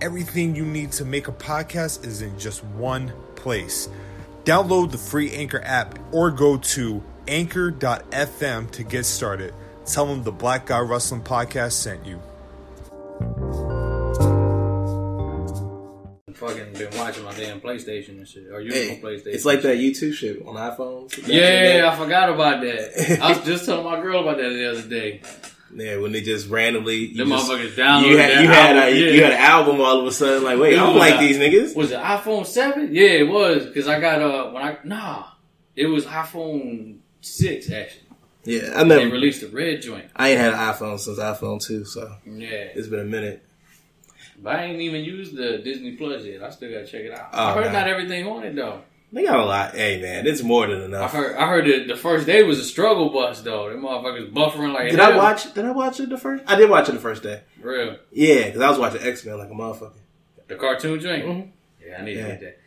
everything you need to make a podcast is in just one place. Download the free Anchor app or go to anchor.fm to get started. Tell them the Black Guy Wrestling Podcast sent you. Fucking been watching my damn PlayStation and shit. Or you Hey, on PlayStation? it's like that YouTube shit on iPhones. Yeah, I forgot about that. I was just telling my girl about that the other day. Yeah, when they just randomly you just, motherfuckers downloaded you had, you had album, a, yeah. you had an album all of a sudden like wait I don't like a- these niggas. Was it iPhone seven? Yeah, it was because I got uh when I nah, it was iPhone six actually. Yeah, I They never. released the red joint. I ain't had an iPhone since iPhone two, so Yeah, it's been a minute. but I ain't even used the Disney Plus yet. I still gotta check it out. Oh, I heard not everything on it though. They got a lot. Hey man, it's more than I enough. heard I heard that the first day was a struggle bus though. Them motherfuckers buffering like Did hell. I watch? Did I watch it the first? I did watch it the first day. real Yeah, because I was watching X Men like a motherfucker. the cartoon joint? Mhm. Yeah, I need Yeah. to get that.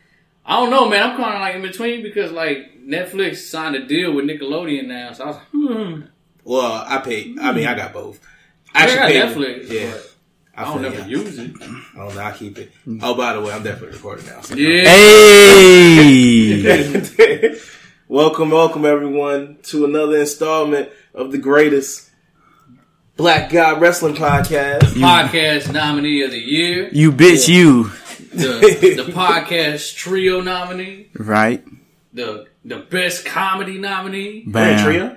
I don't know, man. I'm kind of like in between because like Netflix signed a deal with Nickelodeon now, so I was like, hmm. Well, I paid. I mean, I got both. I got paid- Netflix. Yeah, but I don't feel ever use it. I don't know. I keep it. Oh, by the way, I'm definitely recording now. so- Yeah. Hey! welcome, welcome everyone to another installment of the greatest Black Guy Wrestling Podcast. Podcast nominee of the year. You bitch, you. The, the podcast trio nominee. Right? The the best comedy nominee. We're in Bam. trio.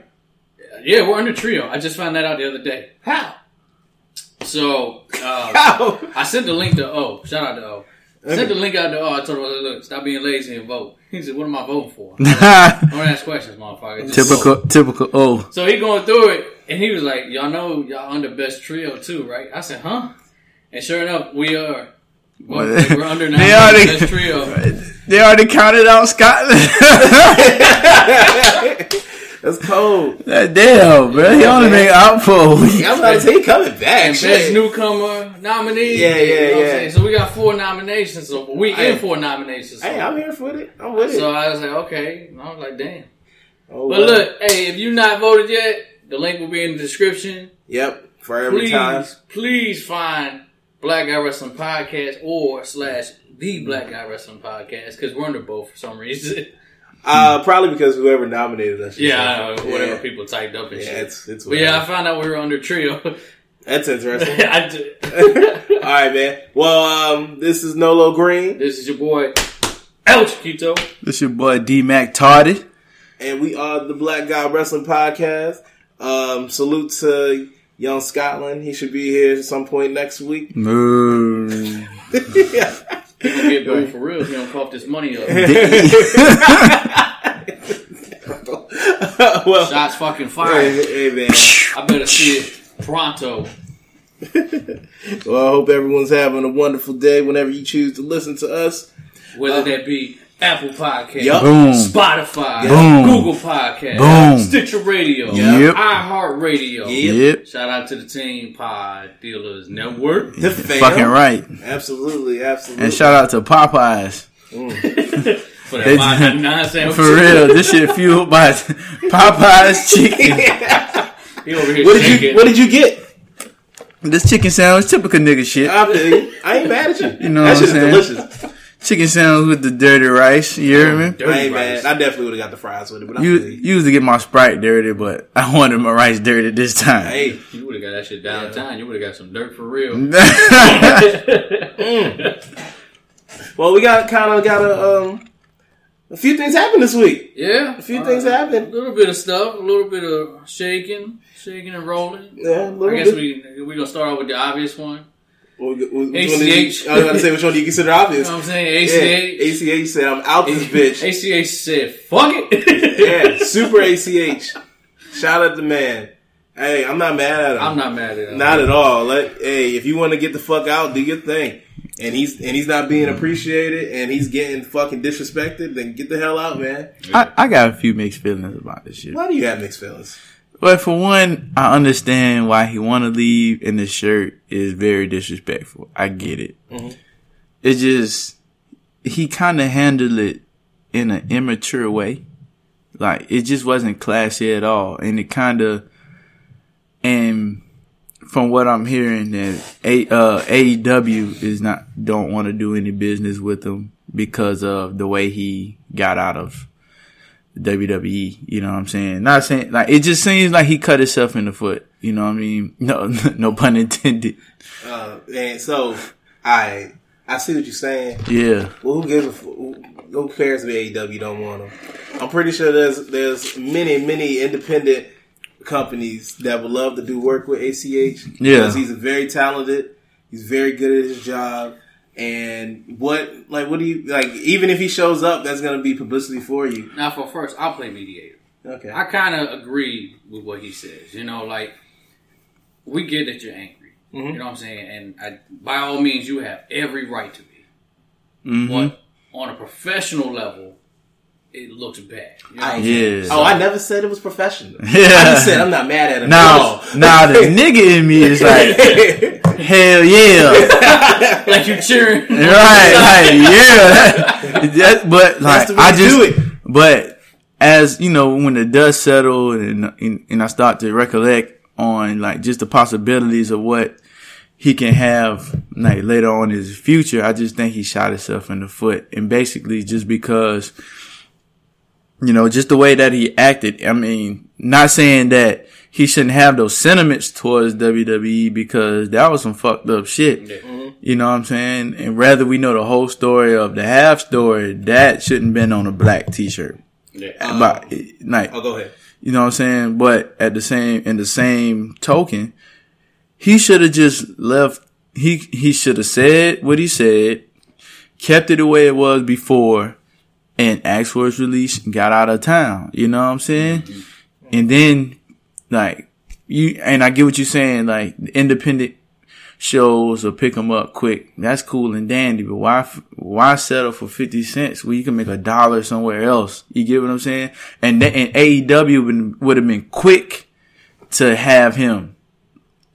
Yeah, we're under trio. I just found that out the other day. How? So uh, I sent the link to O. Shout out to O. I sent the link out to O. I told him, look, stop being lazy and vote. He said, what am I voting for? Don't ask questions, motherfucker. Just vote. typical, typical. Oh, So he going through it, and he was like, "Y'all know y'all under best trio too, right?" I said, "Huh?" And sure enough, we are. Well, we're under now. They already- best trio. they already counted out Scotland. That's cold. That Damn, bro. He only made out for a week. I'm about to say he coming back. And shit. best newcomer nominee. Yeah, yeah, You know what I'm yeah. So we got four nominations. So we Hey. in four nominations. So, Hey, I'm here for it. I'm with it. so I was like, okay. And I was like, damn. Oh, But well. look, hey, if you not voted yet, the link will be in the description. Yep. For every please, time. please find Black Guy Wrestling Podcast or slash the Black Guy Wrestling Podcast because we're under both for some reason. Uh, probably because whoever nominated us. yeah, I know, whatever Yeah. people typed up and Yeah, shit. it's it's. but yeah, I found out we were under trio. that's interesting. I did. All right, man. Well, um, this is Nolo Green, this is your boy El Chiquito. This your boy D Mac Tardy. and we are the Black Guy Wrestling Podcast. Um, salute to Young Scotland. He should be here at some point next week. Moo. He gonna get for real. He don't cough this money up. well, Shots fucking hey, fired. hey, man. I better see it pronto. Well, I hope everyone's having a wonderful day whenever you choose to listen to us. Whether uh, that be Apple Podcast, Yup. Boom. Spotify, Boom. Google Podcast, Boom. Stitcher Radio, Yep. iHeartRadio. Yep. Shout out to the Team Pod Dealers Network. The fam. Fucking right. Absolutely, absolutely. And shout out to Popeyes. Mm. For They- that 599. For real, this shit fueled by Popeyes chicken. He over here what did you What did you get? This chicken sandwich, typical nigga shit. I. I ain't mad at you. You know that what I'm saying? delicious. Chicken sandwich with the dirty rice. You hear me? Dirty I ain't rice. mad. I definitely would have got the fries with it, but I You feel you. usually get my Sprite dirty, but I wanted my rice dirty this time. Hey, You would have got that shit downtown. You would have got some dirt for real. well, we got kind of got a um a few things happened this week. Yeah, A few things happened. A little bit of stuff, a little bit of shaking, shaking and rolling. Yeah, a little I guess bit. we we gonna start off with the obvious one. Which one- one you- ACH. I was about to say which one do you consider obvious? You know what I'm saying? Yeah, ACH. ACH said I'm out this bitch. ACH said, "Fuck it." yeah, super ACH. Shout out the man. Hey, I'm not mad at him. I'm not mad at him. Not at all. Let hey, if you want to get the fuck out, do your thing. And he's and he's not being appreciated, and he's getting fucking disrespected. Then get the hell out, man. I, I got a few mixed feelings about this shit. Why do you have mixed feelings? Well, for one, I understand why he want to leave, and the shirt is very disrespectful. I get it. It's just he kind of handled it in an immature way. Like it just wasn't classy at all, and it kind of and from what I'm hearing, that A, uh, AEW is not don't want to do any business with him because of the way he got out of WWE. You know what I'm saying? Not saying like it just seems like he cut himself in the foot. You know what I mean? No, no pun intended. Uh, and so I I see what you're saying. Yeah, Well, who gives a who cares if AEW don't want him? I'm pretty sure there's there's many many independent companies that would love to do work with ACH. Yeah. because he's very talented. He's very good at his job. And what like what do you like? Even if he shows up, that's gonna be publicity for you. Now, for first, I'll play mediator. Okay. I kind of agree with what he says. You know, like we get that you're angry. Mm-hmm. You know what I'm saying? And I, by all means, you have every right to be. Mm-hmm. But on a professional level, it looks bad. You know I- yeah. Oh, I never said it was professional. I Yeah. just said I'm not mad at him. Now, now the nigga in me is like, hell yeah. like you're cheering. right, like yeah. That- but like That's the way I to just, do it. but as you know, when the dust settled and, and and I start to recollect on like just the possibilities of what he can have like later on in his future, I just think he shot himself in the foot, and basically just because. You know, just the way that he acted. I mean, not saying that he shouldn't have those sentiments towards WWE because that was some fucked up shit. Mm-hmm. You know what I'm saying? And rather we know the whole story of the half story, that shouldn't been on a black t-shirt. Yeah. Uh, but like, Oh, go ahead. you know what I'm saying? But at the same, in the same token, he should have just left. He, he should have said what he said, kept it the way it was before and asked for his release and got out of town. You know what I'm saying? And then like you, and I get what you're saying, like independent shows will pick them up quick. That's cool and dandy, but why, why settle for 50 cents when you can make a dollar somewhere else? You get what I'm saying? And, th- and AEW would, would have been quick to have him.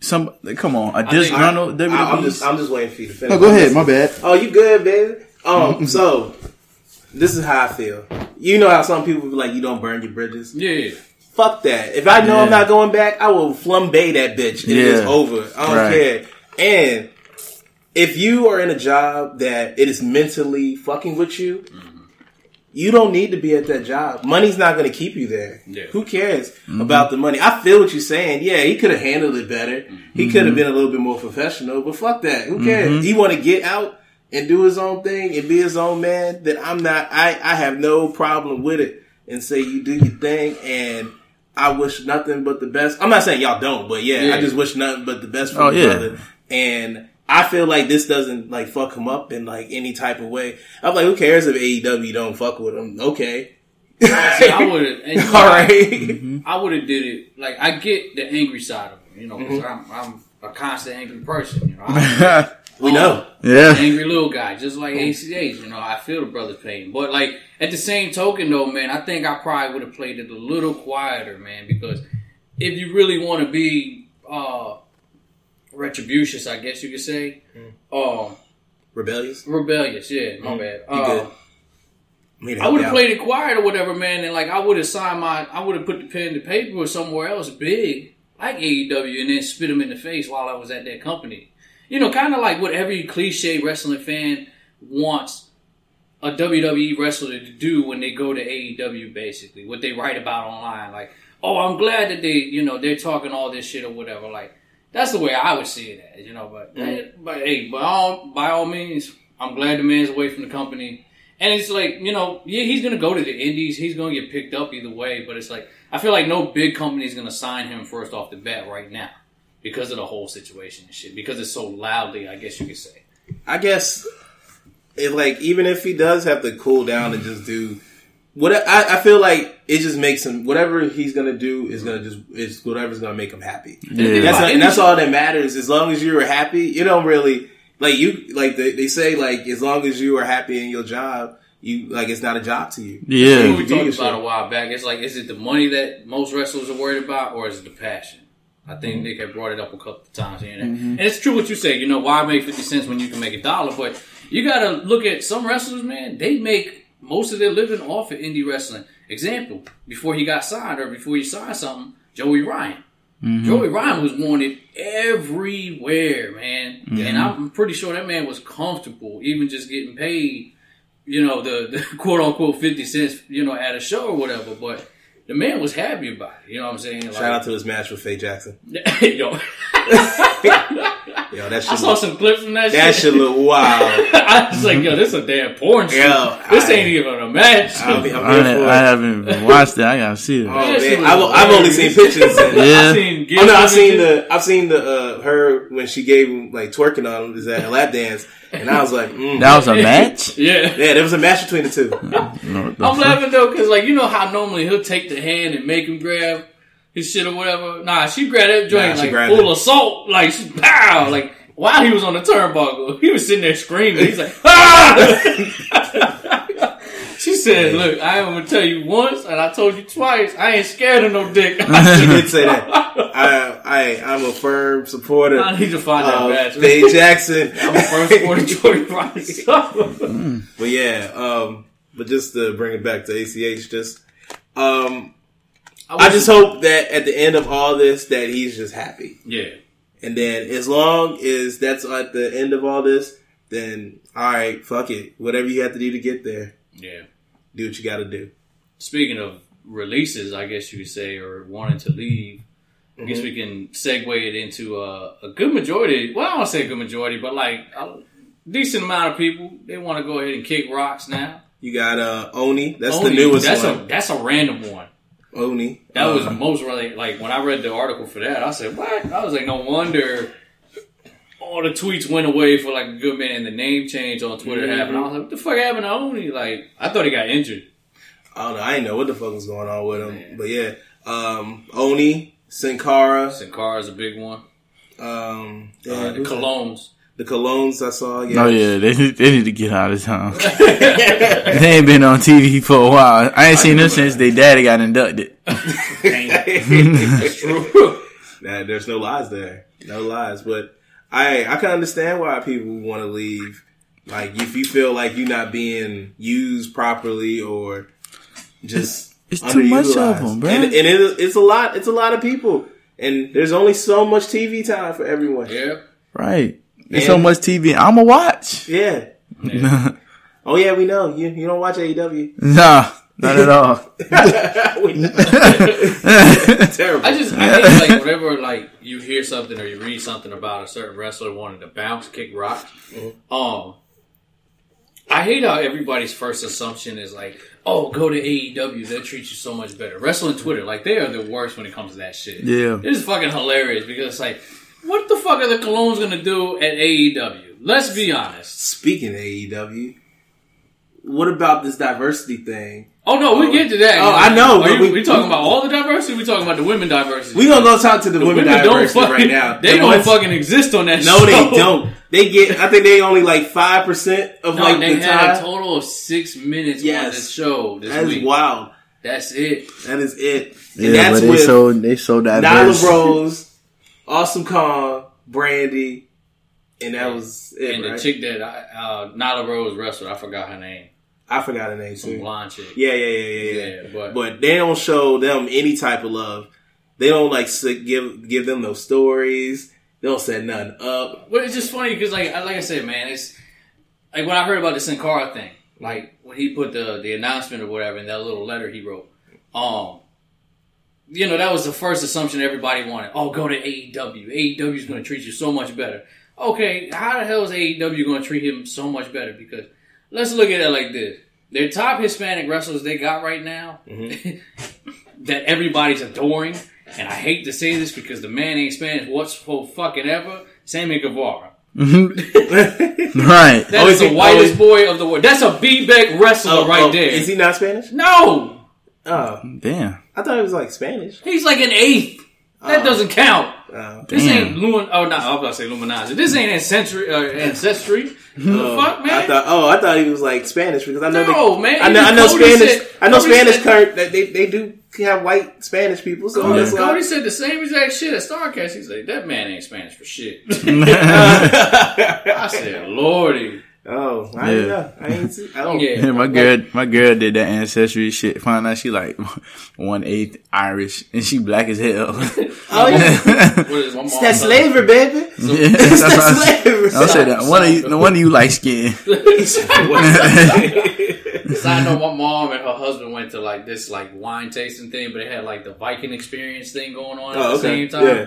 Some, come on, a disgruntled WWE. I, am just I'm just waiting for you to finish. no, go ahead, my bad. Oh, you good, baby? Um, so this is how I feel. You know how some people be like, you don't burn your bridges. Yeah. Fuck that. If I know I'm not going back, I will flambe that bitch. and It's Yeah. over. I don't Right. care. And if you are in a job that it is mentally fucking with you, you don't need to be at that job. Money's not going to keep you there. Yeah. Who cares mm-hmm. about the money? I feel what you're saying. Yeah, he could have handled it better. He could have mm-hmm. been a little bit more professional, but fuck that. Who cares? Mm-hmm. He want to get out and do his own thing and be his own man. Then I'm not. I I have no problem with it. And say you do your thing and. I wish nothing but the best. I'm not saying y'all don't, but yeah, Yeah. I just wish nothing but the best for Oh, my yeah. brother. And I feel like this doesn't like fuck him up in like any type of way. I'm like, who cares if AEW don't fuck with him? Okay. See, I would have. And you know, All I- right. I would have did it. Like I get the angry side of it, you know, because Mm-hmm. I'm I'm a constant angry person. You know, I'm we know. yeah. an angry little guy, just like ACH. You know, I feel the brother's pain, but like at the same token, though, man, I think I probably would have played it a little quieter, man, because if you really want to be uh retributious, I guess you could say, um, Rebellious. rebellious. Yeah, my bad. Mm-hmm. You Uh, good. I would have played it quiet or whatever, man, and like I would have signed my, I would have put the pen to paper or somewhere else big, like AEW and then spit them in the face while I was at that company. You know, kind of like what every cliche wrestling fan wants a WWE wrestler to do when they go to AEW, basically, what they write about online. Like, oh, I'm glad that they, you know, they're talking all this shit or whatever. Like, that's the way I would see it as, you know. But, mm-hmm. eh, but hey, by all, by all means, I'm glad the man's away from the company. And it's like, you know, yeah, he's going to go to the Indies. He's going to get picked up either way. But it's like, I feel like no big company is going to sign him first off the bat right now because of the whole situation and shit. Because it's so loudly, I guess you could say. I guess, it, like, even if he does have to cool down and just do what I, I feel like it just makes him whatever he's gonna do is gonna just is whatever's gonna make him happy. Yeah. That's and that's all that matters. As long as you're happy, you don't really like you like they, they say like as long as you are happy in your job, you like it's not a job to you. Yeah. We talked about shit. a while back. It's like, is it the money that most wrestlers are worried about, or is it the passion? I think Nick had brought it up a couple of times here and there. And it's true what you say. You know, why make 50 cents when you can make a dollar? But you got to look at some wrestlers, man. They make most of their living off of indie wrestling. Example, before he got signed or before he signed something, Joey Ryan. Mm-hmm. Joey Ryan was wanted everywhere, man. And I'm pretty sure that man was comfortable, even just getting paid, you know, the, the quote unquote 50 cents, you know, at a show or whatever. But the man was happy about it. You know what I'm saying? Like, Shout out to his match with Faye Jackson. yo, Yo, that I saw look, some clips from that, that shit. shit look wild. I was like, yo, this is a damn porn shoot. Yo, this I- ain't even a match. I'll be, I'm I, here for I it. haven't even watched it. I gotta see it. Oh, man. I've, I've only seen pictures. And, Yeah. I seen Oh no, I've seen the I've seen the uh, her when she gave him like twerking on him is that a lap dance, and I was like, mm. That was a match. Yeah. yeah, there was a match between the two. No, the I'm laughing though, cause like you know how normally he'll take the hand and make him grab his shit or whatever. Nah, she grabbed that joint Nah, like full it. of salt, like she pow, like while he was on the turnbuckle, he was sitting there screaming. He's like, ah! she said, "Look, I am gonna tell you once, and I told you twice. I ain't scared of no dick. She did say that. I I I'm a firm supporter I need to find that match. Faye Jackson. I'm a first supporter Joey Ryan. But yeah, um, but just to bring it back to ACH, just um, I just hope that at the end of all this, that he's just happy. yeah. And then as long as that's at the end of all this, then all right, fuck it. Whatever you have to do to get there, Yeah. do what you got to do. Speaking of releases, I guess you could say, or wanting to leave, I guess we can segue it into uh, a good majority. Well, I don't say a good majority, but like a decent amount of people they want to go ahead and kick rocks now. You got uh Oney. That's Only- the newest that's one. a that's a random one. Oney. That was Uh, most really like when I read the article for that. I said, "What?" I was like, "No wonder." All the tweets went away for like a good minute, and the name change on Twitter Mm-hmm. happened. I was like, "What the fuck happened to Oney?" Like, I thought he got injured. I don't know. I didn't know what the fuck was going on with him. But yeah, um, Oney, Sin Cara, Sin Cara is a big one. um, Uh, the Colóns. The Colóns I saw. Yeah. Oh yeah, they need- they need to get out of town. they ain't been on TV for a while. I ain't seen them since their daddy got inducted. That's true. Nah, there's no lies there. No lies. But I I can understand why people want to leave. Like if you feel like you're not being used properly or just It's too much of them, bro. And, and it, it's a lot. It's a lot of people. And there's only so much TV time for everyone. yeah. Right. There's so much TV. I'ma watch. Yeah. Oh yeah, we know you. You don't watch AEW. Nah, not at all. Terrible. I just I think like whenever like you hear something or you read something about a certain wrestler wanting to bounce, kick rocks, um, I hate how everybody's first assumption is like, "Oh, go to AEW, they'll treat you so much better." Wrestling Twitter, like they are the worst when it comes to that shit. Yeah. it's fucking hilarious because it's like, what the fuck are the Colóns gonna do at AEW? Let's be honest. Speaking of AEW, what about this diversity thing? Oh no, we oh. get to that. Oh, I know, Are but you, we- we, talking about all the diversity? We talking about the women diversity? We gonna go talk to the, The women, women diversity fucking, right now. They The don't ones- fucking exist on that No, show. they don't. They get. I think they only like five percent of No, like they the had a total of six minutes on Yes. this show this That is week. wild. That's it. That is it. And Yeah, that's but they with so they so Nyla. Rose, Awesome Kong, Brandy, and that was it. and right? the chick that I, uh, Nyla Rose wrestled, I forgot her name. I forgot her name Some too. blonde chick. Yeah, yeah, yeah, yeah, yeah. Yeah, but- but they don't show them any type of love. They don't like give give them no stories. They don't set nothing up. But it's just funny because, like, like I said, man, it's like when I heard about the Sin Cara thing, like when he put the the announcement or whatever in that little letter he wrote. Um, you know, that was the first assumption everybody wanted. Oh, go to AEW. AEW is going to treat you so much better. Okay, how the hell is AEW going to treat him so much better? Because let's look at it like this: their top Hispanic wrestlers they got right now mm-hmm. that everybody's adoring. And I hate to say this because the man ain't Spanish what's for fucking ever. Sammy Guevara. Mm-hmm. Right. That Oh, is is the he- oh, whitest is- boy of the world. That's a B-back wrestler Oh, right oh, there. Is he not Spanish? No, Oh, Damn. I thought he was like Spanish. he's like an eighth. That doesn't count. Oh. This Damn. ain't Lumin. Oh, no, I was about to say Luminati. This ain't ancestry. Uh, ancestry. the fuck, man? I thought. Oh, I thought he was like Spanish because I know. No, they, man, I know. I know Cody Spanish. said- I know Cody Spanish. said- Current that they they do have white Spanish people. So Cody, that's. Cody said the same exact shit at Starcast. He's like, that man ain't Spanish for shit. I said, Lordy. Oh, I didn't Yeah. know. I ain't see. I don't. Yeah. Yeah, my girl, my girl did that ancestry shit. Found out she like one eighth Irish, and she black as hell. Oh yeah, What is my mom? that's slavery, baby. yeah, That's that's what I- slavery. I'll say that. One of you, no one of you light skin. Cause I know my mom and her husband went to like this like wine tasting thing, but it had like the Viking experience thing going on at Oh, the okay. same time. Yeah.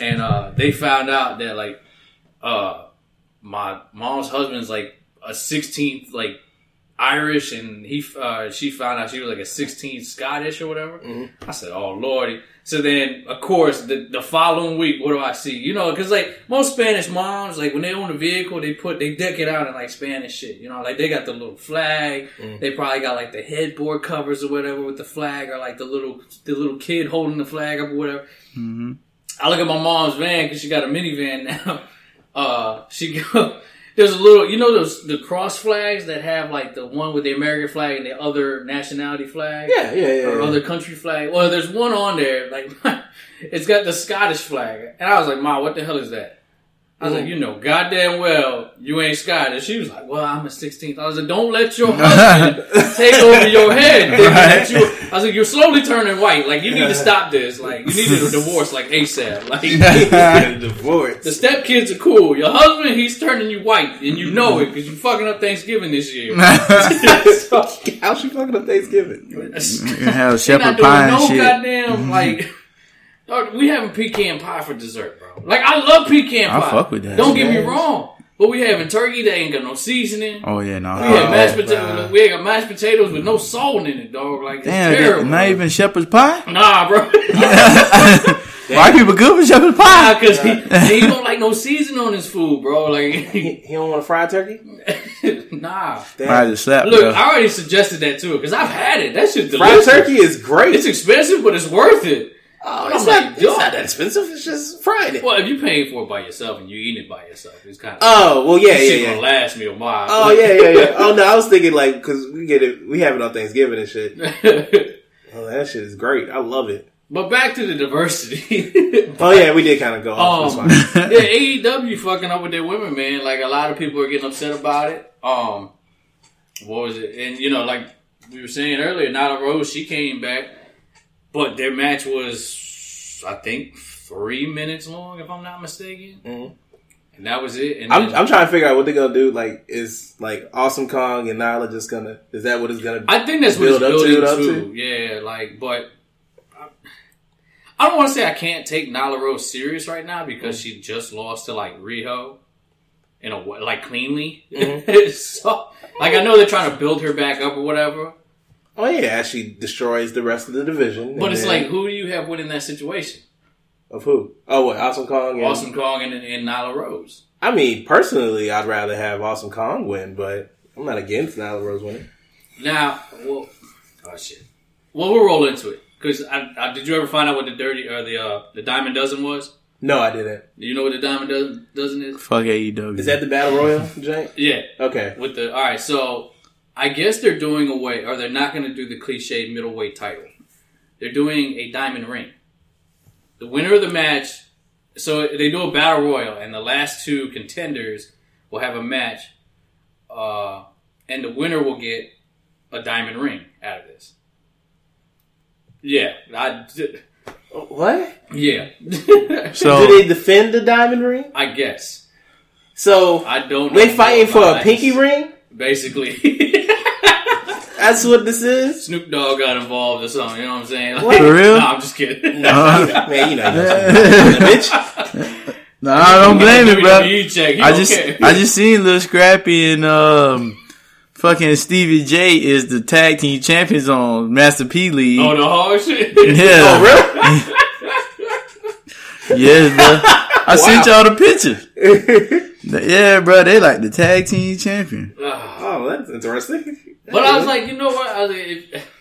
And uh, they found out that like uh, my mom's husband's like a sixteenth like Irish, and he uh, she found out she was like a sixteenth Scottish or whatever. Mm-hmm. I said, "Oh lordy." So then, of course, the, the following week, what do I see? You know, because like most Spanish moms, like when they own a vehicle, they put they deck it out in like Spanish shit. You know, like they got the little flag. Mm. They probably got like the headboard covers or whatever with the flag, or like the little the little kid holding the flag up or whatever. I look at my mom's van because she got a minivan now. Uh, she go. There's a little, you know, those the cross flags that have like the one with the American flag and the other nationality flag Yeah, yeah, yeah. or yeah. other country flag. Well, there's one on there, like it's got the Scottish flag, and I was like, "Ma, what the hell is that?" I was like, "You know, goddamn well, you ain't Scottish." She was like, "Well, I'm a 16th." I was like, "Don't let your husband take over your head." thinking that you- I was like, "You're slowly turning white. Like, you need to stop this. Like, you need a divorce, like ASAP. Like." Get a divorce. The stepkids are cool. Your husband, he's turning you white, and you know it because you're fucking up Thanksgiving this year. So, How's she fucking up Thanksgiving? You have shepherd not doing pie and no shit. goddamn mm-hmm. like. Dog, we having pecan pie for dessert, bro. Like I love pecan pie. I fuck with that. Don't get me wrong, but we having turkey that ain't got no seasoning. Oh yeah, no. we had Oh, mashed nah. potatoes. We got mashed potatoes with no salt in it, dog. Like it's Damn, terrible. not even shepherd's pie. Nah, bro. White people good with shepherd's pie. nah, because he, he don't like no seasoning on his food, bro. Like, He, he don't want a fried turkey? nah. I just slap. Look, bro. I already suggested that too because I've had it. That shit's Fried turkey is great. It's expensive, but it's worth it. Oh, it's not- it's not that expensive. It's just frying it. Well, if you're paying for it by yourself and you eating it by yourself, it's kind of Oh, well, yeah, yeah, gonna yeah. last me a while. Oh, yeah, yeah, yeah. Oh, no, I was thinking, like, because we get it, we have it on Thanksgiving and shit. Oh, that shit is great. I love it. but back to the diversity. Oh, yeah, we did kind of go off. Um, yeah, AEW fucking up with their women, man. Like a lot of people are getting upset about it. Um, what was it? And you know, like we were saying earlier, Nyla Rose, she came back, but their match was, I think, three minutes long, if I'm not mistaken. Mhm. And that was it. And I'm, then- I'm trying to figure out what they're gonna do. Like, is like Awesome Kong and Nyla just gonna? Is that what it's gonna? I think that's what it's build up to, building up to. to? Yeah, like, but I- I don't want to say I can't take Nyla Rose serious right now because she just lost to like Riho in a like cleanly. Mm-hmm. so, like, I know they're trying to build her back up or whatever, Oh yeah, she destroys the rest of the division. but it's then- like, who do you have winning that situation? of who? Oh, what Awesome Kong? And, Awesome Kong and, and Nyla Rose. I mean, personally, I'd rather have Awesome Kong win, but I'm not against Nyla Rose winning. Now, well, oh shit. Well, we'll roll into it because I, I, did you ever find out what the dirty or the uh, the diamond dozen was? No, I didn't. Do you know what the diamond dozen, dozen is? Fuck E AEW. Is that the Battle Royal, Jake? Yeah. Okay. with the all right. So I guess they're doing away, or they're not going to do the cliched middleweight title. They're doing a diamond ring. The winner of the match. So they do a battle royal, and the last two contenders will have a match, uh, and the winner will get a diamond ring out of this. Yeah, I. What? Yeah, So Do they defend the diamond ring? I guess. So I don't. they fighting for a pinky ring? Basically, That's what this is. Snoop Dogg got involved or something. You know what I'm saying? What? For real? No, I'm just kidding. Uh, Man, you know, you know bitch. no, I don't blame it, bro. Check. I just care. I just seen Lil Scrappy and um fucking Stevie J is the tag team champions on Master P League. Oh, the hard shit. yeah, Oh, really? yes, bro. I sent y'all the picture. yeah, bro, they like the tag team champion. Oh, that's interesting. But I was like, you know what? I was like, if,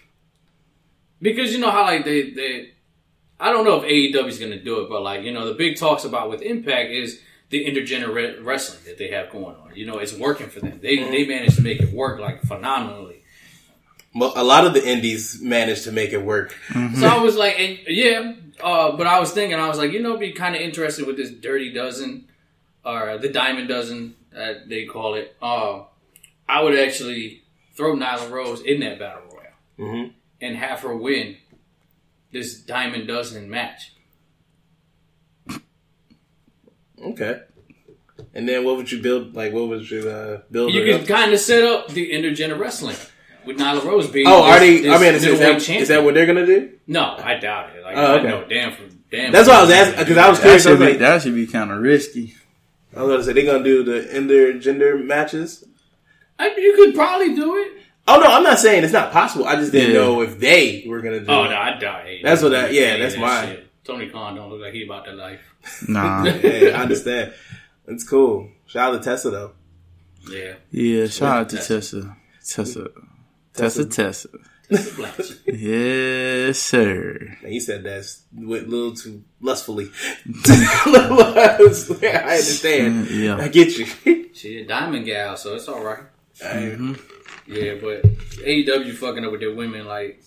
because you know how like they they, I don't know if AEW is going to do it, but like you know the big talks about with Impact is the intergender wrestling that they have going on. You know, it's working for them. They they managed to make it work like phenomenally. Well, a lot of the indies managed to make it work. So I was like, and yeah, uh, but I was thinking, I was like, you know, be kind of interested with this Dirty Dozen or the Diamond Dozen, uh, they call it. Uh, I would actually throw Nyla Rose in that battle royal Mhm. and have her win this Diamond Dozen match. Okay. And then what would you build? Like, what would you uh, build? You it could kind of set up the intergender wrestling with Nyla Rose being. Oh, are this- they? I mean, is, is middleweight that, champion. is that what they're gonna do? No, I doubt it. Like, Oh, okay. I know, damn for damn. That's what I was asking because I was That curious. I should was be like, that should be kind of risky. I was gonna say they're gonna do the intergender matches. I, you could probably do it. Oh no, I'm not saying it's not possible. I just didn't Yeah. know if they were gonna do Oh it. no, I die. That's what I- yeah, that's why. Shit. Tony Khan don't look like he about that life. Nah, Yeah, I understand. It's cool. Shout out to Tessa though. Yeah. yeah. Shout out to Tessa, Tessa, Tessa, Tessa. Blacks. Yes, sir. And he said that with a little too lustfully. I understand. Yeah. I get you. she a diamond gal, so it's all right. I- Yeah, but AEW fucking up with their women, like,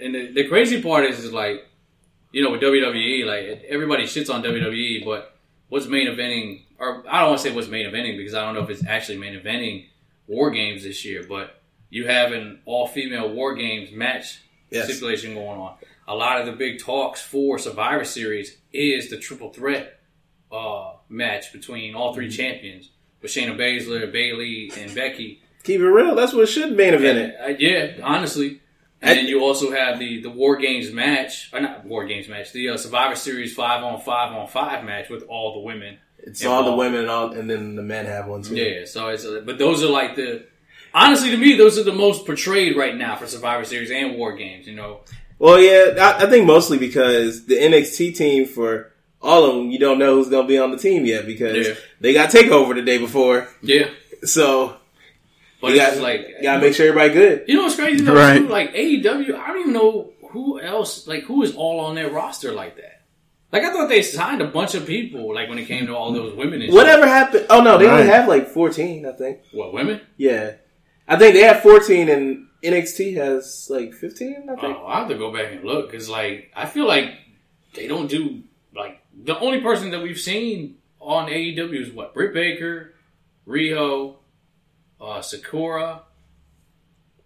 and the, the crazy part is, is like, you know, with WWE, like everybody shits on WWE, but what's main eventing, or I don't want to say what's main eventing because I don't know if it's actually main eventing War Games this year, but you have an all female War Games match Yes. stipulation going on. A lot of the big talks for Survivor Series is the triple threat uh, match between all 3 champions with Shayna Baszler, Bayley, and Becky. Keep it real. That's what should main event it. Uh, yeah, honestly. And then you also have the, the War Games match, or not War Games match, the uh, Survivor Series five on five on five match with all the women. It's all the women and all, and then the men have one too. Yeah, so it's uh, but those are like the honestly to me those are the most portrayed right now for Survivor Series and War Games. You know, Well, yeah, I, I think mostly because the NXT team for all of them, you don't know who's going to be on the team yet because Yeah. they got takeover the day before. yeah, So but you it's got like you got to make sure everybody good. You know what's crazy though? Right. Too? Like AEW, I don't even know who else, like who is all on their roster like that. Like I thought they signed a bunch of people. Like when it came to all those women and Whatever happened? Oh no, they only Right. have like fourteen, I think. What women? Yeah, I think they have fourteen, and NXT has like fifteen. I think. Oh, I have to go back and look because like I feel like they don't do like the only person that we've seen on AEW is what Britt Baker, Riho, uh, Sakura.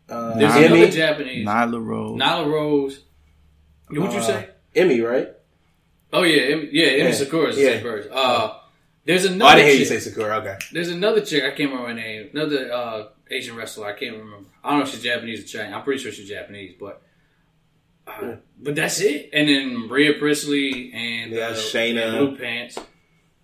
Uh, There's Nyla. another Japanese, Nyla Rose. Nyla Rose. What'd you Uh, say? Emi, right? Oh yeah, Em- yeah, Emi Yeah. Sakura is the Yeah. same person. Uh, there's Oh, another. I didn't hear you chick- say Sakura. Okay. There's another chick. I can't remember her name. Another uh, Asian wrestler. I can't remember. I don't know if she's Japanese or Chinese. I'm pretty sure she's Japanese, but uh, but that's it. And then Bea Priestley and Yeah, uh, Shayna. Blue Pants.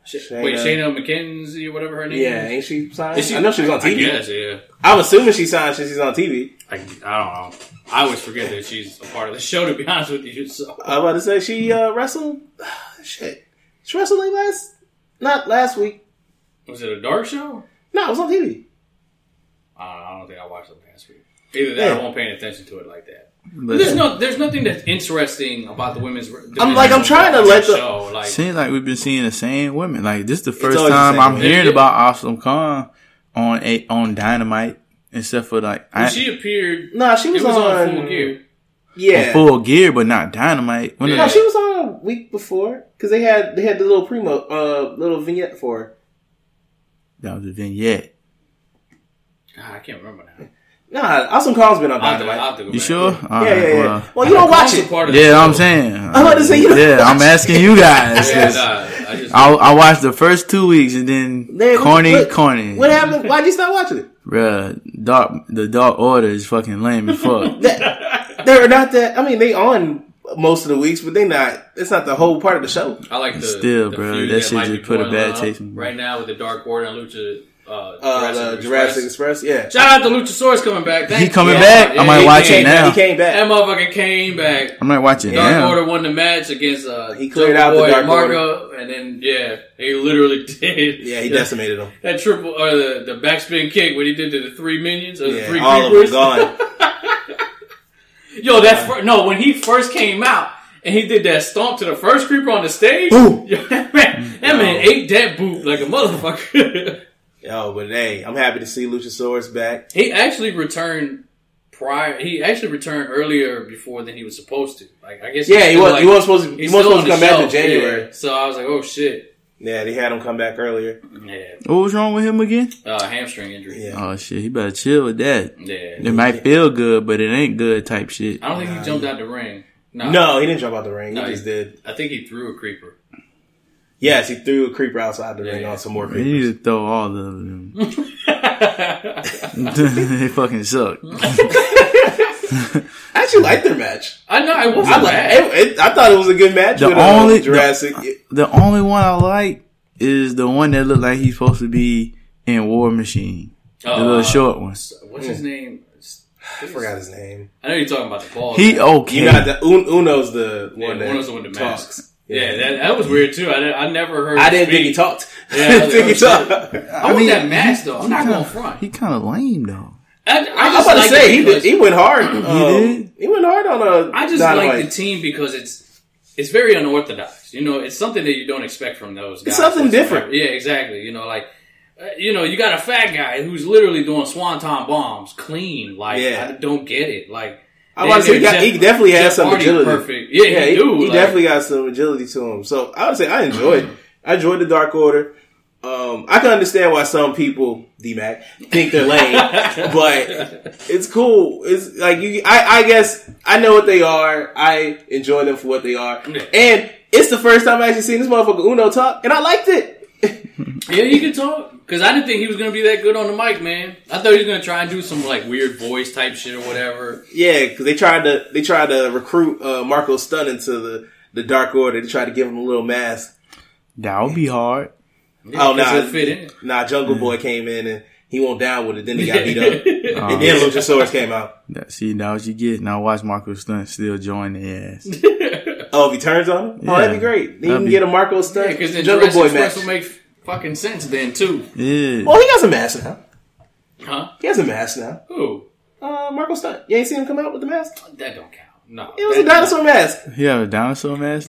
Sh- Shayna. Wait, Shayna McKenzie or whatever her name Yeah, is. ain't she signed? She- I know she was on TV. guess, yeah. I'm assuming she signed since she's on TV. I, I don't know. I always forget that she's a part of the show. To be honest with you, so I'm about to say she uh, wrestled. Shit, she wrestled like last, not last week. was it a dark show? No, it was on TV. I don't, know. I don't think I watched it last week. Either that, or Yeah. I won't paying attention to it like that. But There's no, there's nothing that's interesting about the women's. I'm like, I'm trying to let the- show. Like, Seems like we've been seeing the same women. Like this is the first always the time I'm women. hearing about Awesome Kong on a on Dynamite, except for like I, she appeared. No, she was, It was on, on, full gear. Yeah, on Full Gear, but not Dynamite. When Yeah. no, she was on a week before because they had they had the little primo, uh, little vignette for her. that was a vignette. Ah, I can't remember now. Nah, Awesome Kong's been on I'll have to- Dynamite. I'll have to go You sure? yeah, All yeah, right, yeah. well. Well, you don't watch it. part of the Yeah, show. I'm saying. I'm about to say you don't Yeah, watch I'm asking you guys. Yeah, 'cause nah, I just I, I watched the first two weeks and then Man, corny, what- corny. What happened? Why'd you stop watching it? Bruh, dark, the Dark Order is fucking lame as fuck. They're not that. I mean, they on most of the weeks, but they not. It's not the whole part of the show. I like the Still, the bro, feud that shit just put a bad taste in my right now with the Dark Order and Lucha. Uh, Uh, the Jurassic Express. Yeah, Shout out to Luchasaurus coming back. Thank He coming you. back? I might he watch it came back. back. now. He came back. That motherfucker came back. I might watch it Dark now. Order won the match against uh, He cleared Jungle out the Dark and Marko, and then yeah, he literally did. Yeah, he decimated them. That triple or the the backspin kick when he did to the three minions or the Yeah, three all of them gone. Yo, that fir- no, when he first came out and he did that stomp to the first creeper on the stage, Boom. yo, that man, that man ate that boot like a motherfucker. Yo, but hey, I'm happy to see Luchasaurus back. he actually returned prior. He actually returned earlier before than he was supposed to. Like I guess. Yeah, he was. like- he wasn't supposed to. He wasn't supposed to come back in. January. Yeah. So I was like, oh shit. Yeah, they had him come back earlier. Yeah, What was wrong with him again? uh, hamstring injury. Yeah. Oh shit, he better chill with that. Yeah. It might feel good, but it ain't good type shit. I don't think he jumped out the ring. No, No, he didn't jump out the ring. No, he just he- did. I think he threw a creeper. Yes, he threw a creeper outside the Yeah, ring yeah. on some more You need creepers. to throw all of them. they fucking suck. I actually liked their match. I know I wasn't I, like, bad. it, it, I thought it was a good match. The with, uh, only- Jurassic. The only one I like is the one that looked like he's supposed to be in War Machine. The Uh, little short one. What's his name? I forgot his name. I know you're talking about the ball. He okay. You got the Un, Uno's the yeah, one that one of the one that the talks. Masks. Yeah, that, that was weird too. I, I never heard. I him didn't think he talked. Yeah, I I didn't think he talked. I, want mean, that mask though. I'm not kinda- going front. He kind of lame though. I, I I was just about to say he did, he went hard. Um, did? He went hard on a. I just Dynamite. like the team because it's it's very unorthodox. You know, it's something that you don't expect from those guys. It's something whatsoever. different. Yeah, exactly. You know, like uh, you know, you got a fat guy who's literally doing swanton bombs clean. Like Yeah. I don't get it. Like I to say he, got, he definitely has some Hardy agility. Perfect. Yeah, he, he, do. he like- definitely got some agility to him. So I would say I enjoyed. I enjoyed the Dark Order. Um, I can understand why some people, D-Mac, think they're lame, but it's cool. It's like you. I, I guess I know what they are. I enjoy them for what they are, and it's the first time I actually seen this motherfucker Uno talk, and I liked it. Yeah, he can talk. Because I didn't think he was going to be that good on the mic, man. I thought he was going to try and do some like weird voice type shit or whatever. Yeah, because they tried to they tried to recruit uh, Marko Stunt into the the Dark Order. They tried to give him a little mask. That would be hard. Yeah, Oh, because nah. he'll fit in. Nah, Jungle Boy came in and he went down with it. Then he got beat up, Oh, and then Luchasaurus came out. that, see, now what you get. Now watch Marko Stunt still join the ass. Oh, if he turns on him, oh, that'd be great. Then you That'd can be- get a Marko Stunt Yeah, because then Jungle Jurassic Boy Express match. will make fucking sense then too. Yeah. Well, he got some mask now. Huh? He has a mask now. Who? Uh, Marko Stunt. You ain't seen him come out with the mask? That don't count. No. It was a dinosaur mask. He have a dinosaur mask.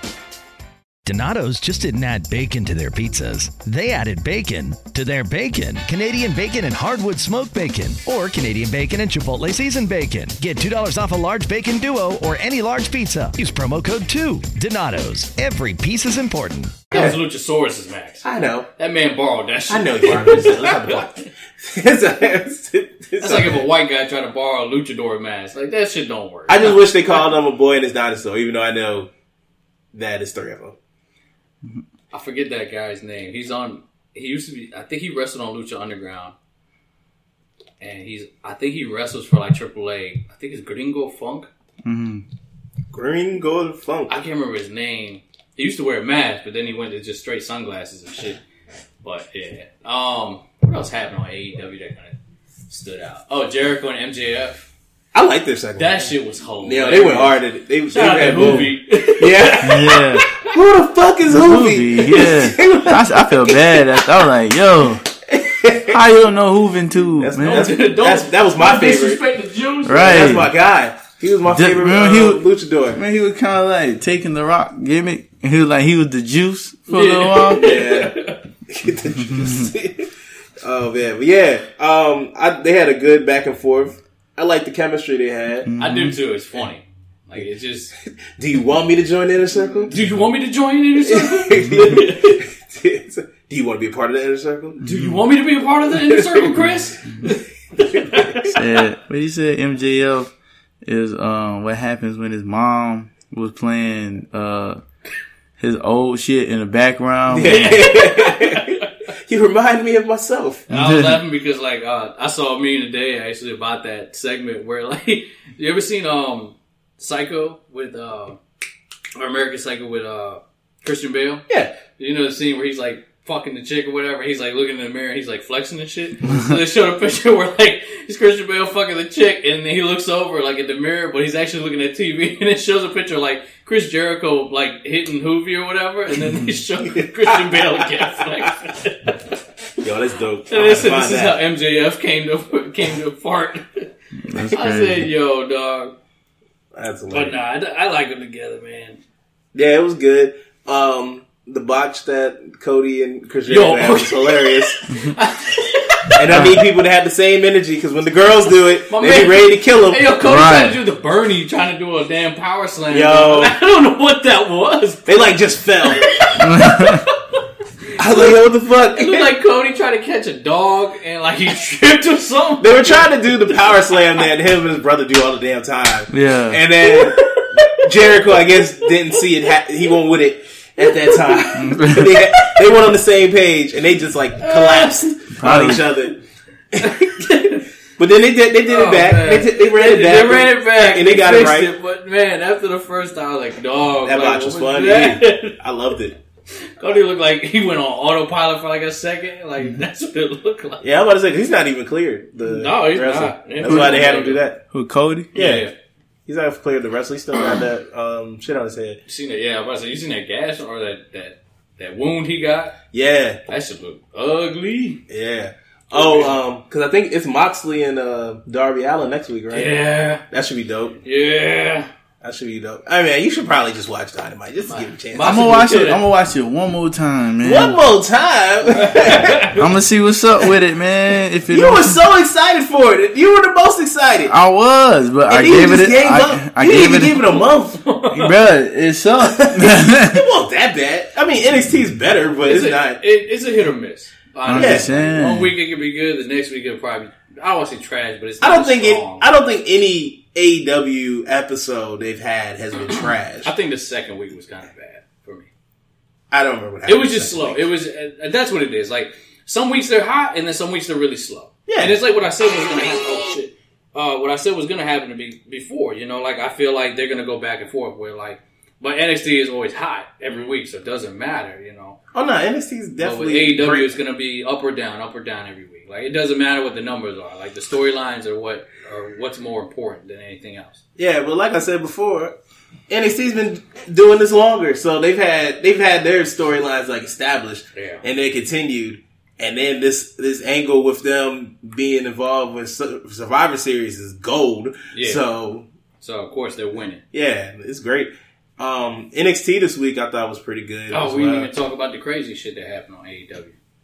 Donato's just didn't add bacon to their pizzas. They added bacon to their bacon. Canadian bacon and hardwood smoked bacon, or Canadian bacon and Chipotle seasoned bacon. Get $2 off a large bacon duo or any large pizza. Use promo code 2. Donato's. Every piece is important. That was Luchasaurus's max. I know. That man borrowed that shit. I know you are. Let's. It's a- it's- it's That's like if a white guy tried to borrow a luchador mask. Like that shit don't work. I just wish they called him a boy and his dinosaur, even though I know that is three of them. I forget that guy's name. He's on. He used to be. I think he wrestled on Lucha Underground, and he's. I think he wrestles for like AAA. I think it's Gringo Funk. Green Gold Funk. I can't remember his name. He used to wear a mask, but then he went to just straight sunglasses and shit. But yeah. Um. What else happened on AEW that kind of stood out? Oh, Jericho and MJF. I like their second. That shit was hilarious. yeah, they went hard at it. They, they Shout out to. Juvi. Yeah. Yeah. Who the fuck is Juvi. Juvi? Yeah. I, I feel bad. I, I was like, yo, how you don't know Hoovin too, That's, man? that's, that's, that was my favorite. Disrespect the Jews. Right. That's my guy. He was my favorite remember uh, he was- luchador. Man, he was kind of like taking the rock gimmick. And he was like, he was the juice for a little while. Yeah. oh man, but yeah, um, I, they had a good back and forth. I like the chemistry they had. I do too. It's funny. Like it's just. Do you want me to join the inner circle? Do you want me to join the inner circle? Do you want to be a part of the inner circle? Do you want me to be a part of the inner circle, Chris? said, what he said, MJF is um what happens when his mom was playing uh his old shit in the background. You remind me of myself. I was laughing because like uh, I saw a meme today actually about that segment where like you ever seen um Psycho with uh or American Psycho with uh Christian Bale? Yeah. You know the scene where he's like fucking the chick or whatever. He's like looking in the mirror. He's like flexing and shit. so they showed a picture where like it's Christian Bale fucking the chick, and then he looks over like at the mirror, but he's actually looking at TV, and it shows a picture like Chris Jericho like hitting Hoovy or whatever, and then they show Christian Bale again flexing. Yo, that's dope. And this, this is how MJF came to came to part. I said, "Yo, dog," That's but nah, I, I like them together, man. Yeah, it was good. Um, the botch that Cody and Chris Yo. Jericho had was hilarious. and I need people to have the same energy because when the girls do it, My they man- be ready to kill them. Hey, yo, Cody Right. trying to do the Bernie, trying to do a damn power slam. Yo. I don't know what that was. They like just fell. I was like, yo, what the fuck? It looked like Cody tried to catch a dog and like he tripped or something. they were trying to do the power slam that him and his brother do all the damn time. Yeah. And then Jericho, I guess, didn't see it. Ha- he went with it at that time. Mm-hmm. they, had, they went on the same page and they just like uh, collapsed on each other. but then they did. They did Oh, it back. man. They, did- they ran it back. They ran it back and they got it fixed right. But man, after the first time, I was like, dog, That like, match was what fun. that? I loved it. Cody looked like he went on autopilot for like a second. Like mm-hmm. that's what it looked like. Yeah, I'm about to say he's not even clear. The No, he's wrestling. not. That's why they had him do that. Who Cody? Yeah. Yeah. He's not cleared the wrestling. He still got that um, shit on his head. You seen that? Yeah, I was about to say, you seen that gash or that that that wound he got? Yeah, That should look ugly. yeah. Oh, um, because I think it's Moxley and uh, Darby Allin next week, right? Yeah, That should be dope. yeah. That should be dope. I mean, you should probably just watch Dynamite just to give it a chance. I'm gonna watch it. I'm gonna watch it one more time, man. One more time. I'm gonna see what's up with it, man. If it you don't- were so excited for it. You were the most excited. I was, but I and then you gave it. just a- gave I, up. I you gave didn't it, even give it a month. Bruh, it sucked. it wasn't that bad. I mean, NXT is better, but it's, a, not. It, it's a hit or miss. I'm Honestly. just saying. One week it could be good. The next week it'll probably. I don't want to say trash, but it's. I don't not think it. I don't think any AEW episode they've had has been trash. I think the second week was kind of bad for me. I don't remember what happened. It was just slow. week. It was. Uh, that's what it is. Like some weeks they're hot, and then some weeks they're really slow. Yeah. and it's like what I said was going to happen. Oh shit! Uh, what I said was going to happen to be before. You know, like I feel like they're going to go back and forth. Where like, but NXT is always hot every week, so it doesn't matter. You know, Oh no, NXT is but with definitely AEW, great. it's going to be up or down, up or down every week. Like it doesn't matter what the numbers are. Like the storylines are what are what's more important than anything else. Yeah, but like I said before, NXT's been doing this longer, so they've had they've had their storylines like established, Yeah. and they continued. And then this this angle with them being involved with Survivor Series is gold. Yeah. So So of course they're winning. yeah, it's great. Um, NXT this week I thought was pretty good. Oh, we well. didn't even talk about the crazy shit that happened on E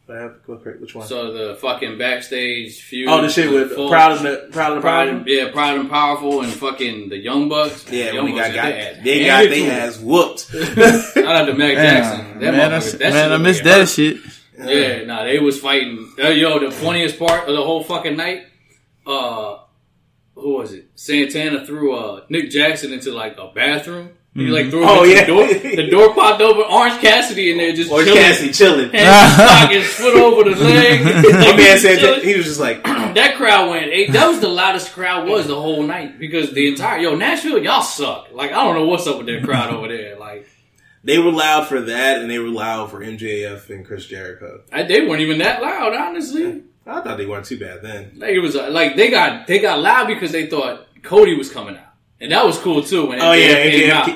AEW. What happened? What cra- Which one? So the fucking backstage feud. oh, the shit with full- Proud and the Proud and the Proud, Proud. and, yeah, proud and powerful, and fucking the Young Bucks. Yeah, Young when they got, Bucks, got they, they got handed they to 'em. ass whooped. Shout out to Matt Jackson. That man, I, motherfucker- that man, shit I missed getting that shit. Yeah, nah, they was fighting. Uh, yo, the funniest part of the whole fucking night, uh, who was it? Santana threw uh, Nick Jackson into like a bathroom. He like threw him Oh, into yeah. the door. The door popped open. Orange Cassidy in there just Or chilling. Cassidy chilling. And stuck his foot over the leg. My man said Chilling. that, he was just like, that crowd went. Eight, that was the loudest crowd was the whole night because the entire yo Nashville y'all suck. Like I don't know what's up with that crowd over there. Like They were loud for that, and they were loud for MJF and Chris Jericho. I, they weren't even that loud, honestly. I thought they weren't too bad then. Like it was uh, like they got they got loud because they thought Cody was coming out, and that was cool too. When Oh MJF yeah, came MJF, out.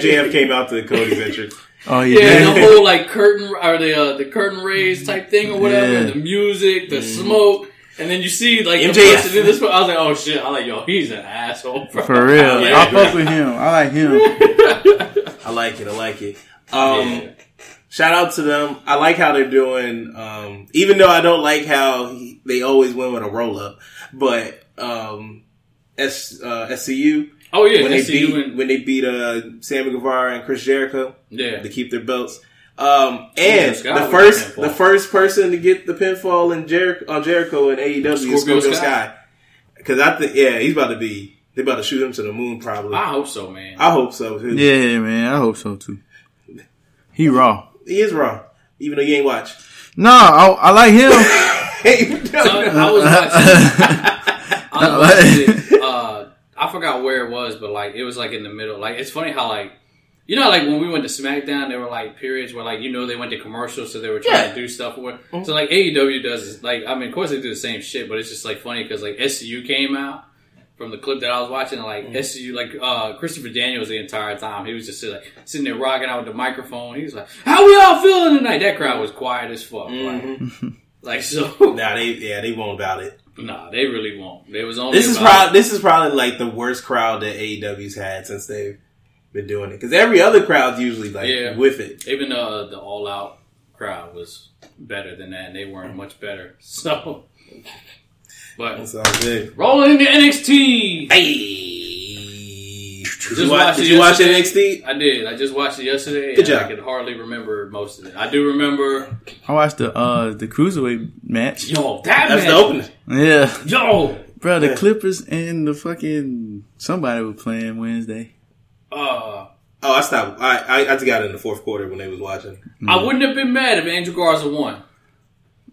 MJF came out to Cody's entrance. Oh Yeah, yeah, the whole like curtain or the uh, the curtain raise type thing or whatever, Yeah. the music, the smoke, And then you see like the MJF. person in this. I was like, oh shit! I was like, yo, he's an asshole. Bro. For real. Yeah. I fuck with him. I like him. I like it. I like it. Um, Yeah. Shout out to them. I like how they're doing. Um, even though I don't like how he, they always win with a roll up, but um, S, uh, SCU Oh yeah, when they beat and- when they beat uh, Sammy Guevara and Chris Jericho yeah. to keep their belts. Um, and Scott the first pinfall. the first person to get the pinfall in Jericho on Jericho in AEW is Scorpio Scorpio Sky. Sky. Because I think yeah, he's about to be they about to shoot him to the moon probably. I hope so, man. I hope so too. Yeah, man. I hope so too. He raw. He is raw, even though you ain't watch. No, I, I like him. So, I was watching. I was watching. Uh, I forgot where it was, but like it was like in the middle. Like it's funny how like you know like when we went to SmackDown, there were like periods where like you know they went to commercials, so they were trying Yeah. to do stuff with. Mm-hmm. So like AEW does is, like I mean, of course they do the same shit, but it's just like funny because like SCU came out. From the clip that I was watching, like mm-hmm. SCU, like uh, Christopher Daniels, the entire time he was just like sitting there rocking out with the microphone. He was like, "How we all feeling tonight?" That crowd was quiet as fuck. Like, mm-hmm. like so, Nah, they yeah they won't about it. Nah, they really won't. They was only This is about- probably this is probably like the worst crowd that AEW's had since they've been doing it. Because every other crowd's usually like Yeah. with it. even uh, the all out crowd was better than that, and they weren't much better. So, but That's all good. rolling into NXT. Hey, did Just you watch? watched Did you watch. NXT? I did. I just watched it yesterday, Good and I can hardly remember most of it. I do remember. I watched the uh the cruiserweight match. Yo, that That's match. the opening. Yeah, Yo, bro. The Yeah. Clippers and the fucking somebody were playing Wednesday. uh, Oh, I stopped. I, I I just got in the fourth quarter when they was watching. I wouldn't have been mad if Angel Garza won.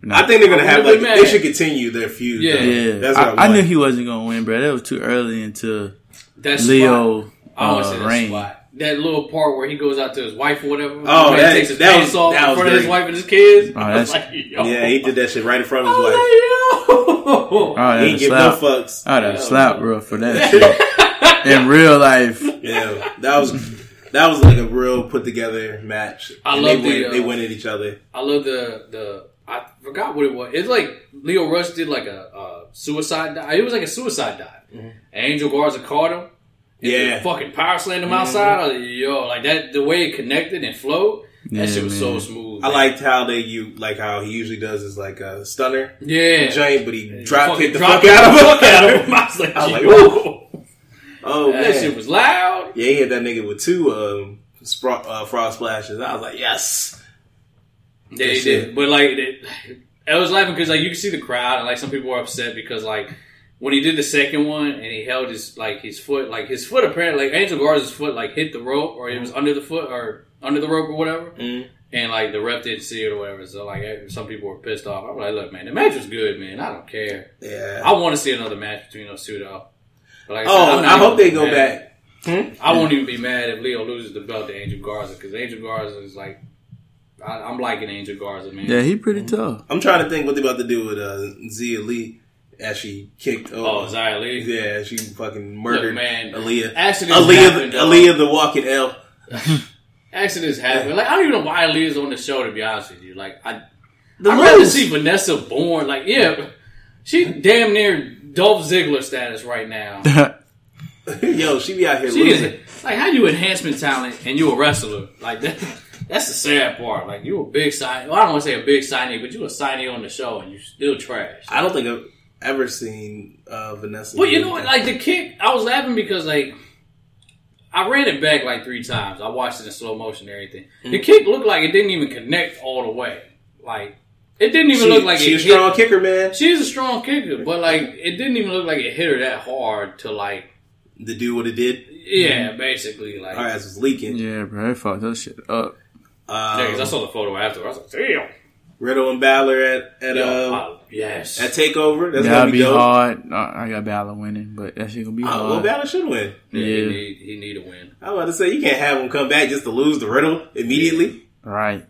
No. I think they're gonna have like been they should continue their feud. Yeah. though. Yeah, that's what I, I, I knew he wasn't gonna win, bro. That was too early into That Lio spot, I want uh, say reign. Spot. That little part where he goes out to his wife or whatever. Oh, that- he takes his that pants was- off that in was front of his wife and his kids. Oh, that's- like. Yeah, he did that shit right in front of his was wife. like, yo. Oh, He that's didn't a give no slap. fucks. I'd have Yeah. slapped, bro, for that shit. In real life, Yeah, that was that was like a real put together match. I And love they the, win, they uh, win at each other. I love the the. I forgot what it was. It's like Lio Rush did like a, a suicide dive. It was like a suicide dive. And Angel Garza caught him. Mm-hmm. Yeah. Mm-hmm. fucking power slammed him outside. I was like, yo, like that. The way it connected and flowed. Yeah, that shit was so man. smooth. I man. liked how they you like how he usually does is like a stunner yeah. giant, but he drop Fucking kicked the fuck out of him. fuck out of him. I was like, I was like, yo. Oh That man, shit was loud. yeah, he hit that nigga with two um spro- uh, frost splashes. I was like, yes. Yeah, he did. But like, it, I was laughing because like you can see the crowd and like some people were upset because like when he did the second one and he held his like his foot like his foot apparently like Angel Garza's foot like hit the rope or it was under the foot or under the rope or whatever. Mhm. And like the ref didn't see it or whatever, so like some people were pissed off. I'm like, look, man, the match was good, man. I don't care. Yeah. I want to see another match between those two though. But like I oh, I'm I hope they go mad. back. I won't even be mad if Lio loses the belt to Angel Garza because Angel Garza is like, I, I'm liking Angel Garza, man. yeah, he pretty tough. I'm trying to think what they're about to do with uh, Xia Li as she kicked. Oh, uh, over. Xia Li. Yeah, she fucking murdered Look, man, Aaliyah. accidents Aaliyah, happen, the. Aaliyah, the walking L. Accidents happen. Like I don't even know why Leah's on the show. To be honest with you, like I, The I'd rather see Vanessa Borne. Like yeah, she damn near Dolph Ziggler status right now. Yo, she be out here She losing. is like how you enhancement talent and you a wrestler. Like that. That's the sad part. Like you a big sign. Well, I don't want to say a big signee, but you a signee on the show and you still trash. I don't think I've ever seen uh, Vanessa. Well, you know what? Like the kick, I was laughing because like I ran it back like three times. I watched it in slow motion and everything. Mm-hmm. The kick looked like it didn't even connect all the way. Like it didn't even she, look like she it a strong hit. kicker, man. She's a strong kicker, but like it didn't even look like it hit her that hard to like. To do what it did, Yeah, basically like. her ass was leaking. Yeah, bro, they fucked that shit up. Um, Yeah, 'cause I saw the photo after. I was like, damn. Riddle and Balor at at Yo, uh, I- yes. at Takeover. That's That'll gonna be be dope. hard. I I got Balor winning, but that shit gonna be Oh, well, hard. Balor should win. yeah, Yeah. He need he need a win I was about to say you can't have him come back just to lose the Riddle immediately. Right.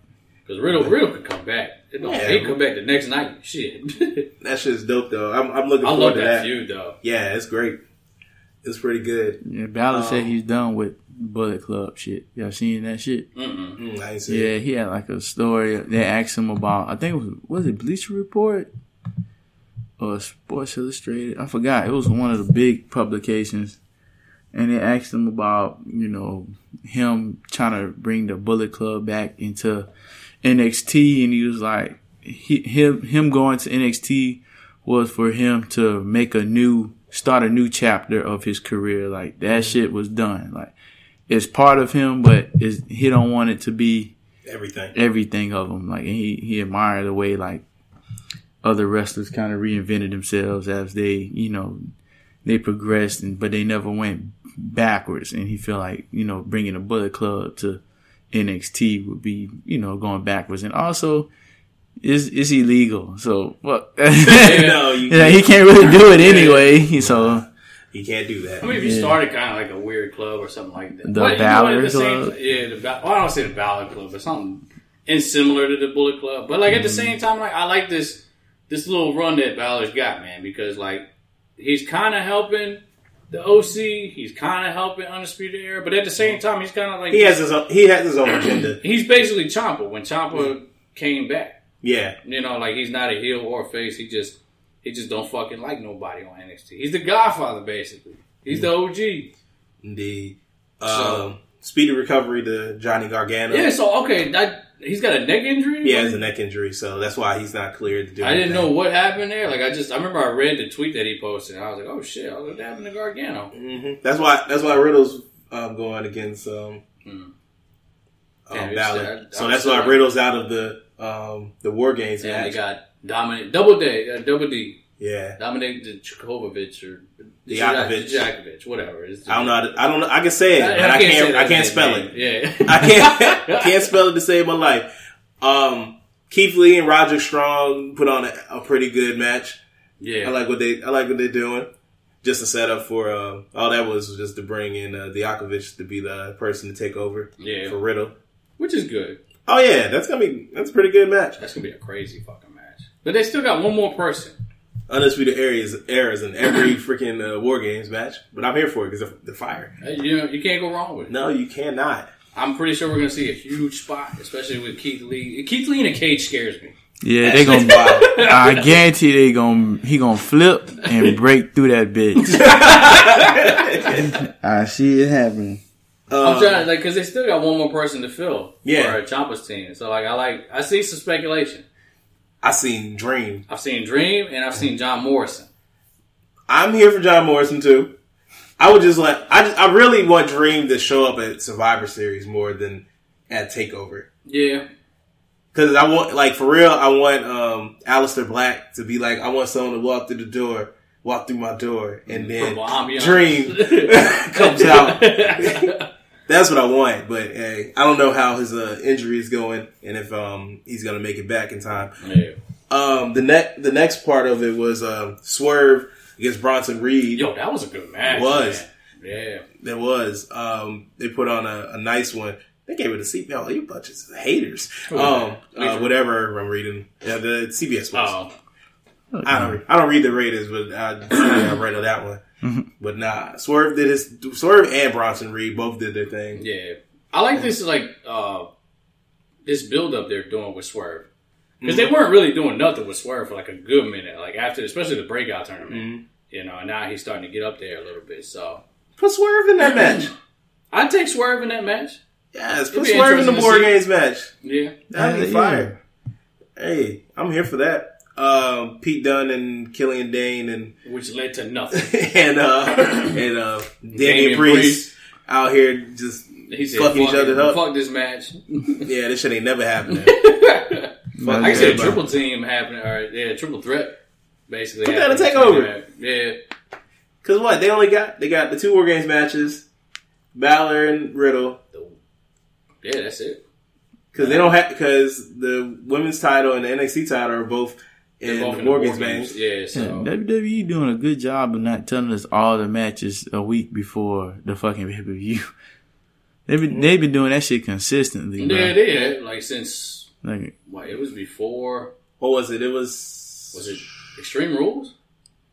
because Riddle Riddle could come back. It don't, Yeah. he can come back the next night. Shit. That shit's dope though. I'm, I'm looking I forward love to that that. feud though. Yeah, it's great. It's pretty good. Yeah, Balor said Um, he's done with Bullet Club shit. Y'all seen that shit? Mm-mm. Mm, I see it. Yeah, he had like a story. They asked him about. I think it was was it Bleacher Report. or Sports Illustrated. I forgot. It was one of the big publications, and they asked him about you know him trying to bring the Bullet Club back into NXT, and he was like, he, him him going to NXT was for him to make a new start a new chapter of his career. Like that shit was done. Like it's part of him, but is he don't want it to be Everything. everything of him. Like he he admired the way like other wrestlers kind of reinvented themselves as they you know they progressed and but they never went backwards. And he felt like you know bringing a Bullet Club to NXT would be you know going backwards. And also is is illegal. So well, No, you yeah, he can't really do it anyway. So You can't do that. I mean, if you started kind of like a weird club or something like that. The But, you know, Balor at the same- Club? yeah, the well, I don't say the Balor Club, but something in similar to the Bullet Club. But like at the Mm-hmm. same time, like I like this this little run that Balor's got, man, because like he's kind of helping the OC, he's kind of helping Undisputed Era, but at the same time, he's kind of like He has his own. He has his own agenda. he's basically Ciampa when Ciampa came back. Yeah, You know, like he's not a heel or a face. He just he just don't fucking like nobody on NXT. He's the Godfather, basically. He's the OG. indeed. So- Um, speedy recovery to Johnny Gargano. Yeah, so okay, that he's got a neck injury. He has a neck injury, so that's why he's not cleared to do. I didn't know what happened there. Like I just, I remember I read the tweet that he posted. and I was like, oh shit, I was like, what happened to Gargano? Mhm. That's why. That's why Riddle's um, going against um, Hmm. um, Damn, I- so that's why Riddle's out of the um, the War Games And match. they got Dominic Double Day, uh, Double D, yeah, Dominik Dijakovic or Dijakovic. Dijakovic, whatever. I don't know. How to, I don't know. I can say it, I- but I I can't say can't. I can't name. spell it. Yeah, I can't. Can't spell it to save my life. Um, Keith Lee and Roderick Strong put on a, a pretty good match. yeah. I like what they. I like what they're doing. Just a setup for. Uh, all that was was just to bring in uh, Dijakovic to be the person to take over Yeah. for Riddle. which is good. Oh yeah, that's gonna be that's a pretty good match. That's gonna be a crazy fucking match. But they still got one more person. Undisputed areas errors in every freaking uh, War Games match, but I'm here for it because the fire. Uh, You know, you can't go wrong with it. No, you cannot. I'm pretty sure we're gonna see a huge spot, especially with Keith Lee. Keith Lee in a cage scares me. yeah, they gonna. Buy. I guarantee they gonna he gonna flip and break through that bitch. I see it happening. I'm trying to like because they still got one more person to fill Yeah. for a Ciampa's team. So like I like I see some speculation. I seen Dream. I've seen Dream and I've seen John Morrison. I'm here for John Morrison too. I would just like I just I really want Dream to show up at Survivor Series more than at Takeover. Yeah, Cause I want like for real, I want um Aleister Black to be like I want someone to walk through the door, walk through my door, and then Purple. Dream comes out. That's what I want, but hey, I don't know how his uh, injury is going and if um he's gonna make it back in time. yeah. Um, the next the next part of it was um Swerve against Bronson Reed. Yo, that was a good match. It was. man. Yeah. There was. Um, they put on a, a nice one. They gave it a seatbelt. You bunches of haters. Um, uh, whatever I'm reading. Yeah, the CBS. Oh, I don't. I don't read the ratings, but I, I read that one. Mm-hmm. But nah, Swerve did his. Swerve and Bronson Reed both did their thing. yeah. I like this like uh this build up they're doing with Swerve. Because they mm-hmm. weren't really doing nothing with Swerve for like a good minute, like after, especially the breakout tournament. Mm-hmm. You know, and now he's starting to get up there a little bit. So Put Swerve in that match. I'd take Swerve in that match. Yes, It'd put Swerve in the interesting to War. Games match. Yeah. That'd be Yeah, fire. Hey, I'm here for that. Um, Pete Dunne and Killian Dain and Which led to nothing. and uh and uh Damian Damian Priest Priest. out here just He said, Fucking fuck, each other it, up. fuck this match. yeah, this shit ain't never happened. I can say triple team happening, or yeah, triple threat, basically. Put that in happening. TakeOver. Yeah, Cause what they only got they got the two War Games matches, Balor and Riddle. yeah, that's it. Because they don't have because the women's title and the NXT title are both in They're both the in War the Games War games. Games. Yeah, Yeah, so WWE doing a good job of not telling us all the matches a week before the fucking pay per view. They've been they've been doing that shit consistently. yeah, bro. they had like since Like, what it was before. What was it? It was Was it Extreme Rules?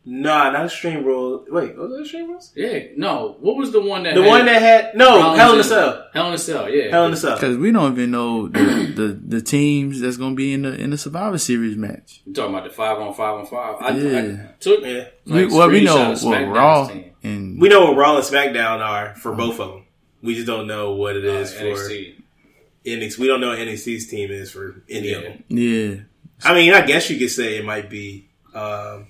Nah, not Extreme Rules. Wait, was it Extreme Rules? Yeah, no. What was the one that The had one that had no Rollins Hell in a Cell. Hell in a Cell, yeah. Hell in a Cell. Because we don't even know the, the the teams that's gonna be in the in the Survivor Series match. You talking about the five on five on five? I, Yeah. I took Yeah. like, we, well, we know what SmackDown's Raw team. and We know what Raw and SmackDown are for both of them. We just don't know what it is Uh, for NXT. NXT. We don't know what NXT's team is for any of them. yeah. I mean, I guess you could say it might be um,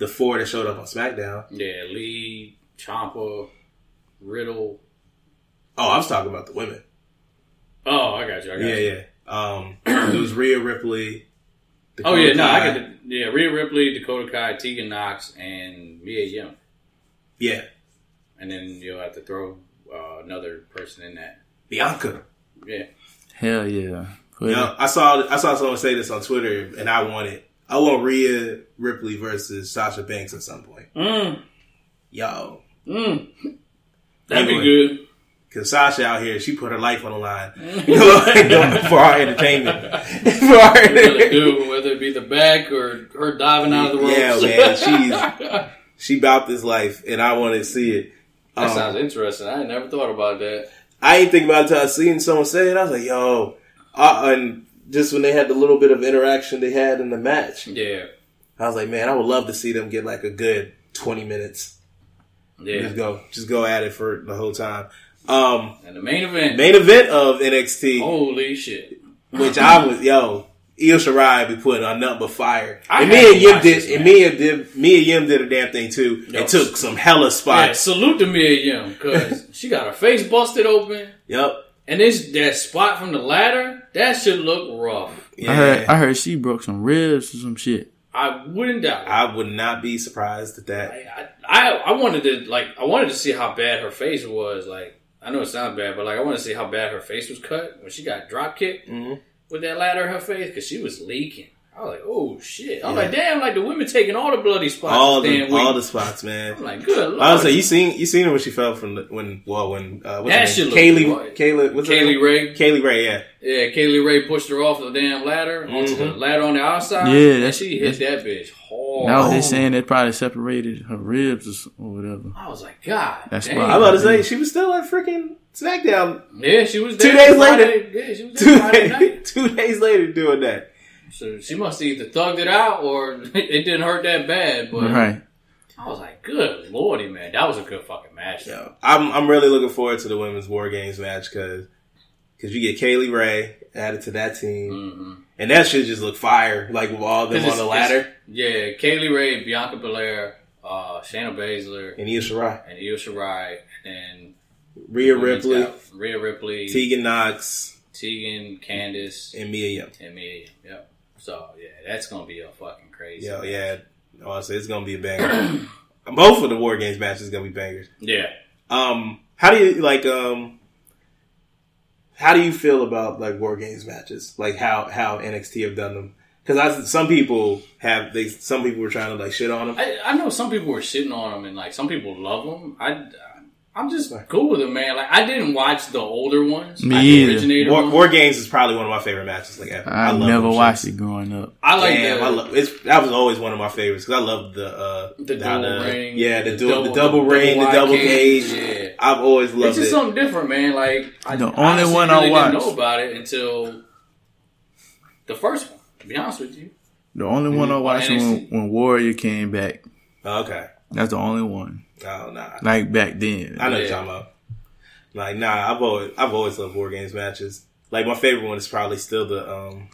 the four that showed up on SmackDown. Yeah, Lee, Ciampa, Riddle. Oh, I was talking about the women. Oh, I got you. I got Yeah, you. yeah. Um, it was Rhea Ripley. Oh yeah, Dakota no, I got the, yeah. Rhea Ripley, Dakota Kai, Tegan Nox, and Mia Yim. Yeah, And then you'll have to throw uh, another person in that. Bianca. Yeah. Hell yeah. Put Yeah, I saw I saw someone say this on Twitter, and I want it. I want Rhea Ripley versus Sasha Banks at some point. Mm, Yo, mm. That'd Anyway. be good. because Sasha out here, she put her life on the line for our entertainment. for our Really do, whether it be the back or her diving out of the ropes. Yeah, man, she's she about this life, and I want to see it. that Um, sounds interesting. I never thought about that. I ain't think about it until I seen someone say it. I was like, yo, uh, and just when they had the little bit of interaction they had in the match, Yeah, I was like, man, I would love to see them get like a good twenty minutes. yeah. Just go, just go at it for the whole time. Um, And the main event. main event of NXT, Holy shit! which I was, yo, Io Shirai be putting on nothing but fire. I and Mia Yim did, and me and did, Mia Yim did a damn thing too, Yo. and took some hella Yeah, spots. salute to Mia Yim because she got her face busted open, Yep. And this that spot from the ladder that should look rough. Yeah. I heard I heard she broke some ribs or some shit. I wouldn't doubt it. I would not be surprised at that. I, I I wanted to like I wanted to see how bad her face was. Like I know it sounds bad, but like I want to see how bad her face was cut when she got drop kicked Mhm. with that ladder in her face because she was leaking. I was like, oh shit! I'm like, damn, like the women taking all the bloody spots. all this damn the week. all the spots, man. I'm like, good lord. I was like, you seen you seen her when she fell from the, when well when uh, what's That her shit name? looked Kaylee right. Kaylee what's her Kaylee name? Ray. Kay Lee Ray yeah Yeah, Kay Lee Ray pushed her off the damn ladder onto the Mhm. ladder on the outside. Yeah, and she hit that bitch hard. Now they saying they probably separated her ribs or, or whatever. I was like, God, That's damn. I'm about to say she was still at freaking SmackDown Yeah, she was Two days Friday- later. Yeah, she was there two Friday night. two days later doing that. So she must have either thugged it out or it didn't hurt that bad. But Right. I was like, good lordy, man, that was a good fucking match. Yo, I'm I'm really looking forward to the women's War Games match because because you get Kay Lee Ray added to that team, Mm-hmm. and that should just look fire like with all of them 'Cause on the ladder Yeah, Kay Lee Ray, Bianca Belair, uh, Shayna Baszler, and Io Shirai, and Io Shirai, and Rhea Ripley, got Rhea Ripley, Tegan Nox, Tegan, Candice, and Mia Yim. and Mia. Yep. So yeah, that's gonna be a fucking crazy. Yo, yeah, honestly, it's gonna be a banger. Both of the War Games matches are gonna be bangers. Yeah. Um, how do you like? Um, how do you feel about like War Games matches? Like how how NXT have done them? Because I some people have they some people were trying to like shit on them. I, I know some people were shitting on them, and like some people love them. I, I'm just cool with it, man. Like I didn't watch the older ones, Me like, the either. originator War, ones. War Games is probably one of my favorite matches like ever. I, love never watched shits. it growing up. I like Damn, the, I love it's that was always one of my favorites because I love the uh the how double ring. yeah the, dual, the double ring the double cage. Yeah. I've always loved it. It's just it. something different, man. Like I The only honestly one I really didn't watched- know about it until the first one. To be honest with you, The only one I Mhm. watched when, when Warrior came back. okay, That's the only one. Oh nah, Like back then. I know what you're Yeah. talking about. Like, nah, I've always I've always loved war games matches. Like my favorite one is probably still the um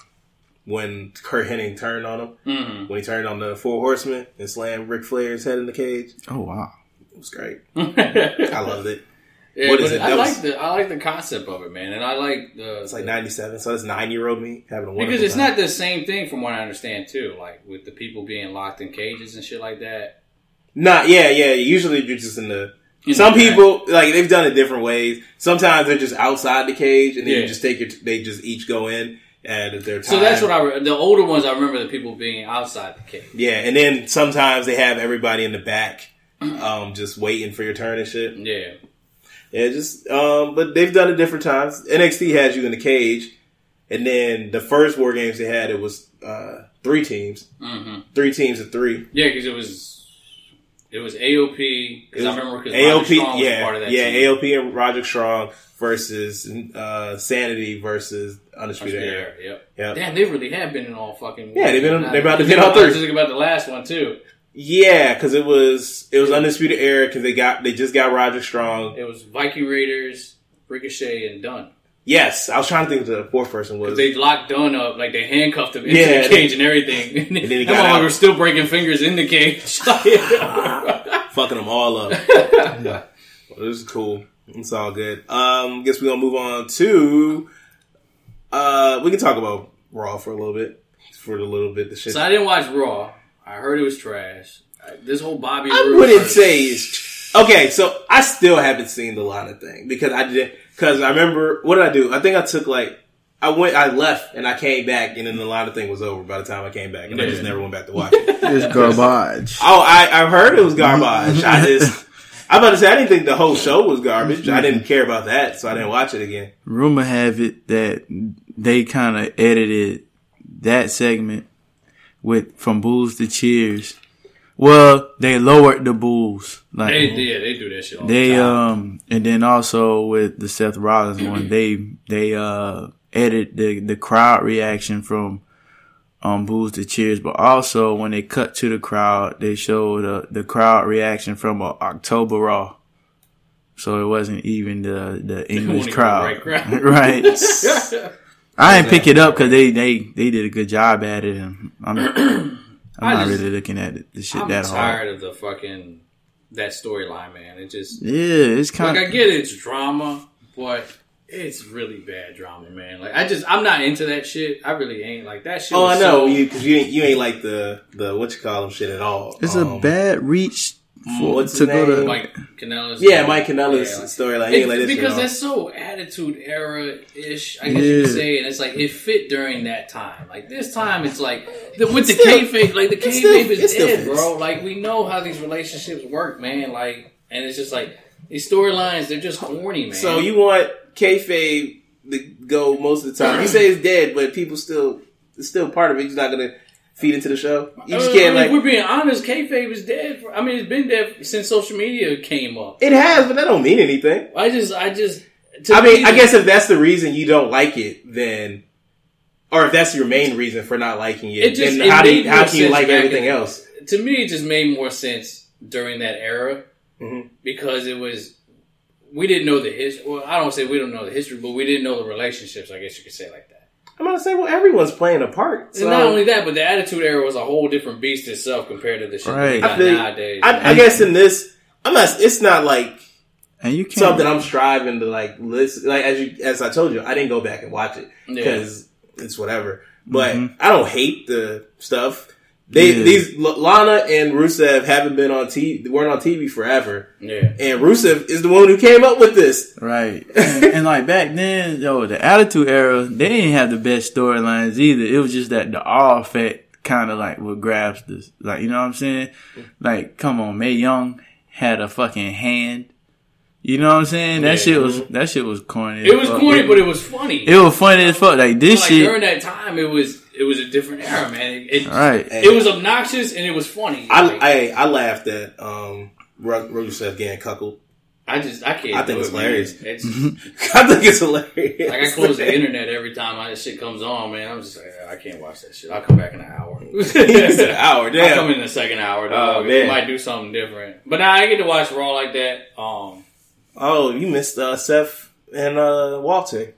when Curt Hennig turned on him mm when he turned on the Four Horsemen and slammed Ric Flair's head in the cage. Oh wow. It was great. I loved it. but What is it? I That like was- the I like the concept of it, man, and I like the It's like '97, so it's nine year old me having a wonderful because it's time. not the same thing from what I understand too. Like with the people being locked in cages and shit like that. Not yeah, yeah. Usually you're just in the. In Some the people like they've done it different ways. Sometimes they're just outside the cage, and then Yeah. you just take it. They just each go in, and if they're So that's what I re- the older ones I remember the people being outside the cage. Yeah, and then sometimes they have everybody in the back, um, just waiting for your turn and shit. Yeah, Yeah, just um, but they've done it different times. NXT has you in the cage, and then the first War Games they had it was uh three teams, hmm three teams of three. yeah, because it was It was AOP because I remember because AOP, Strong was yeah, a part of that. yeah, team. AOP and Roderick Strong versus uh, Sanity versus Undisputed Yeah, Era. yep. Yep. Damn, they really have been in all fucking. Yeah, they've been- they're about to get all were- I was three. just thinking about the last one too. Yeah, because it was it was Undisputed Era because they got they just got Roderick Strong. It was Viking Raiders, Ricochet, and Dunne. Yes, I was trying to think who the fourth person was. They locked Dunne up, like they handcuffed him into Yeah, the cage and everything. And then he that got motherfucker out. was still breaking fingers in the cage. fucking them all up. Well, this is cool. It's all good. Um, guess we're gonna move on to. Uh, we can talk about Raw for a little bit. For a little bit, the shit. so I didn't watch Raw. I heard it was trash. This whole Bobby. I Roode wouldn't part- say it's okay. So I still haven't seen the Lana thing because I did because I remember what did I do? I think I took like I went, I left, and I came back, and then the line of thing was over by the time I came back, and I just never went back to watch it. It's garbage. oh, I I heard it was garbage. I just. I'm about to say I didn't think the whole show was garbage. I didn't care about that, so I didn't watch it again. Rumor have it that they kind of edited that segment with from boos to cheers. Well, they lowered the boos. Like They did. They do that shit. All they the time. um and then also with the Seth Rollins one, they they uh edit the the crowd reaction from um boos to cheers, but also when they cut to the crowd, they showed uh, the crowd reaction from uh, October Raw. So it wasn't even the the English crowd, right right? I didn't pick it up because they, they they did a good job at it, and I'm I'm I not just- really looking at it, the shit that hard. I'm that tired of the fucking that storyline, man. It just Yeah, it's kind like of I get it's drama, but it's really bad drama, man. Like I just I'm not into that shit. I really ain't like that shit. Oh, I know so- you because you ain't you ain't like the the what you call them shit at all. it's a Um, bad reach for what's to his go to name? Mike Kanellis. Yeah, Mike Kanellis Yeah, like- storyline. He like this because at that's so attitude era ish, I guess you Yeah. could say, and it's like it fit during that time. Like this time, it's like the, with the kayfabe, like the it still- kayfabe it is still dead, fits. bro. Like we know how these relationships work, man. Like, and it's just like these storylines, they're just corny, man. So you want kayfabe to go most of the time? You say it's dead, but people still it's still part of it. You're not gonna feed into the show. You just Uh, can't I mean, if we're being honest, kayfabe is dead. For, I mean, it's been dead since social media came up. It has, but that don't mean anything. I just, I just. I mean, me, I guess if that's the reason you don't like it, then, or if that's your main reason for not liking it, It just- then it how do you, how can you like everything in- else? to me, it just made more sense during that era Mhm. because it was we didn't know the history. Well, I don't say we don't know the history, but we didn't know the relationships. I guess you could say like that. I'm gonna say, well, everyone's playing a part. So and not only that, but the Attitude Era was a whole different beast itself compared to the shit Right. that I got feel, nowadays. I, I guess in this, I'm not. It's not like and you can't something I'm striving to like listen. Like as you, as I told you, I didn't go back and watch it Yeah. because it's whatever. But Mm-hmm. I don't hate the stuff. They Yeah. these L- Lana and Rusev haven't been on TV. weren't on TV forever. yeah. And Rusev is the one who came up with this. Right. And, and like back then, yo, the Attitude Era, they didn't have the best storylines either. It was just that the all effect kind of like what grabs this. Like, you know what I'm saying? Like, come on, Mae Young had a fucking hand. You know what I'm saying? That Yeah. shit was, that shit was corny. It was fuck. corny, but it was funny. it was funny as fuck. Like, this like shit. during that time, it was it was a different era, man. It, it, Right. it was obnoxious and it was funny. I Like, I, I laughed at um Ru- Rusev getting cuckold. I just I can't. I think it's it, hilarious. It's, I think it's hilarious. Like I close the internet every time that shit comes on, man. I'm just like, I can't watch that shit. I'll come back in an hour. It's an hour, I'll come in the second hour. Oh, Dog. man. we might do something different. But now I get to watch Raw like that. Um, Oh, you missed uh, Seth and uh, Walter.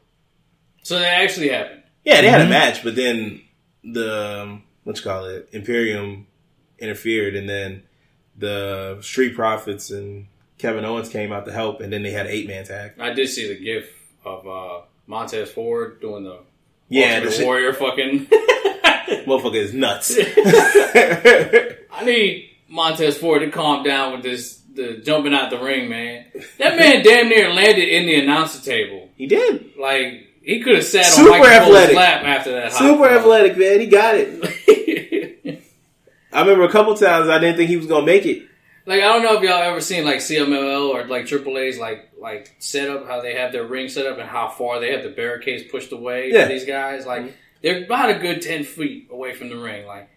so that actually happened. Yeah, they had Mm-hmm. a match, but then the um, what you call it, Imperium interfered, and then the Street Profits and Kevin Owens came out to help, and then they had eight man tag. I did see the gif of uh, Montez Ford doing the Yeah, the shit- Warrior fucking. motherfucker is nuts. I need Montez Ford to calm down with this the jumping out the ring, man. That man damn near landed in the announcer table. he did. Like he could have sat Super on Mick Foley's athletic. lap after that. Super dog. athletic, man. He got it. I remember a couple times I didn't think he was gonna make it. Like I don't know if y'all ever seen like CMLL or like AAA's like like setup how they have their ring set up and how far they have the barricades pushed away Yeah. for these guys. Like they're about a good ten feet away from the ring. Like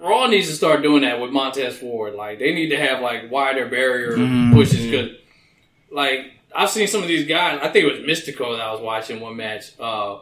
Raw needs to start doing that with Montez Ford. Like they need to have like wider barrier Mm-hmm. pushes because, like I've seen some of these guys. I think it was Místico that I was watching one match. Uh,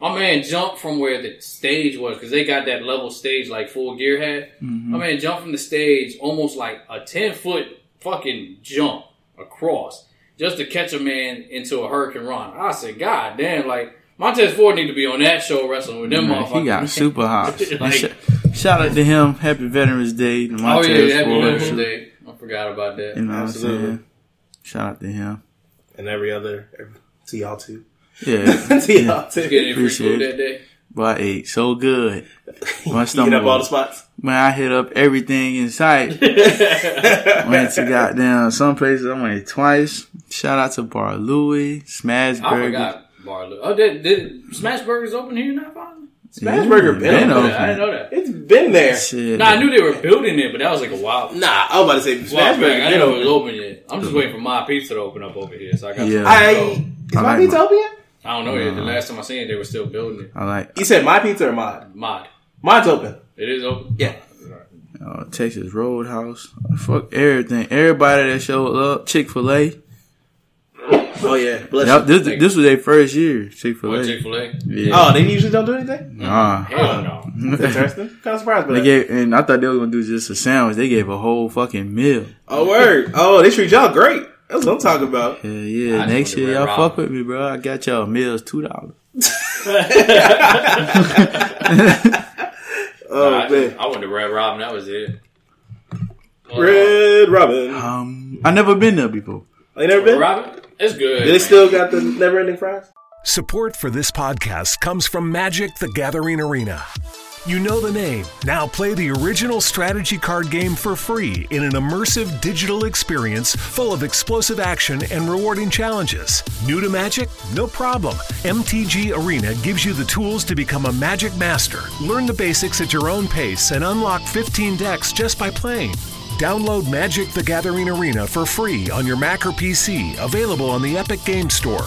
my man jumped from where the stage was because they got that level stage like full gear had. Mm-hmm. My man jumped from the stage almost like a ten foot fucking jump across just to catch a man into a hurricanrana. I said, God damn, like Montez Ford need to be on that show wrestling with them Man, motherfuckers. he got super hot. Like- Sh- shout out to him. Happy Veterans Day. to Oh Montez yeah, happy Ford. Veterans Day. I forgot about that. You know what I'm Absolutely. Saying? Shout out to him. and every other every, to y'all too. Yeah. to y'all too. Getting free Appreciate food it. that day. But I ate so good. My You hit up all the spots. Man, I hit up everything in sight. went to goddamn some places. I went twice. Shout out to Bar Louie, Smash I Burger. forgot Barlow. Oh, did, did Smash Burgers open here now? Finally? Smash Burger been been open. open. I didn't know that. It's been there. Shit. Nah, I knew they were building it, but that was like a while. Nah, I was about to say While Smash Burger. I didn't know it was open. open yet. I'm just waiting for my pizza to open up over here, so I got. Yeah. Some I I, is I my like pizza my- open yet? I don't know yet. The last time I seen it, they were still building it. I like You said my pizza or mod? Mod. Mine's open. It is open. Yeah. uh, Texas Roadhouse. Fuck everything. Everybody that showed up. Chick Fil A. Oh yeah. Bless Yep, you. this this was their first year. Chick Fil A. Chick Fil A? Yeah. Oh, they usually don't do anything. Nah. Hell no. That's interesting. kind of surprised by They that. gave, and I thought they were gonna do just a sandwich. They gave a whole fucking meal. Oh word. Oh, they treat y'all great. That's what I'm talking about. Hell yeah! I Next year, y'all fuck with me, bro. I got y'all meals two dollars. Oh I, man. I went to Red Robin. That was it. Red Robin. Um, I never been there before. Oh, you never been? Robin. It's good. Do they man. still got the never ending fries? Support for this podcast comes from Magic the Gathering Arena. You know the name. Now play the original strategy card game for free in an immersive digital experience full of explosive action and rewarding challenges. New to Magic? No problem. MTG Arena gives you the tools to become a Magic master. Learn the basics at your own pace and unlock 15 decks just by playing. Download Magic the Gathering Arena for free on your Mac or PC, available on the Epic Game Store.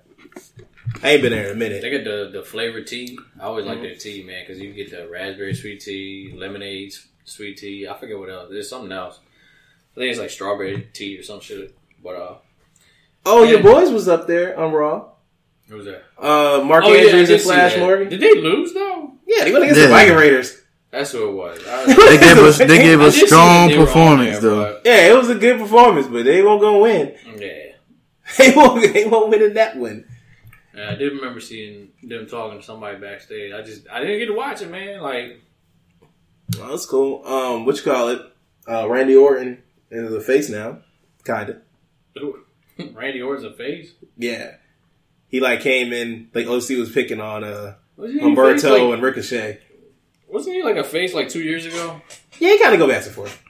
I ain't been there in a minute. They got the the flavored tea. I always like their tea, man, because you get the raspberry sweet tea, lemonade sweet tea. I forget what else. There's something else. I think it's like strawberry tea or some shit. But uh, Oh, your boys was up there on Raw. what was that? Uh, Mark Oh, Andrews did and Flash. Morgan. Did they lose though? Yeah, they went against Yeah. the Viking Raiders. That's who it was. I, They gave us they gave I us did see that strong they were on performance there, though. Yeah, it was a good performance, but they won't gonna win. Yeah. They won't. They won't win in that one. And I did remember seeing them talking to somebody backstage. I just I didn't get to watch it, man. Like Well, that's cool. Um, what you call it? Uh, Randy Orton is the face now, kinda. Randy Orton's a face. Yeah, he like came in like OC was picking on uh Wasn't he a face, Humberto like- and Ricochet. Wasn't he like a face like two years ago? Yeah, he kind of go back and forth.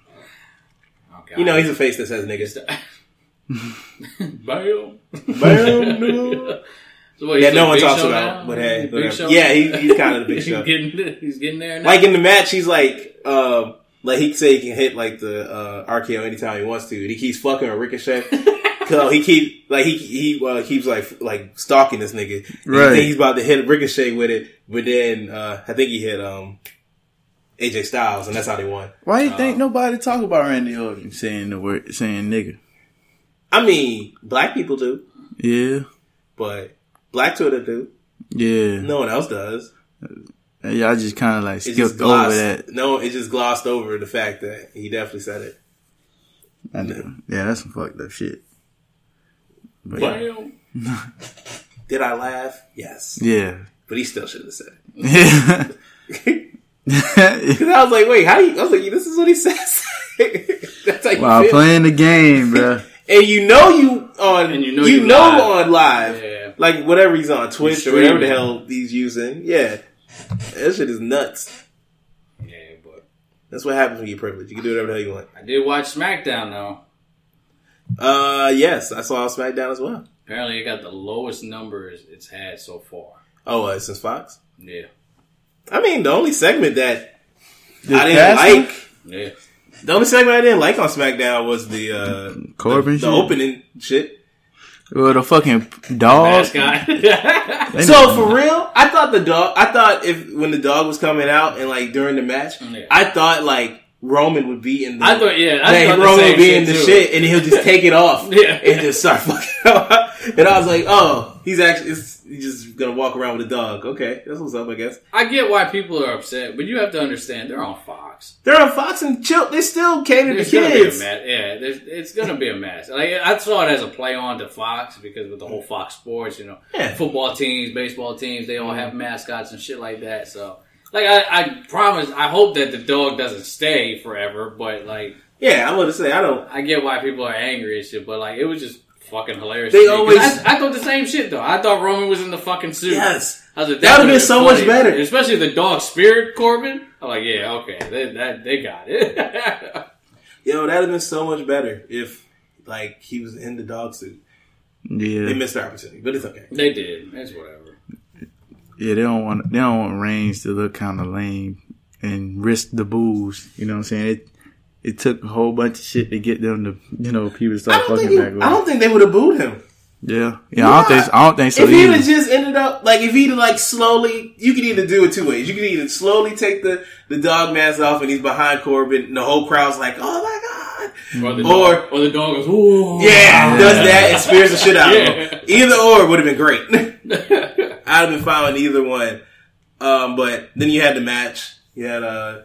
Oh, You know, he's a face that says niggas. Bam. Bam. So what, he's yeah, no one talks about. now? But hey, Big whatever. Show? yeah, he, he's kind of the big he's show. getting he's getting there now. Like in the match, he's like, um, like he say he can hit like the uh, RKO anytime he wants to. And he keeps fucking with Ricochet. Cause he keep like he he uh, keeps like like stalking this nigga. And Right. He's about to hit Ricochet with it, but then uh, I think he hit um AJ Styles, and that's how they won. Why do you think nobody talk about Randy Orton saying the word saying nigga? I mean, black people do, Yeah, but black Twitter do. yeah. No one else does. Yeah, I just kind of like It skipped just over glossed. that. No, it just glossed over the fact that he definitely said it. I know. Yeah, that's some fucked up shit. But Bam. Did I laugh? Yes, yeah, but he still should have said it. yeah. Because I was like, wait, how do you? I was like, this is what he says. That's how you While feel. playing the game, bro. and you know you on, And you know you know know, you live. on live, Yeah. Like whatever he's on Twitch or whatever the hell he's using. Yeah, That shit is nuts. Yeah, but That's what happens when you're privileged. You can do whatever the hell you want. I did watch SmackDown though. Uh, yes, I saw SmackDown as well. Apparently, it got the lowest numbers it's had so far. Oh, uh, since Fox. Yeah, I mean, the only segment that The I didn't casting? like, yeah. the only segment I didn't like on SmackDown was the uh, Corbin the, the opening shit. Well, the fucking dog. Mascot. They So for real, I thought the dog. I thought if when the dog was coming out and like during the match, Yeah. I thought like Roman would be in the. I thought, yeah, I Like, thought the Roman same would be shit in the too. shit, and he'll just take it off, Yeah. and just start fucking. up. and I was like, oh, he's actually it's, he's just gonna walk around with a dog. Okay, that's what's up, I guess. I get why people are upset, but you have to understand they're on Fox. They're on Fox and chill. They still cater to There's gonna be a kids. mess. Yeah, it's gonna be a mess. Like I saw it as a play on to Fox because with the whole Fox Sports, you know, Yeah. football teams, baseball teams, they all have mascots and shit like that. So, like, I, I promise, I hope that the dog doesn't stay forever. But like, Yeah, I'm gonna say I don't. I get why people are angry and shit. But like, it was just fucking hilarious. They to me. 'Cause always- I, I thought the same shit though. I thought Roman was in the fucking suit. Yes. I was like, That would've been would've so much better. especially the dog spirit Corbin. I'm like, yeah, okay, they, that they got it. Yo, that'd have been so much better if like he was in the dog suit. Yeah, they missed the opportunity, but it's okay. they did. It's whatever. yeah. They don't want. They don't want Reigns to look kind of lame and risk the boos. You know what I'm saying? It it took a whole bunch of shit to get them to you know people to start fucking think back with. I don't think they would have booed him. Yeah, yeah. I don't think. I don't think so if he either. would just ended up like if he'd like slowly, you could either do it two ways. You could either slowly take the the dog mask off and he's behind Corbin, and the whole crowd's like, "Oh my god!" Or the Or- dog, or the dog goes, ooh. Yeah, does that and spears the shit out of him. Either or would have been great. I'd have been fine with either one. Um, but then you had the match. You had uh,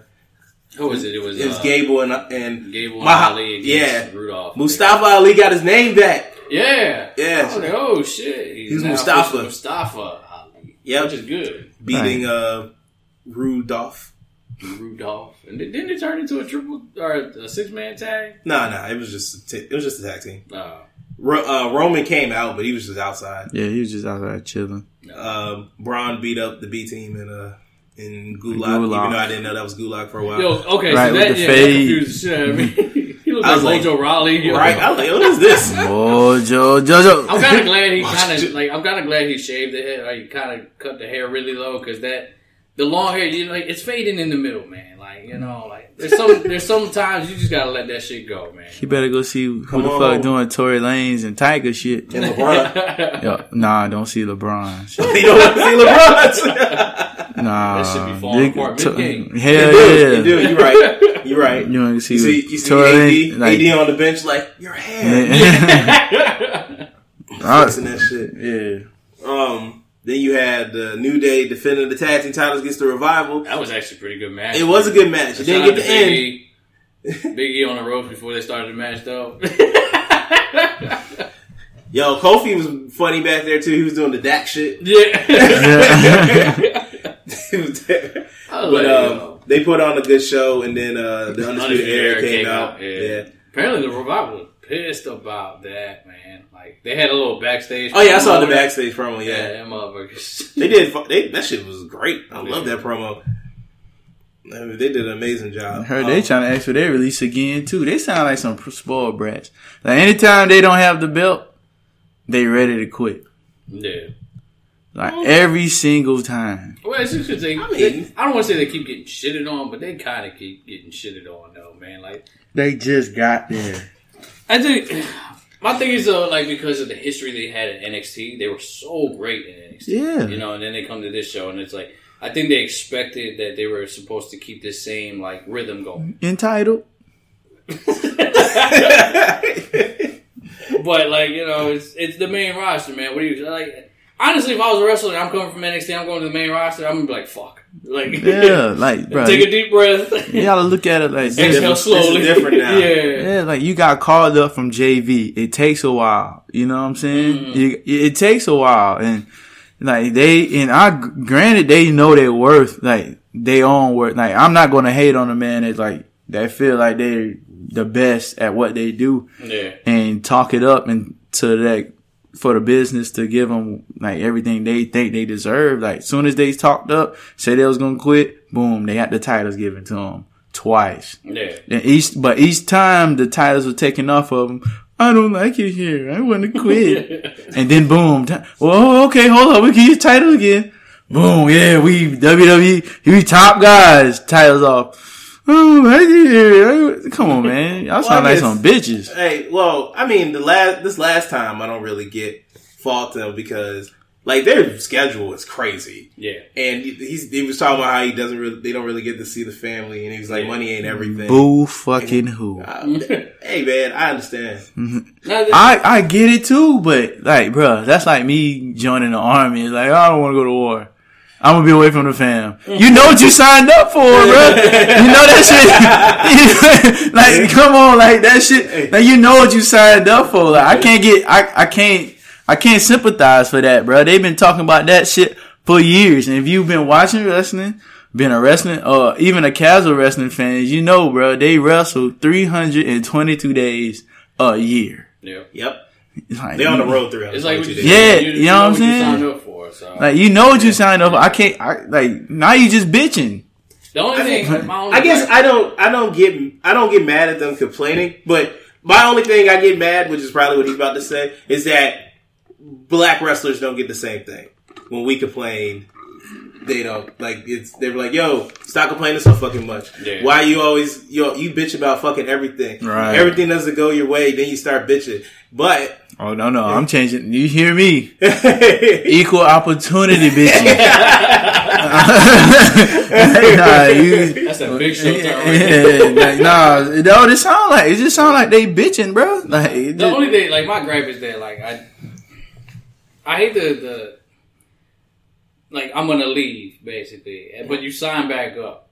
Who was it? It was, it was uh, Gable and and Gable and Mah- Ali against yeah, Rudolph. Mustafa Ali got his name back. Yeah. Yeah. I like, oh shit. He's now Mustafa. official Mustafa Ali. Yep. Which is good. beating uh Rudolph. Rudolph. And then- didn't it turn into a triple or a six man tag? No, no, it was just a t- it was just a tag team. No. Ro- uh, Roman came out, but he was just outside. yeah, he was just outside there chilling. Um, Braun beat up the B team and uh in Gulak, Gulak. even though I didn't know that was Gulak for a while. Yo, okay, Right, so that, the yeah, fade. confused the shit out of me. he looked I like was like, Mojo Rawley. yo. right? I was like, what is this? Joe, Jojo. I'm kind of glad he kind of like. I'm kind of glad he shaved the hair. Or he kind of cut the hair really low because that the long hair, you know, like, it's fading in the middle, man. Like you know, like there's some there's some times you just gotta let that shit go, man. You better go see who Come the on. fuck doing Tory Lanez and Tiger shit. And LeBron. Yo, nah, don't see LeBron. You don't want to see LeBron. Nah, That should be falling Dig- apart to- mid-game. Hell Dude, yeah. dude, you're right. You're right. You want to see, You see, you see Tory AD, like- AD on the bench, like your hair, I- fixing that shit. yeah. Um, then you had the New Day defending the tag team titles against the Revival. That was actually a pretty good match. It was a good match. It didn't get the end. Big E. Big E on the ropes before they started the match, though. Yo, Kofi was funny back there too. He was doing the Dak shit. yeah. He was there. I but um, they put on a good show, and then uh, the Undisputed Era Era came, out. yeah. Yeah. Apparently, the revival pissed about that, man. Like they had a little backstage. Oh yeah, I saw the backstage promo. Yeah, Yeah, that motherfuckers. they did. They, that shit was great. I Yeah. love that promo. I mean, they did an amazing job. I heard they Um, trying to ask for their release again too. They sound like some spoiled brats. Like anytime they don't have the belt, they ready to quit. yeah. Like every single time. Well, it's just 'cause they, I they- mean- I don't want to say they keep getting shitted on, but they kind of keep getting shitted on, though, man. Like, They just got there. I think my thing is though, like because of the history they had in NXT, they were so great in NXT. Yeah. you know, and then they come to this show, and it's like I think they expected that they were supposed to keep this same like rhythm going, Entitled. but like you know, it's it's the main roster, man. What do you like? Honestly, if I was a wrestler and I'm coming from NXT, I'm going to the main roster. I'm gonna be like, fuck, like Yeah, like bro. take a deep breath, you gotta look at it like this. exhale This is slowly. different now. yeah. Yeah, like you got called up from JV. It takes a while. You know what I'm saying? Mm-hmm. You, it takes a while, and like they and I granted they know their worth, like they own worth. Like I'm not gonna hate on a man that like that feel like they're the best at what they do Yeah. and talk it up and to that for the business to give them like everything they think they deserve. Like soon as they talked up, say they was gonna quit, boom, they had the titles given to them twice. Yeah. And each, but each time the titles were taken off of them. I don't like it here. I want to quit. and then boom. T- well, oh, okay, hold on. We can use titles again. Boom. Yeah, we WWE. We top guys. Titles off. Oh, like it here. Come on, man. Y'all sound Well, I like some bitches. Hey, well, I mean, the last this last time I don't really get fault them because like their schedule is crazy. Yeah. And he- he's he was talking about how he doesn't really they don't really get to see the family, and he was like, money ain't everything. Boo fucking who. Uh, hey man, I understand. I, I get it too, but like, bruh, that's like me joining the army. It's like, I don't want to go to war. I'm gonna be away from the fam. You know what you signed up for, bro. You know that shit. like, come on, like that shit. Like, you know what you signed up for. Like, I can't get, I, I can't, I can't sympathize for that, bro. They've been talking about that shit for years. And if you've been watching wrestling, been a wrestling, or even a casual wrestling fan, you know, bro, they wrestle 322 days a year. Yeah. Yep, It's like, they on the road through. It's like what you days. Yeah, you know what I'm saying? You signed up for. So Like you know what you signed up for. I can't. I like now you just bitching. the only thing, my only I guess gripe- I don't I don't get I don't get mad at them complaining, but my only thing I get mad, which is probably what he's about to say, is that black wrestlers don't get the same thing. When we complain, they don't like it's they're like, yo, stop complaining so fucking much. Yeah. Why you always yo you bitch about fucking everything. Right. Everything doesn't go your way, then you start bitching. But Oh no no, I'm changing. You hear me? Equal opportunity, bitching. nah, you. that's a big show term. right Yeah, like, nah, no, it sound like it just sound like they bitching, bro. Like The just- only thing, like my gripe is that, like I, I hate the the, like I'm gonna leave basically, but you sign back up.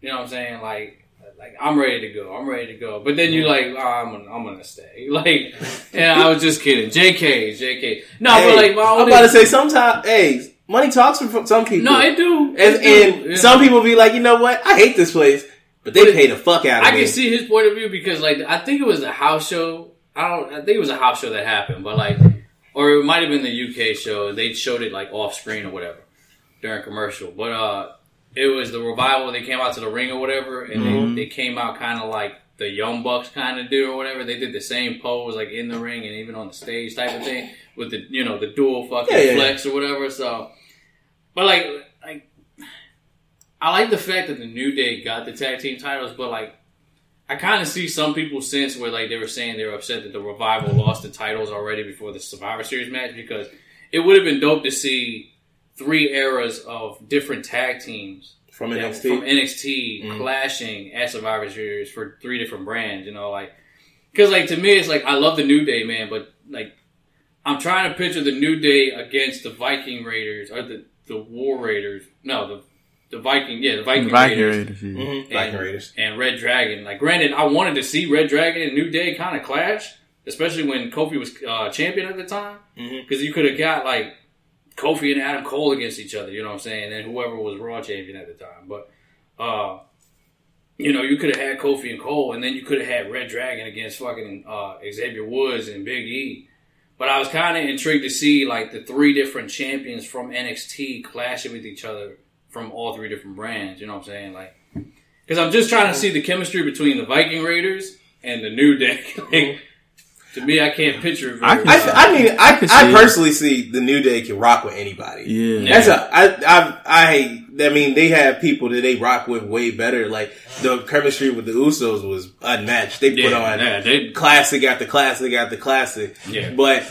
You know what I'm saying? Like, like I'm ready to go. I'm ready to go. But then you're like, oh, I'm gonna, I'm gonna stay. Like, yeah, I was just kidding. Jk, Jk. No, Hey, but like my I'm about to say sometimes hey, money talks for some people. no, it do. and, It do. and Yeah. some people be like, you know what? I hate this place, but they But pay the fuck out of I me. can see his point of view because, like, I think it was a house show. I don't. I think it was a house show that happened, but like, or it might have been the UK show. They showed it like off screen or whatever during commercial. But uh, it was the revival. They came out to the ring or whatever, and they, mm-hmm. they came out kind of like the Young Bucks kind of do or whatever. They did the same pose like in the ring and even on the stage type of thing with the you know the dual fucking Yeah, yeah, yeah. flex or whatever. So, but like like. I like the fact that the New Day got the tag team titles, but like I kind of see some people since where like they were saying they were upset that the revival lost the titles already before the Survivor Series match because it would have been dope to see three eras of different tag teams from that- NXT. from NXT clashing at Survivor Series for three different brands. You know, like because like to me it's like I love the New Day man, but like I'm trying to picture the New Day against the Viking Raiders or the the War Raiders. No, the the Viking, yeah, the Viking, Viking Raiders Raiders, yeah. Mhm. Viking and, Raiders. and Red Dragon. Like, granted, I wanted to see Red Dragon and New Day kind of clash, especially when Kofi was uh, champion at the time, because you could have got like Kofi and Adam Cole against each other. You know what I'm saying? And whoever was Raw champion at the time, but. uh you know, you could have had Kofi and Cole, and then you could have had Red Dragon against fucking uh, Xavier Woods and Big E. But I was kind of intrigued to see like the three different champions from NXT clashing with each other from all three different brands. You know what I'm saying? Like, because I'm just trying to see the chemistry between the Viking Raiders and the New Day. like, to me, I can't picture it. Very I well. I, I mean, I, can I, see it. personally see the New Day can rock with anybody. Yeah. That's a, I, I, I, I mean, they have people that they rock with way better. Like the chemistry with the Usos was unmatched. They put Yeah, on yeah, they- classic after classic after classic. Yeah. But,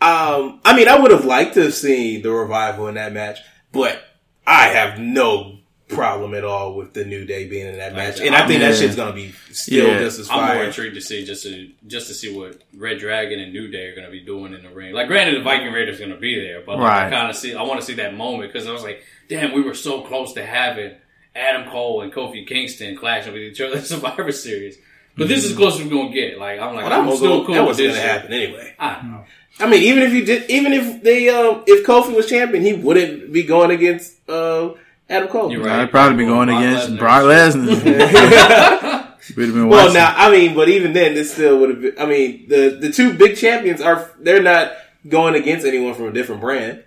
um, I mean, I would have liked to have seen the revival in that match, but I have no problem at all with the New Day being in that match, and I think that shit's gonna be still Yeah. just as I'm more intrigued to see just to just to see what Red Dragon and New Day are going to be doing in the ring. Like, granted, the Viking Raiders going to be there, but like, I kind of see. I want to see that moment because I was like, damn, we were so close to having Adam Cole and Kofi Kingston clashing with each other in Survivor Series. But this is as close as we're gonna get. Like, I'm like, Well, that I'm was still gonna, cool that wasn't gonna shit. happen anyway. I don't know. I mean, even if you did, even if they, um, if Kofi was champion, he wouldn't be going against uh, Adam Cole. You're I'd right. probably be going Brock against Lesnar. Brock Lesnar. We'd have been Well, watching. now I mean, but even then, this still would have been. I mean, the the two big champions are they're not going against anyone from a different brand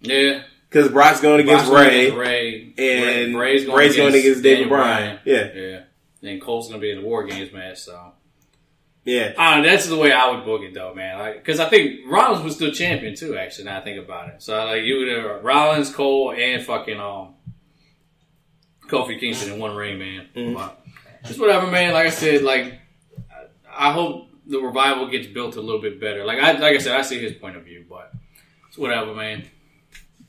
Yeah. because Brock's going against Brock's Ray, going against Ray, and Ray- Ray's going Ray's going against against David Daniel Bryan. Yeah, Yeah. And Cole's gonna be in the War Games match, so yeah. I that's the way I would book it though, man. Like, cause I think Rollins was still champion too, actually, now I think about it. So like you would have Rollins, Cole, and fucking um Kofi Kingston in one ring, man. Mm-hmm. But just whatever, man. Like I said, like I I hope the revival gets built a little bit better. Like I like I said, I see his point of view, but it's whatever, man.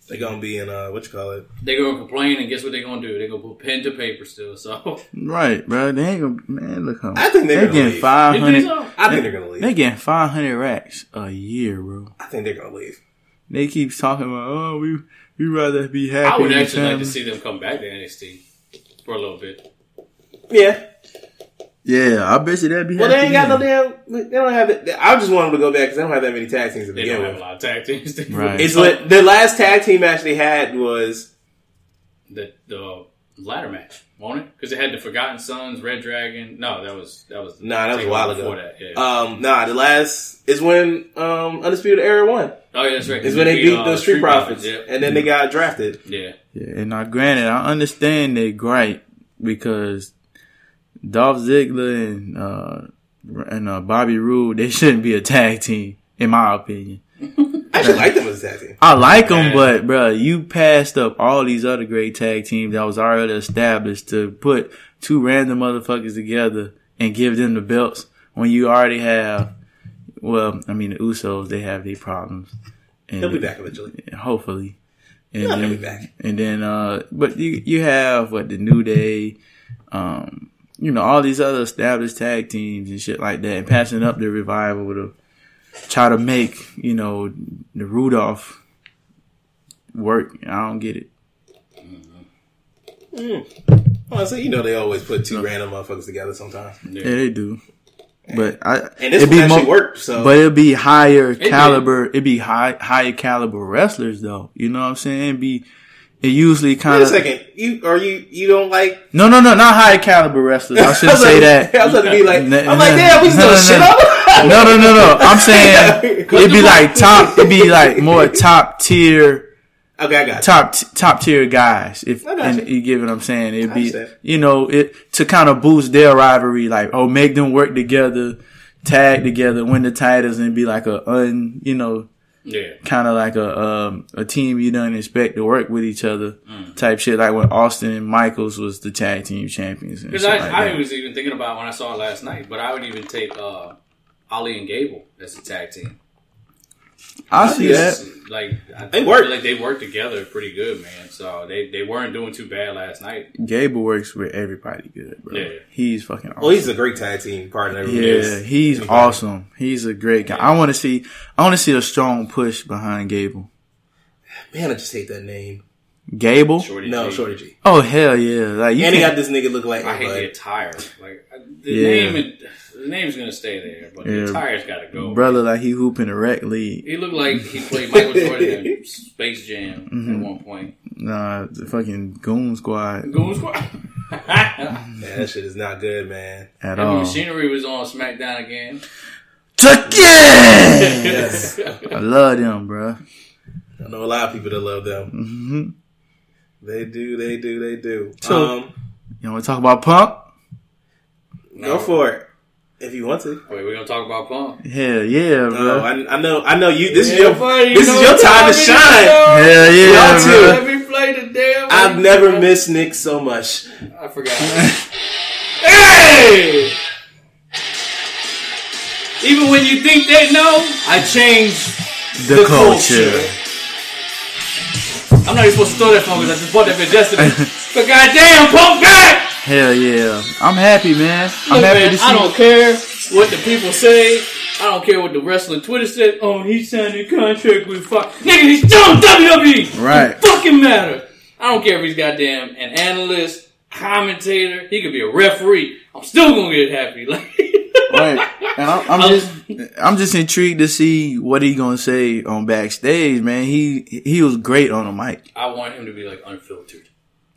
They're gonna be in uh, what you call it? They're gonna complain, and guess what they're gonna do? They're gonna put pen to paper still. So right, bro. They ain't gonna man. Look how I think they're they gonna getting leave. five You think so? I think they're gonna leave. They getting five hundred racks a year, bro. I think they're gonna leave. They keep talking about, oh, we we rather be happy. I would actually like to see them come back to NXT for a little bit. Yeah. Yeah, I bet you that'd be. Well, they ain't happy got no damn. They don't have. It. I just want them to go back because they don't have that many tag teams to They begin don't have a lot of tag teams. Right. It's what the last tag team match they had was. the the ladder match, won't it? Because it had the Forgotten Sons, Red Dragon. No, that was that was Nah, that was a while before ago. That, yeah. Um, nah, the last is when um Undisputed Era won. oh yeah, that's right. Is when they beat uh, the Street Profits, Yeah, and then they got drafted. yeah. Yeah, and now granted, I understand they gripe because Dolph Ziggler and uh and uh, Bobby Roode they shouldn't be a tag team, in my opinion. I actually like them as a tag team. I like them, but bro, you passed up all these other great tag teams that was already established to put two random motherfuckers together and give them the belts when you already have. Well, I mean the Usos they have their problems. And They'll be back eventually. hopefully. And Yeah, then, back. And then, uh, but you you have what the New Day, um, you know, all these other established tag teams and shit like that, and passing up the revival to try to make you know the Rudolph work. I don't get it. Honestly, you know they always put two random motherfuckers together sometimes. Yeah, they do. But I And this it'd one actually mo- worked, so But it'd be higher did. caliber. It'd be high higher caliber wrestlers though. You know what I'm saying? It'd be it usually wait kind a of second. You or you you don't like No, no, no, not high caliber wrestlers. I shouldn't was say like- that. I was about to be like, N- I'm like, n- damn, we no, still no, shit no. on them. No, no, no, no. I'm saying it'd be like top. It'd be like more top tier, Okay, I got you. top top tier guys. If I got and you. you get what I'm saying, it'd I be understand. you know it to kind of boost their rivalry. Like oh, make them work together, tag together, win the titles, and be like a un you know Yeah. kind of like a um, a team you don't expect to work with each other Mm. type shit. Like when Austin and Michaels was the tag team champions. Because I, like I that. was even thinking about when I saw it last night, but I would even take uh, Ali and Gable as a tag team. I see Yes. that. Like I They feel work. like they work together pretty good, man. So they, they weren't doing too bad last night. Gable works with everybody good, bro. Yeah. He's fucking awesome. Well, he's a great tag team partner. yeah, he's awesome. He's a great guy. I want to see. I want to see a strong push behind Gable. Man, I just hate that name. Gable? Shorty No, G. Shorty G. Oh hell yeah! Like you And he got this nigga look like I hate the everybody. attire. Like the Yeah. name, it- the name's gonna stay there, but Yeah. the attire's got to go. brother like he hooping the rec league. He looked like he played Michael Jordan in Space Jam Mm-hmm. at one point. Nah, the fucking Goon Squad Goon Squad. Man, that shit is not good, man. at Heavy all. Machinery was on SmackDown again. Tuck! Yes. I love them, bro. I know a lot of people that love them. hmm They do, they do, they do. So- um, You want to talk about Punk? go for it if you want to. Wait, we're gonna talk about Punk. Hell yeah, bro. No, I, I know, I know you. This is your, buddy, this is your time to shine. Hell yeah, Y'all too. bro. Let me play the damn. I've never missed Nick so much. I forgot. hey! Even when you think they know, I changed The, the culture. culture. I'm not even supposed to throw that phone because I just bought that bitch yesterday. but goddamn, punk back! Hell yeah. I'm happy, man. I'm happy man, to see I don't care what the people say. I don't care what the wrestling Twitter said. Oh, he signed a contract with Fox. Nigga, he's still on WWE. Right. It fucking matter. I don't care if he's goddamn an analyst, commentator. He could be a referee. I'm still gonna get happy. Like, Right. And I'm, I'm just I'm just intrigued to see what he gonna say on backstage, man. He he was great on the mic. I want him to be like unfiltered.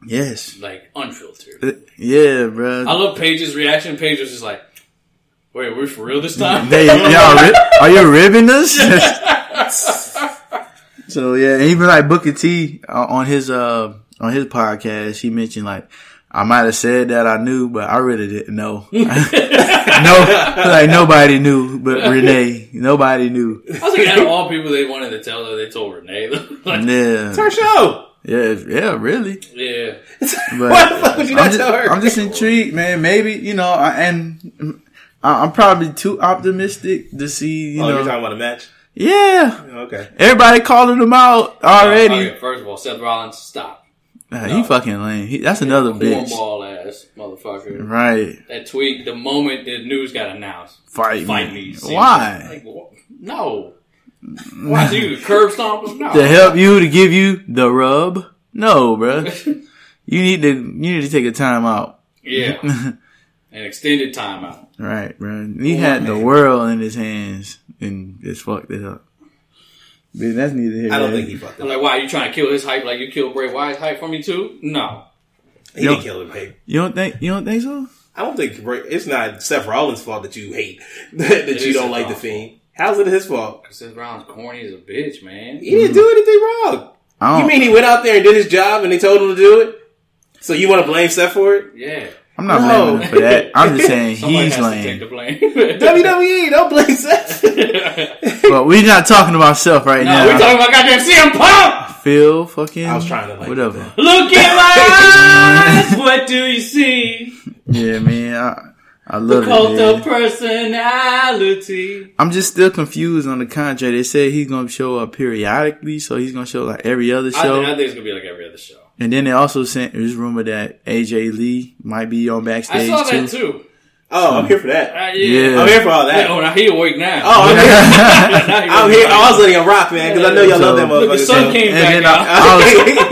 Yes. like unfiltered. Uh, Yeah, bro. I love Paige's reaction. Paige was just like, "Wait, we're for real this time?" Y'all, are you ribbing us? so yeah, and even like Booker T uh, on his uh on his podcast, he mentioned like I might have said that I knew, but I really didn't know. no, like nobody knew, but Renee, nobody knew. I was like, out of all people they wanted to tell her, they told Renee. like, Yeah, It's her show. Yeah, yeah, really. yeah, But Why the fuck would you not I'm, just, her? I'm just intrigued, man. Maybe you know, I, and I- I'm probably too optimistic to see. You oh, know, you're talking about a match? yeah, Okay. everybody calling him out already. Okay, first of all, Seth Rollins, stop. Nah, he fucking lame. He, that's another bitch. Cornball ass motherfucker. Right. That tweet, the moment the news got announced, Fight, fight me. me. Why? Like, wh- no. Why do you curb stomp him? No. To help you to give you the rub? No, bruh. you need to you need to take a time out. Yeah. An extended timeout. Right, bruh. He had the world in his hands and just fucked it up. But that's neither here. I don't nor think he there. fucked I'm up. like, why are you trying to kill his hype like you killed Bray Wyatt's hype for me too? No. He Yo. didn't kill him, babe. You don't think you don't think so? I don't think Bray- it's not Seth Rollins' fault that you hate that you don't like the Rollins' Fiend. How's it his fault? Because Seth Rollins corny as a bitch, man. He didn't do anything wrong. I You don't, mean he went out there and did his job and they told him to do it? So you want to blame Seth for it? Yeah. I'm not No. blaming him for that. I'm just saying Somebody he's has to take lame. the blame. WWE, don't blame Seth. But we're not talking about self right no, now. we're talking about goddamn CM Punk! Phil fucking I was trying to like whatever. Look at my eyes! What do you see? Yeah, man. I, I love Cult it. of personality. I'm just still confused on the contract. They said he's gonna show up periodically, so he's gonna show like every other I show. think, I think it's gonna be like every other show. and then they also sent there's rumor that AJ Lee might be on I backstage saw too. that too. Oh, I'm here for that. Uh, Yeah. yeah. I'm here for all Yeah, that. oh, now he awake now. Oh, I'm here. Now he I'm here. now. I was letting him rock, man, because I know y'all So- love that Look, the sun so- came And back then out. I, I was,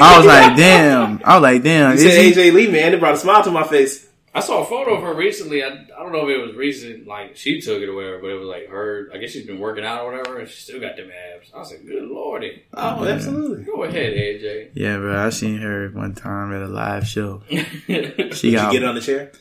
I was like, damn. I was like, damn. You Is said he? AJ Lee, man. It brought a smile to my face. I saw a photo of her recently. I, I don't know if it was recent, like she took it or whatever, but it was like her. I guess she's been working out or whatever, and she still got them abs. I was like, good lordy. Oh, absolutely. Go ahead, AJ. Yeah, bro. I seen her one time at a live show. She Did you got. get on the chair?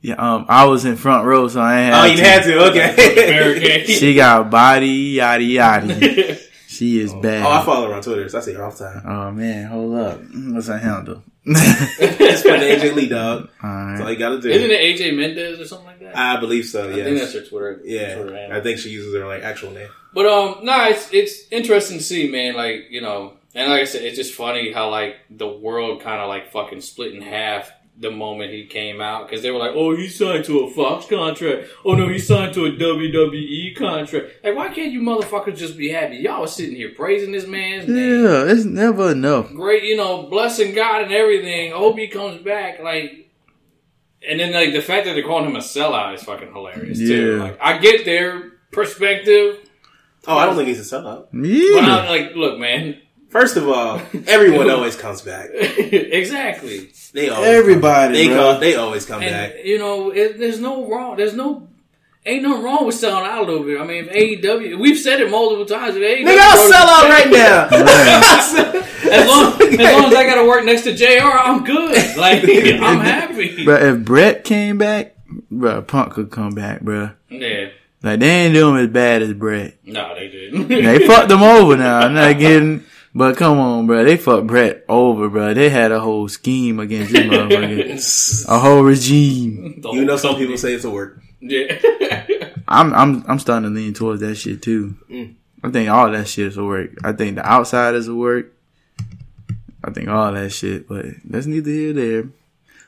yeah, um, I was in front row, so I ain't Oh, had you to. had to. Okay. She got body yaddy yaddy. She is bad. Oh, I follow her on Twitter, so I see her all the time. Oh man, hold up. What's her handle? It's for the AJ Lee, dog. That's all you gotta do. Isn't it AJ Mendez or something like that? I believe so, Yeah, I think that's her Twitter. Twitter Yeah, handle. I think she uses her like actual name. But um, no, it's it's interesting to see, man. Like you know, and like I said, it's just funny how like the world kind of like fucking split in half the moment he came out because they were like, oh, he signed to a Fox contract. Oh no, he signed to a WWE contract. Like, why can't you motherfuckers just be happy? Y'all was sitting here praising this man's name. Yeah, it's never enough. Great, you know, blessing God and everything. I hope he comes back. Like, and then like the fact that they're calling him a sellout is fucking hilarious too. Yeah. Like, I get their perspective, Oh, I don't think he's a sellout. Yeah. but I'm like, look, man. First of all, everyone always comes back. exactly. They always Everybody, They bro. come, they always come And back. you know, it, there's no wrong. There's no. Ain't nothing wrong with selling out a little bit. I mean, if AEW, we've said it multiple times. If AEW Nigga, I'll sell out right now. As long, as long as I got to work next to Jr., I'm good. Like I'm happy. But if Brett came back, bro, Punk could come back, bro. Yeah. Like they ain't doing as bad as Brett. No, they didn't. They fucked them over now. I'm not getting, but come on, bro. They fucked Brett over, bro. They had a whole scheme against this motherfucker, a whole regime. You know, some people say it's a work. Yeah. I'm, I'm, I'm starting to lean towards that shit too. I think all that shit is a work. I think the outsiders will work. I think all that shit, but that's neither here nor there.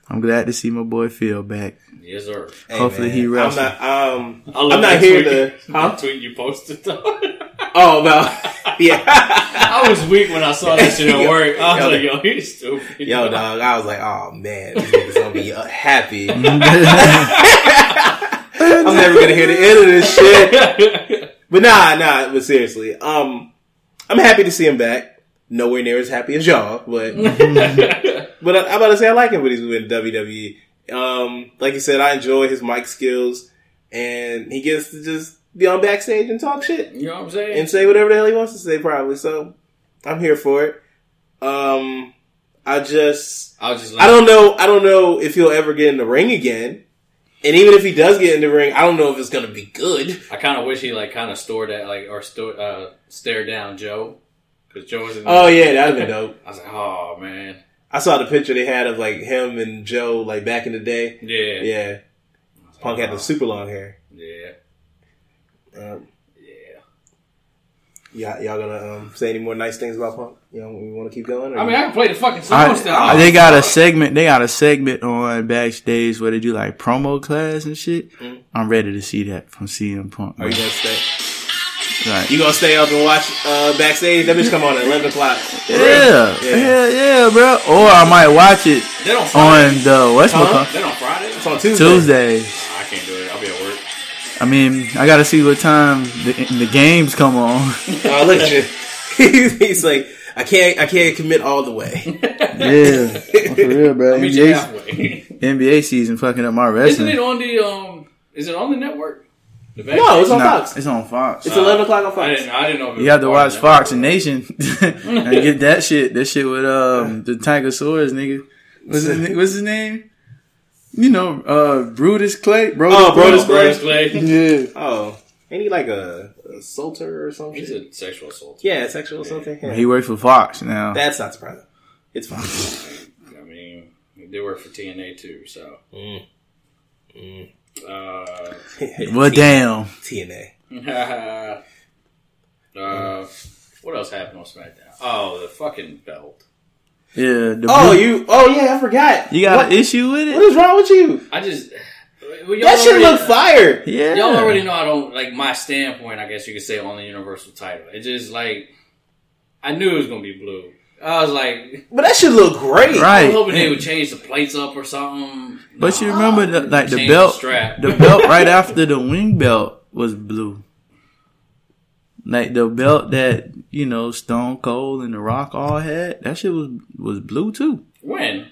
I'm glad to see my boy Phil back. yes, sir. Hey, Hopefully man, he I'm not. Um, I love I'm not here tweet. to. That Huh? tweet you posted. though. Oh no. yeah. I was weak when I saw that shit at work. I was Yo. like, yo, he's stupid. Yo, dog. I was like, oh man, this nigga's gonna be uh, happy. I'm never gonna hear the end of this shit. But nah, nah. But seriously, um, I'm happy to see him back. Nowhere near as happy as y'all, but but I, I'm about to say I like him when he's with WWE. Um, like you said, I enjoy his mic skills, and he gets to just be on backstage and talk shit You know what I'm saying? and say whatever the hell he wants to say, probably. So I'm here for it. Um, I just I was just I don't know. I don't know if he'll ever get in the ring again. And even if he does get in the ring, I don't know if it's gonna be good. I kind of wish he like kind of stored that like or sto- uh, stare down Joe because Joe was in. Oh yeah, that'd been dope. I was like, oh man, I saw the picture they had of like him and Joe like back in the day. yeah, Yeah, Punk had the super long hair. yeah, Um, yeah. y'all, y'all gonna um, say any more nice things about Punk? You know, we want to keep going. or- I mean, I can play the fucking song still. I- they got a segment. They got a segment on backstage where they do like promo class and shit. I'm ready to see that from CM Punk. Are you gonna stay? Like, You gonna stay up and watch uh, backstage? That bitch come on at eleven o'clock. yeah, Yeah. yeah, yeah, bro. Or I might watch it They don't on the what's Huh? Then on Friday, It's on Tuesday. Tuesday. I mean, I gotta see what time the, the games come on. Oh, look at you. He's like, I can't, I can't commit all the way. yeah, for real, bro. I'll NBA. NBA season fucking up my Isn't it on the um? Is it on the network? The No, it's on Nah, Fox. It's on Fox. It's eleven o'clock on I Fox. didn't. I didn't know. If it You have to watch Fox and Nation and get that shit. That shit with um the Tigersaurus nigga. What's his, na- what's his name? You know, uh Brutus Clay. Bro, Oh, Brodus network. Clay. Bruce Clay. Yeah. Oh, ain't he like a, a assaulter or something? He's a sexual assault. yeah, sexual assaulting. Yeah. He works for Fox now. That's not surprising. It's fine. I mean, he did work for TNA too. So. Mm. Uh, well, damn. TNA. uh, what else happened on SmackDown? Oh, the fucking belt. Yeah. The Oh, Bru- you. Oh yeah, I forgot. you got what, an issue with it? What is wrong with you? I just well, y'all That shit already- look fire. Yeah. Y'all already know I don't like my standpoint. I guess you could say on the Universal title. It just like I knew it was gonna be blue. I was like, But that should look great. I Right. was hoping they would change the plates up or something. But you remember the, like the belt, the strap. the belt right after the wing belt was blue. Like the belt that you know Stone Cold and The Rock all had, that shit was was blue too. when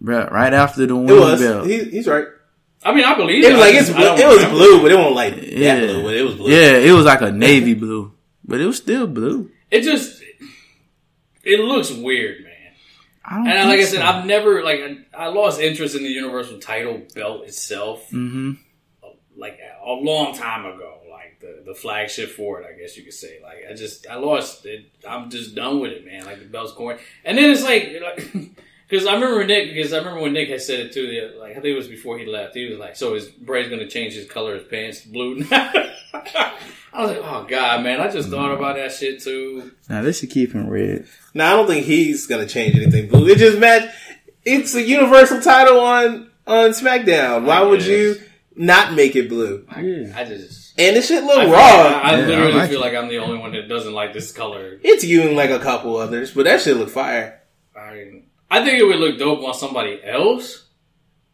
Right, right after the wing It was. belt. He, he's right. I mean, I believe It was like it's. I don't It was remember. blue, but it wasn't like yeah, that blue. But it was blue. Yeah, it was like a navy blue, but it was still blue. It just it looks weird, man. I don't And like I said, so. I've never like I lost interest in the Universal title belt itself. Mhm. Like a long time ago, like the the flagship for it, I guess you could say. Like I just I lost it. I'm just done with it, man. Like the belt's corn, and then it's like like. Because I remember Nick, because I remember when Nick had said it too. The, like I think it was before he left. He was like, "So is Bray's going to change his color of his pants to blue?" I was like, "Oh God, man! I just thought about that shit too." Now they should keep him red. No, I don't think he's gonna change anything blue. It just match. It's a universal title on on SmackDown. Why would you not make it blue? I, I just And this shit look I, raw. I, I Yeah, literally I like feel it. like I'm the only one that doesn't like this color. it's you and like a couple others, but that shit look fire. I, I think it would look dope on somebody else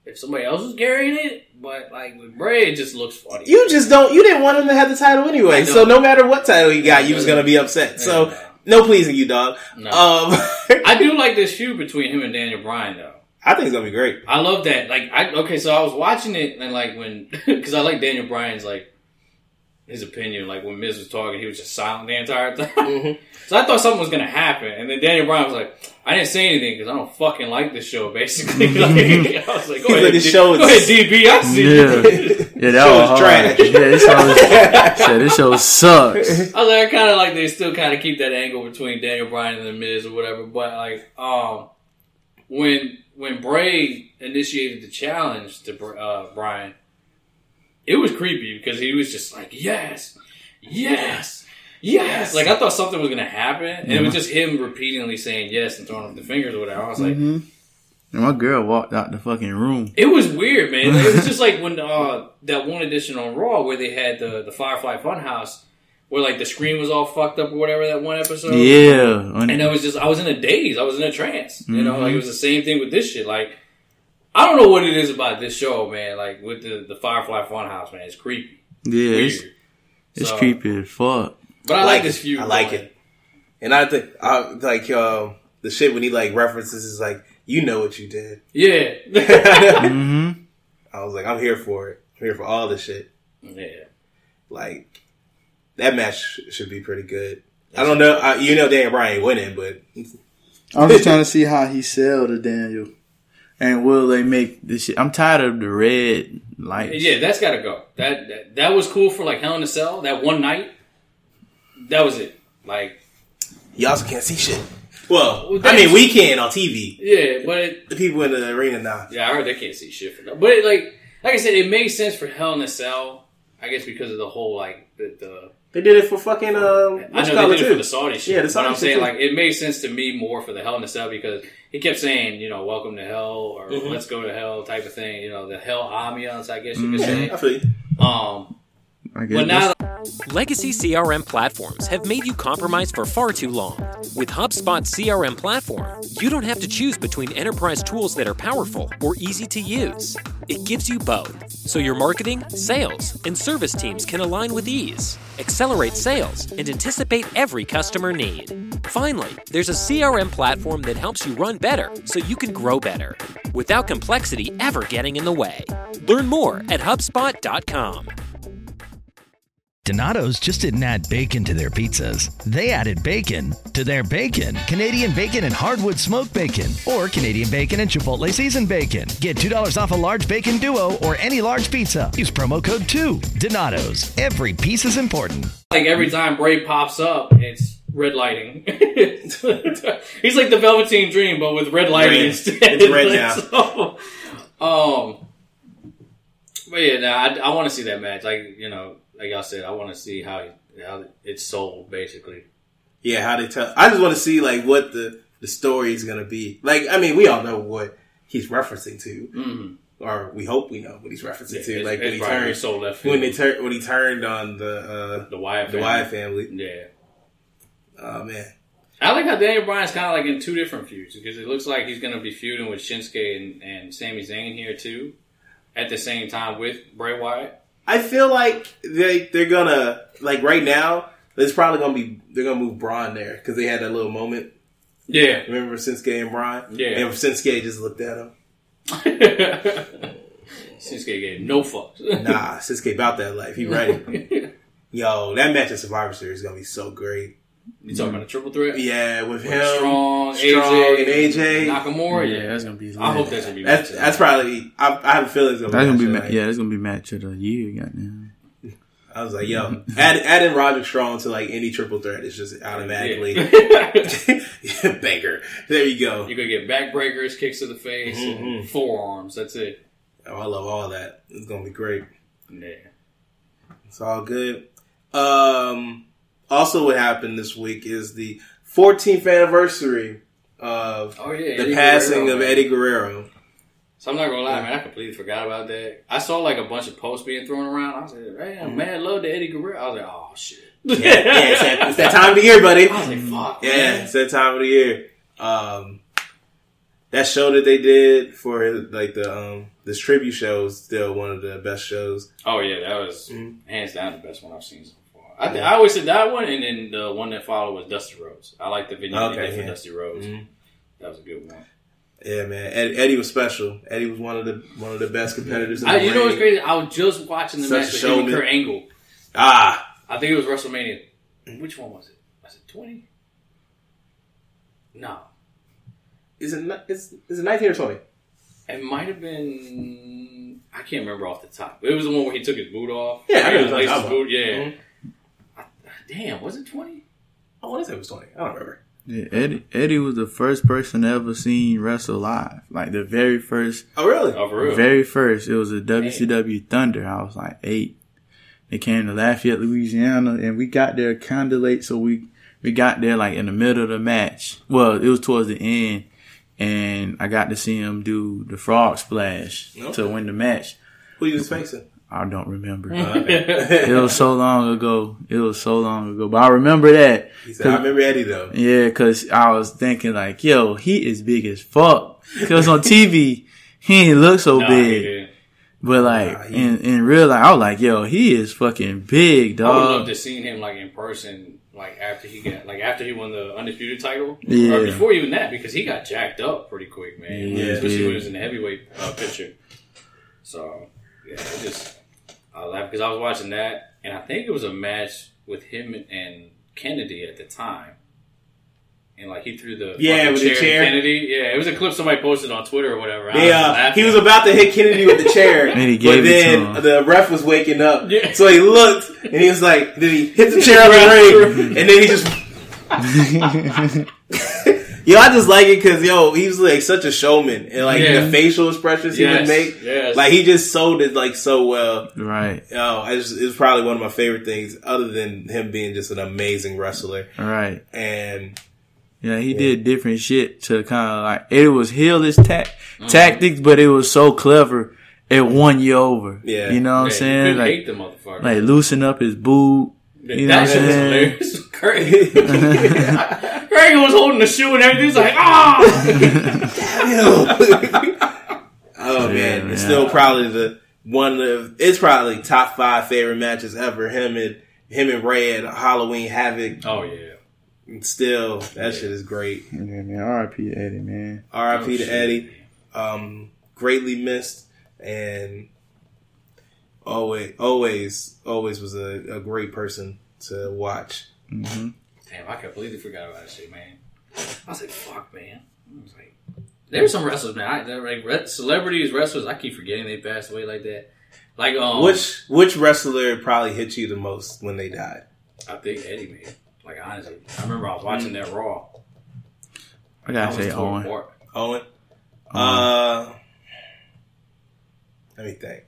if somebody else was carrying it. But like with Bray, it just looks funny. You just don't. You didn't want him to have the title anyway. So no matter what title he got, you was gonna be upset. So Yeah. no pleasing you, dog. No. Um, I do like this feud between him and Daniel Bryan though. I think it's gonna be great. I love that. Like, I okay, so I was watching it and like when because I like Daniel Bryan's like his opinion. Like when Miz was talking, he was just silent the entire time. Mm-hmm. So I thought something was gonna happen, and then Daniel Bryan was like, "I didn't say anything because I don't fucking like this show." Basically, like, I was like, "Go He's ahead, like, "This D- show go ahead, DB, I see." Yeah, yeah, that was hard. trash. Yeah, this show, yeah, this show sucks. I was like, I kind of like they still kind of keep that angle between Daniel Bryan and the Miz or whatever. But like, um, when when Bray initiated the challenge to uh, Bryan, it was creepy because he was just like, yes, yes, yes. Like I thought something was gonna happen, and it was just him repeatedly saying yes and throwing up the fingers or whatever. I was like, hmm And my girl walked out the fucking room. it was weird, man. It was just like when uh, that one edition on Raw where they had the the Firefly Funhouse. Where like the screen was all fucked up or whatever that one episode. Yeah, And I was just, I was in a daze. I was in a trance. You know, like it was the same thing with this shit. Like, I don't know what it is about this show, man. Like with the the Firefly Funhouse, man, it's creepy. yeah, it's, Weird. it's So- creepy as fuck. But I, like, this feud. I like going. it. And I think, I, like, uh, the shit when he like references is like, you know what you did. Yeah. hmm I was like, I'm here for it. I'm here for all this shit. yeah. Like, that match should be pretty good. I don't know. I, you know, Dan Bryan winning, but I'm just trying to see how he sell to Daniel. And will they make this shit? I'm tired of the red lights. Yeah, that's got to go. That, that that was cool for like Hell in a Cell. That one night, that was it. Like, You also can't see shit. Well, Well, I mean, we can on TV. yeah, but it, The people in the arena now. yeah, I heard they can't see shit for that. But it, like, like I said, it makes sense for Hell in a Cell. I guess because of the whole like the. the They did it for fucking uh, I what's know it they called did it too? for the Saudi shit. Yeah, the Saudi but I'm shit saying too. like it made sense to me more for the Hell in a Cell because he kept saying, you know, welcome to hell or Mhm. let's go to hell type of thing. You know, the hell ambiance, I guess you could say. I feel you. Um, I guess but now Legacy CRM platforms have made you compromise for far too long. With HubSpot CRM platform, you don't have to choose between enterprise tools that are powerful or easy to use. It gives you both, so your marketing, sales, and service teams can align with ease, accelerate sales, and anticipate every customer need. Finally, there's a CRM platform that helps you run better so you can grow better without complexity ever getting in the way. Learn more at HubSpot.com. Donato's just didn't add bacon to their pizzas. They added bacon to their bacon. Canadian bacon and hardwood smoked bacon, or Canadian bacon and Chipotle seasoned bacon. Get $2 off a large bacon duo or any large pizza. Use promo code 2. Donato's. Every piece is important. like every time Bray pops up, it's red lighting. He's like the Velveteen Dream, but with red lighting Red. instead. It's red Like, now. so, um, but yeah, nah, I, I want to see that match. Like you know, like I said, I want to see how how it's sold basically. Yeah, how they tell. I just want to see like what the the story is gonna be. Like, I mean, we all know what he's referencing to, Mm-hmm. or we hope we know what he's referencing Yeah, to. it's- like when he turned so left when field. they tur- when he turned on the uh, The Wyatt the family. Wyatt family. Yeah. Oh man, I like how Daniel Bryan's kind of like in two different feuds because it looks like he's going to be feuding with Shinsuke and, and Sami Zayn here too, at the same time with Bray Wyatt. I feel like they they're gonna like right now. It's probably gonna be they're gonna move Braun there because they had that little moment. Yeah, Remember Shinsuke and Braun? Yeah. and Shinsuke just looked at him. Shinsuke gave no fucks. Nah, Shinsuke about that life. He ready. Yo, that match at Survivor Series is gonna be so great. You talking about a triple threat? Yeah, with With him, Strong, Strong, AJ, and AJ. Nakamura. Yeah, that's gonna be. I hope that's gonna be. That's that's probably. I, I have a feeling it's gonna That's gonna be. be match ma- of yeah. That's gonna be match of the year. Goddamn. night. I was like, yo, add, adding Roderick Strong to like any triple threat is just automatically Yeah. banger. There you go. You're gonna get backbreakers, kicks to the face, Mhm. and forearms. That's it. Oh, I love all that. It's gonna be great. Yeah. It's all good. Um, also, what happened this week is the 14th anniversary of Oh yeah. the Eddie passing Guerrero, of man. Eddie Guerrero. So I'm not gonna lie, man. I completely forgot about that. I saw like a bunch of posts being thrown around. I was like, "Man, man, love the Eddie Guerrero." I was like, "Oh shit." Yeah, yeah it's, that, it's that time of the year, buddy. I was like, "Fuck." Yeah, man. it's that time of the year. Um, that show that they did for like the um this tribute show is still one of the best shows. Oh yeah, that was Mhm. hands down the best one I've seen so. I, th- I always said that one, and then the one that followed was Dusty Rhodes. I like the video Okay, they did for yeah. Dusty Rhodes. Mhm. That was a good one. Yeah, man. Ed, Eddie was special. Eddie was one of the one of the best competitors. In I, the you know what's crazy? I was just watching the Such match with. Kurt Angle. Ah, I think it was WrestleMania. Which one was it? Was it twenty? No, is it is is it nineteen or twenty? it might have been. I can't remember off the top. It was the one where he took his boot off. Yeah, I know He what you're laced his boot. Yeah. Mhm. I- damn, was it twenty? I want to say it was twenty. I don't remember. Yeah, Eddie, Eddie was the first person to ever seen wrestle live. Like the very first, Oh, really? Oh, for real? very first. It was a WCW Thunder. I was like eight. They came to Lafayette, Louisiana, and we got there kind of late, so we we got there like in the middle of the match. Well, it was towards the end, and I got to see him do the frog splash Okay. to win the match. Who you was facing? I don't remember. Okay. it was so long ago. It was so long ago, but I remember that. he said, "I remember Eddie though." Yeah, cause I was thinking like, yo, he is big as fuck. Cause on TV, he ain't look so Nah, big. But like Nah, he- in in real life, I was like, yo, he is fucking big, dog." I would love to seen him like in person, like after he got like after he won the undisputed title, Yeah. or before even that, because he got jacked up pretty quick, man. Yeah, especially he when he was in the heavyweight uh, picture. So yeah, it just I laughed because I was watching that, and I think it was a match with him and Kennedy at the time, and like he threw the Yeah, with the chair, at chair. Kennedy. Yeah, it was a clip somebody posted on Twitter or whatever. Yeah, was uh, he was about to hit Kennedy with the chair, And he but gave it to then him. the ref was waking up, Yeah. so he looked and he was like, "Did he hit the chair on the ring?" And then he just. Yo, I just like it because yo, he was like such a showman, and like Yeah. the facial expressions he Yes, would make, yes. like he just sold it like so well. Right. Oh, I just, it was probably one of my favorite things, other than him being just an amazing wrestler. Right. And Yeah, he did different shit to kind of like it was heelish ta- Mm-hmm. tactics, but it was so clever. It won you over. Yeah. you know what I'm Yeah, you saying? Like, hate the motherfucker. like loosen up his boob. You know that shit was saying? hilarious. Craig. Craig was holding the shoe and everything. He's like, ah! oh man, man. it's still probably the one of it's probably top five favorite matches ever. Him and him and Rey at Halloween Havoc. oh yeah. And Still, that shit is great. Yeah, man. R.I.P. to Eddie, man. R.I.P. Oh, to shit. Eddie. Um, greatly missed and always, always, always was a, a great person to watch. Damn, I completely forgot about that shit, man. I was like, fuck, man. I was like, there's some wrestlers, man. I, like re- celebrities, wrestlers. I keep forgetting they passed away like that. Like, um, Which which wrestler probably hit you the most when they died? I think Eddie, man. Like honestly, I remember I was watching that Raw. I gotta I say torn Owen. apart. Owen. Uh, let me think.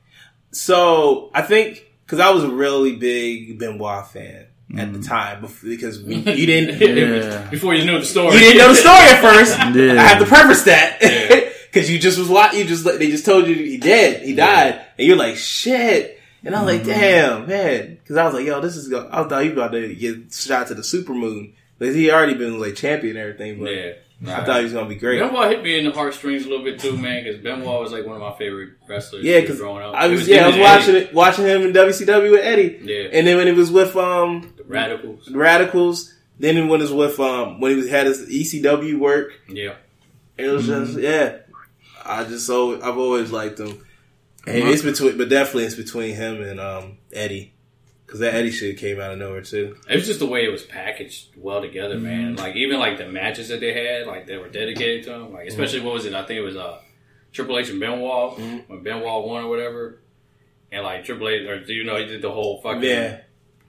So I think because I was a really big Benoit fan at the mm. time because we, you didn't Yeah. Before you knew the story, you didn't know the story at first. Yeah. I have to preface that Yeah. because you just was watching. You just they just told you he dead, he died, and you're like shit. And I was like, mm-hmm. damn, man, because I was like, yo, this is. Go- I thought he about to get shot to the super moon. Like he already been like champion and everything, but Yeah. I thought he was gonna be great. Benoit hit me in the heartstrings a little bit too, man, because Benoit was like one of my favorite wrestlers. Yeah, because growing up, I It was, yeah, I was watching Eddie, it, watching him in WCW with Eddie, Yeah. and then when he was with um the Radicals. the Radicals, then when he was with um when he was had his ECW work, Yeah, it was just yeah. I just so I've always liked him, and it's between, but definitely it's between him and um Eddie, because that Eddie shit came out of nowhere too. it was just the way it was packaged well together, man. Mm-hmm. Like even like the matches that they had, like they were dedicated to him. Like mm-hmm. especially what was it? I think it was uh Triple H and Benoit mm-hmm. when Benoit won or whatever. And like Triple H, or do you know he did the whole fucking Yeah,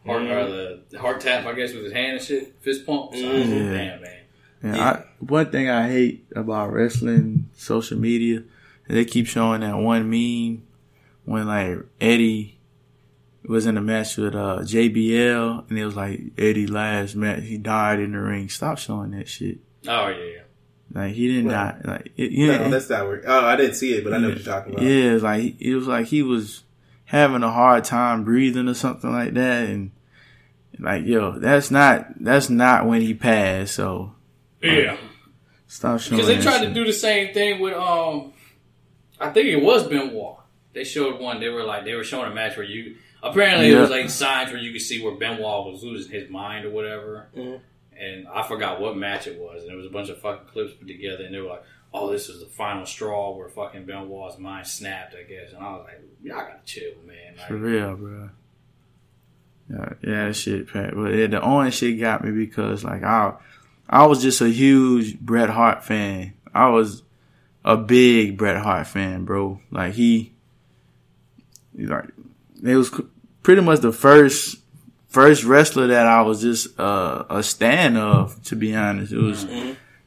heart or the, the heart tap, I guess, with his hand and shit, fist pump. So I was like, damn, man. And Yeah. I, one thing I hate about wrestling social media, they keep showing that one meme when like Eddie was in a match with uh, JBL, and it was like Eddie last match, he died in the ring. Stop showing that shit. Oh yeah. Like he didn't Well, die. Like it, yeah, no, that's not where. Oh, I didn't see it, but I know what you're talking about. yeah, it's like it was like he was having a hard time breathing or something like that, and like yo, that's not that's not when he passed. So Yeah. stop showing. Because they that tried shit. to do the same thing with um, I think it was Benoit. They showed one. They were like they were showing a match where you apparently it was like signs where you could see where Benoit was losing his mind or whatever. Mm-hmm. And I forgot what match it was. And it was a bunch of fucking clips put together, and they were like, "Oh, this is the final straw where fucking Benoit's mind snapped." I guess, and I was like, "Y'all gotta chill, man." For real, bro. Yeah, yeah, that shit, Pat. But yeah, the Owen shit got me because like I, I was just a huge Bret Hart fan. I was a big Bret Hart fan, bro. Like he, he like it was c- pretty much the first first wrestler that I was just uh, a stan of. To be honest, it was,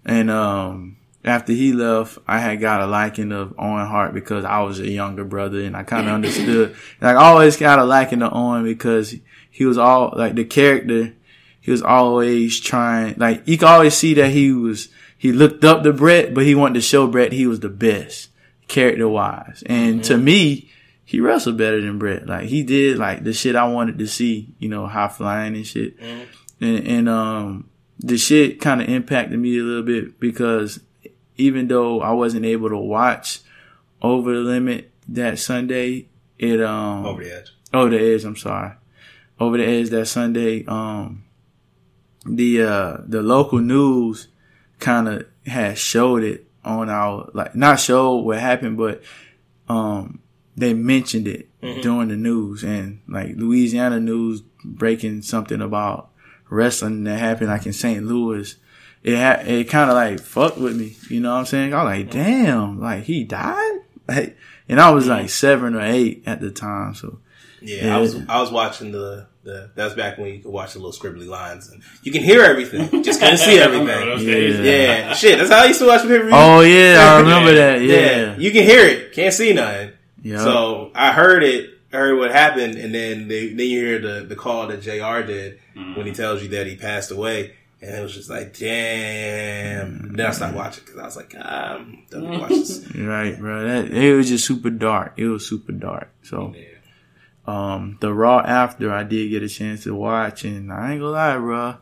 and um. After he left, I had got a liking of Owen Hart because I was a younger brother and I kind of understood. Like I always got a liking to Owen because he was all like the character. He was always trying, like you could always see that he was, he looked up to Bret, but he wanted to show Bret he was the best character wise. And to me, he wrestled better than Bret. Like he did like the shit I wanted to see, you know, high flying and shit. And, and, um, the shit kind of impacted me a little bit because even though I wasn't able to watch Over the Limit that Sunday, it, um, Over the edge. over the edge, I'm sorry. Over the edge that Sunday, um, the, uh, the local news kind of had showed it on our, like, not showed what happened, but, um, they mentioned it mm-hmm. during the news and like Louisiana news breaking something about wrestling that happened like in St. Louis. it ha- it kind of like fucked with me. You know what I'm saying? I was like, mm-hmm. damn, like he died. Like, and I was like mm-hmm. seven or eight at the time. So Yeah, I was I was watching the the that was back when you could watch the little scribbly lines and you can hear everything, just couldn't see everything. Yeah. Yeah, shit, that's how I used to watch the paper. Oh yeah, I remember that. Yeah. you can hear it, can't see nothing. Yeah. So I heard it, I heard what happened, and then they, then you hear the the call that Jr. did mm-hmm. when he tells you that he passed away. And it was just like, damn. Mm-hmm. Then I stopped watching because I was like, um, I'm done with watching this. Right, bro. That it was just super dark. It was super dark. So, um, the Raw after I did get a chance to watch, and I ain't gonna lie, bro.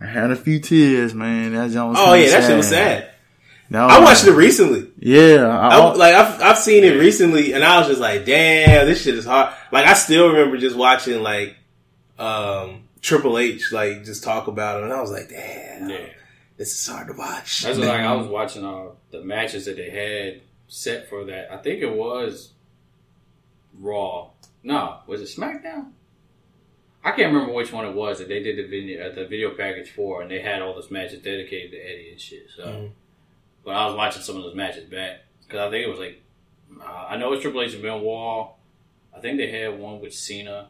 I had a few tears, man. That joint was Oh kinda yeah, that shit was sad. That was I watched it recently. Yeah, I, I, like I've I've seen it recently, and I was just like, "Damn, this shit is hard." Like I still remember just watching like um, Triple H like just talk about it, and I was like, "Damn, Yeah. this is hard to watch." That's like I was watching uh, the matches that they had set for that. I think it was Raw. No, was it SmackDown? I can't remember which one it was that they did the video, uh, the video package for, and they had all those matches dedicated to Eddie and shit. So, Mhm. But I was watching some of those matches back because I think it was like uh, I know it's Triple H and Benoit. I think they had one with Cena.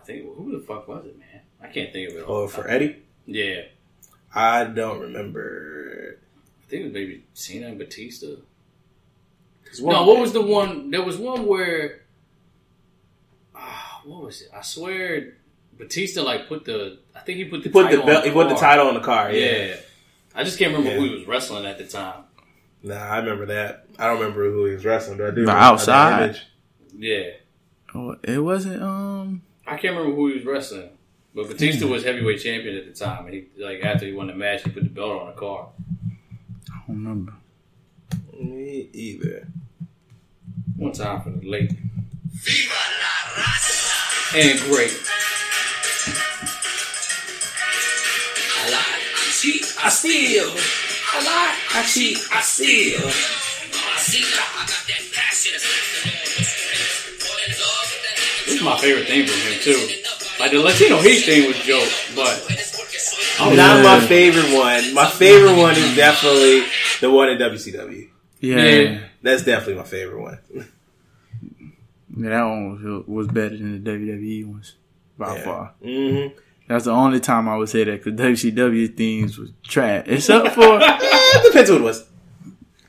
I think who the fuck was it, man? I can't think of it. Oh, for Eddie, yeah, I don't remember. I think it was maybe Cena and Batista. one- No, what was the one? There was one where, ah, what was it? I swear, Batista like put the. I think he put the he put the belt, he put the title on the car. Yeah. Yeah, I just can't remember Yeah. who he was wrestling at the time. nah, I remember that. I don't remember who he was wrestling, but I do. The outside? image. Yeah, Oh, it wasn't. Um, I can't remember who he was wrestling, but Batista was heavyweight champion at the time, and he like after he won the match, he put the belt on the car. I don't remember. Me either. One time for the late. And great. I steal. I lie, I cheat, I steal. This is my favorite thing from him too. Like the Latino Heat thing was joke, but Not my favorite one. My favorite one is definitely the one in WCW. Yeah, Yeah. That's definitely my favorite one. Yeah, that one was, was better than the WWE ones by Yeah. far. Mm-hmm. That's the only time I would say that because WCW themes was trash, except for eh, it depends who it was.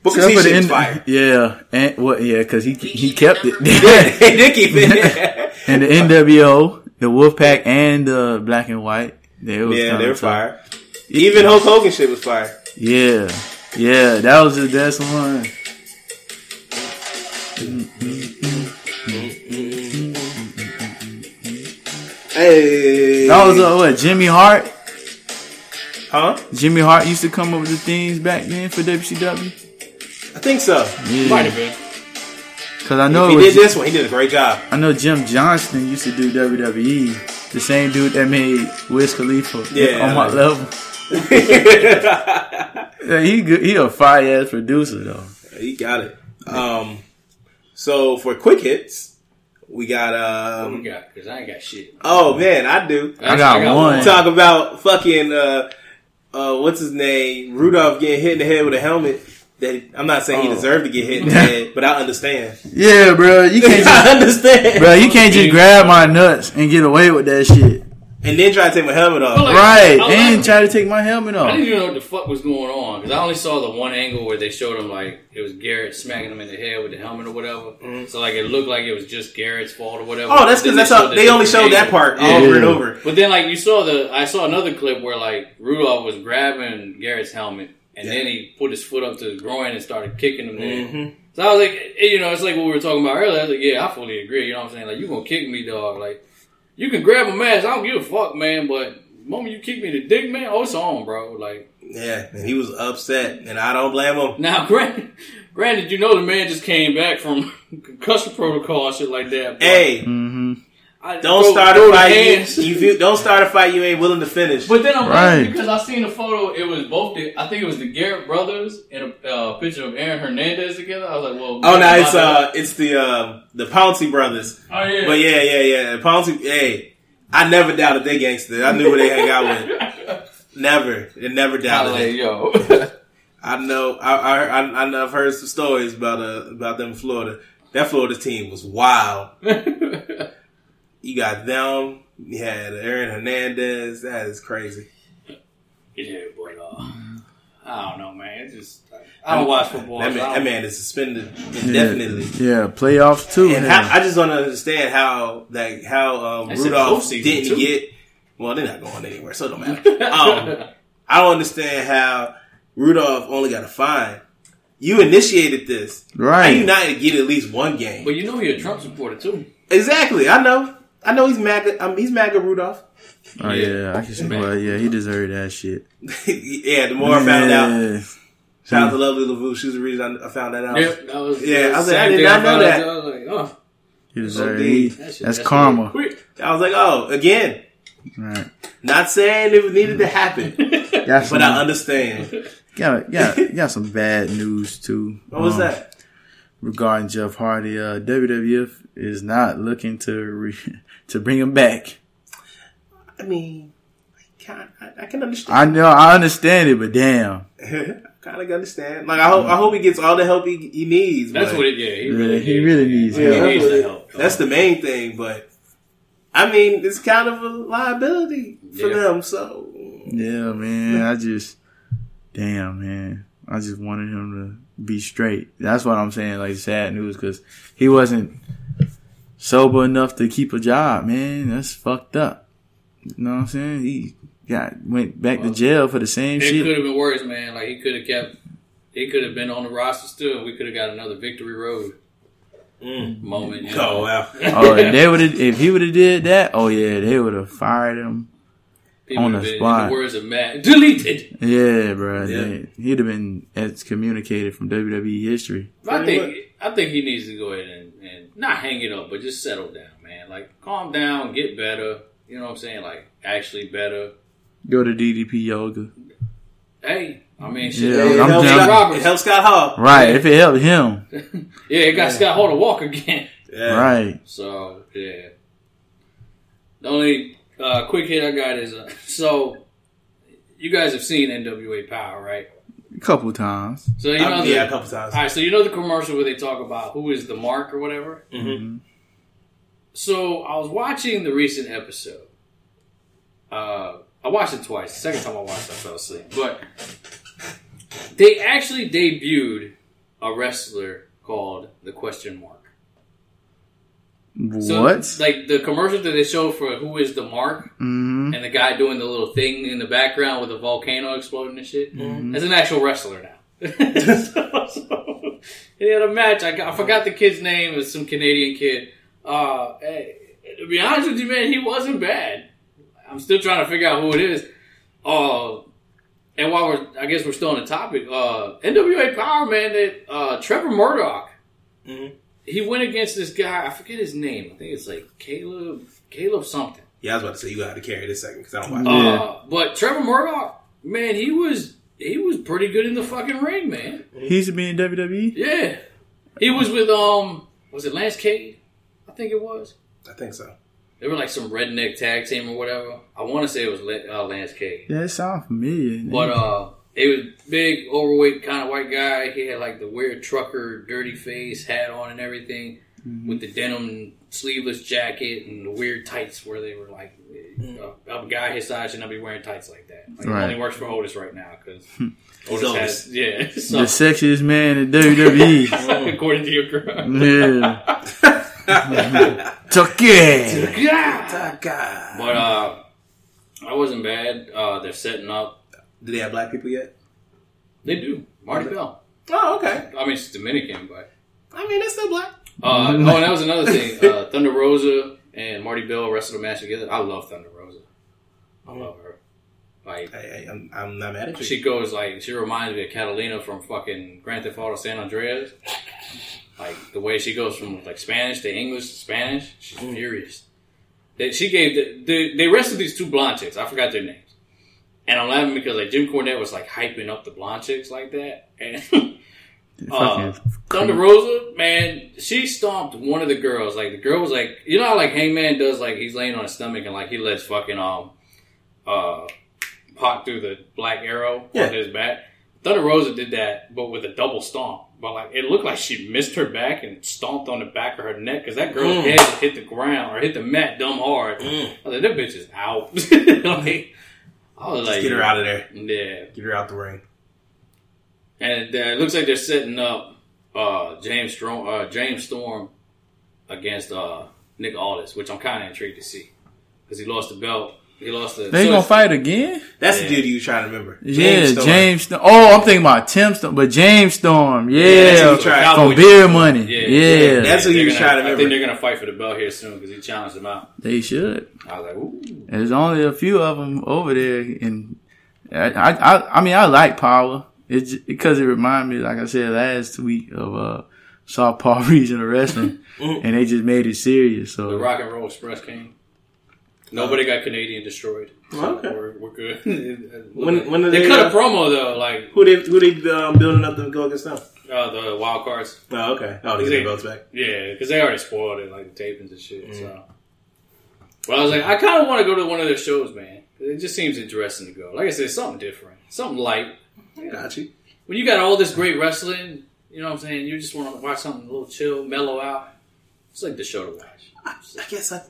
Booker except T shit was N- fire. yeah, and what? Yeah, because he he kept it. yeah, he did keep it. and the NWO, the Wolfpack, and the Black and White, they was yeah, they were tough. fire. Even Hulk Hogan shit was fire. Yeah, yeah, that was the best one. Mm-hmm. Hey, That was uh, what Jimmy Hart. huh? Jimmy Hart used to come up with the themes back then for WCW. I think so. Yeah. might have been. because I know If he was, did this one, he did a great job. I know Jim Johnston used to do WWE. The same dude that made Wiz Khalifa Yeah, on my like- level. Yeah, he good. He a fire ass producer though. he got it. Um, so for quick hits, we got What we um. got? Because I ain't got shit. Oh man, I do. I got one. Talk about fucking uh, uh, what's his name? Rudolph getting hit in the head with a helmet. That I'm not saying he Oh. deserved to get hit in the head, but I understand. Yeah, bro. You can't just, I understand. bro. You can't just grab my nuts and get away with that shit. And then try to take my helmet off. Like, Right, I like- and try to take my helmet off. I off. didn't even know what the fuck was going on because I only saw the one angle where they showed him like it was Garrett smacking him in the head with the helmet or whatever. So like it looked like it was just Garrett's fault or whatever. Oh, that's because that's they how they only different showed that part Yeah. over and over. But then like you saw the I saw another clip where like Rudolph was grabbing Garrett's helmet and then he put his foot up to his groin and started kicking him there. Mhm. So I was like, eh, you know, it's like what we were talking about earlier. I was like, yeah, I fully agree. You know what I'm saying? Like, you gonna kick me, dog? Like, you can grab a ass. I don't give a fuck, man. But the moment you kick me in the dick, man, oh, it's on, bro. Like, Yeah, and he was upset, and I don't blame him. now, granted, granted, you know, the man just came back from concussion protocol and shit like that. but Hey, hmm I- don't throw- start throw a fight. hands. You, you don't start a fight you ain't willing to finish. But then I'm Right. because I seen the photo. It was both the. I think it was the Garrett brothers and a uh, picture of Aaron Hernandez together. I was like, well, oh no, man, it's my- uh, it's the um, the Pouncey brothers. oh yeah, But yeah, yeah, yeah. Pouncey. Hey, I never doubted they gangster. I knew who they hang out with. Never, it never doubted Like, it. yo. I know. I, I I I know I've heard some stories about uh about them in Florida. That Florida team was wild. you got them. You had Aaron Hernandez. That is crazy. yeah, but uh, I don't know, man. It's just I don't watch football. That man, I that man is suspended indefinitely. Yeah, playoffs too. And how, I just don't understand how like how um, Rudolph didn't too. get. Well, they're not going anywhere, so it don't matter. um, I don't understand how Rudolph only got a fine. You initiated this. Right. How you not to get at least one game? But you know you're a Trump supporter too. Exactly. I know. I know he's MAGA. Um, he's MAGA Rudolph. oh yeah, I can see. Well, yeah, he deserved that shit. yeah. The more I found out, shout out to Lovely Lavu. She was the reason I, I found that out. Yep, that was Yeah, the I was like, I did not know found that. I was like, oh, He deserved. That shit- that's that karma. quick. I was like, oh, again. Right. Not saying it needed to happen, Got some, but I understand. got, got, got some bad news too. What was um, that? regarding Jeff Hardy? Uh, WWF is not looking to re- to bring him back. I mean, I, can, I, I can understand. I know, I understand it, but damn, kind of understand. Like I hope, I hope he gets all the help he, he needs. That's what it. Yeah, he yeah, really, he really needs He help. needs the help. That's the main thing. But I mean, it's kind of a liability for Yeah. them. So Yeah, man. I just, damn, man. I just wanted him to be straight. That's what I'm saying. Like sad news because he wasn't sober enough to keep a job, man. That's fucked up. You know what I'm saying? He got went back to jail for the same It shit. It could have been worse, man. Like he could have kept. He could have been on the roster still. and We could have got another victory road mm. moment. You oh, know? oh wow, oh, if they would have, if he would have did that, oh yeah, they would have fired him. People On the been, In spot. the words of Matt, deleted. Yeah, bro. Yeah. He'd have been excommunicated from WWE history. I Pretty think. I think he needs to go ahead and, and not hang it up, but just settle down, man. Like calm down, get better. You know what I'm saying? Like actually better. Go to DDP yoga. Hey, I mean, shit. Yeah, it, I'm helps down. Scott, Roberts. it helps Scott Hall. Right. If it helped him. Yeah, it got Scott Hall to walk again. Yeah. Right. So yeah. The only uh, quick hit I got is uh, so you guys have seen NWA Power, right? A couple times. So you know Um, the, yeah, a couple times. All right, so you know the commercial where they talk about who is the mark or whatever. Mm-hmm. So I was watching the recent episode. Uh, I watched it twice. The second time I watched, it, I fell asleep. But they actually debuted a wrestler called the Question Mark. So, what? Like the commercial that they show for who is the mark, hmm and the guy doing the little thing in the background with the volcano exploding and shit. Mm-hmm. That's an actual wrestler now. so, so, he had a match. I, got, I forgot the kid's name. It was some Canadian kid. Uh, hey, to be honest with you, man, he wasn't bad. I'm still trying to figure out who it is. Uh, and while we're, I guess we're still on the topic, uh, NWA Power, man, that uh, Trevor Murdoch, Mhm. He went against this guy. I forget his name. I think it's like Caleb, Caleb something. Yeah, I was about to say you got to carry this second because I don't watch. Yeah. Uh, but Trevor Murdoch, man, he was he was pretty good in the fucking ring, man. He used to be in? WWE. Yeah, he was with um, was it Lance Cade? I think it was. I think so. They were like some redneck tag team or whatever. I want to say it was uh, Lance Cade, Yeah, it sounds familiar. but uh, it was big, overweight kind of white guy. He had like the weird trucker, dirty face, hat on, and everything, with the denim sleeveless jacket and the weird tights where they were like. uh, A guy his size should not be wearing tights like that. Like, Right. He only works for Otis right now because Otis Otis. has yeah. the sexiest man in WWE. according to your girl. yeah. Tuck it. Yeah. But uh, I wasn't bad. Uh, they're setting up. Do they have black people yet? They do. Marti Belle. Oh, okay. I mean, she's Dominican, but I mean, that's still black. uh, oh, and that was another thing. Uh, Thunder Rosa and Marti Belle wrestled a match together. I love Thunder Rosa. I love her. Like Hey, hey, I'm, I'm not mad at you. she goes like she reminds me of Catalina from fucking Grand Theft Auto San Andreas. Like the way she goes from like Spanish to English to Spanish, she's furious. They, she gave the, the they wrestled these two blonde chicks. I forgot their names, and I'm laughing because like Jim Cornette was like hyping up the blonde chicks like that, and uh, Thunder Rosa, man, she stomped one of the girls. Like the girl was like, you know how like Hangman does, like he's laying on his stomach and like he lets fucking um uh Pac through the black arrow Yeah. on his back. Thunder Rosa did that, but with a double stomp. But like it looked like she missed her back and stomped on the back of her neck because that girl's Mm. head hit the ground or hit the mat dumb hard. Mm. I was like, that bitch is out. like, I was Just like, get her out of there. Yeah, Get her out the ring. and uh, it looks like they're setting up uh, James Storm, uh, James Storm against uh, Nick Aldis, which I'm kind of intrigued to see because he lost the belt. He lost the. They so gonna fight again? That's Yeah. the dude you trying to remember. yeah, Storm. James. Storm. Oh, I'm thinking about Tim Storm, but James Storm. that's Yeah, who you try- from Beer Money. Yeah, Yeah, That's what they're you was gonna- trying to I think remember. they're gonna fight for the belt here soon because he challenged him out. they should. I was like, ooh. There's only a few of them over there, and I, I, I, I mean, I like Power. It's because it reminded me, like I said last week, of uh, Southpaw Regional Wrestling, and they just made it serious. So The So Rock and Roll Express came. Nobody got Canadian destroyed. So Okay. we're, we're good. When- when are they, they, cut uh, a promo though, like Who they who they um, building up to go against them? uh, the wild cards. Oh, okay. Oh, they get their belts back. Yeah, because they already spoiled it, like the tapings and shit. So, but I was like, I kind of want to go to one of their shows, man. It just seems interesting to go. Like I said, something different, something light. Got you. When you got all this great wrestling, you know what I'm saying. You just want to watch something a little chill, mellow out. It's like the show to watch. I, I guess I.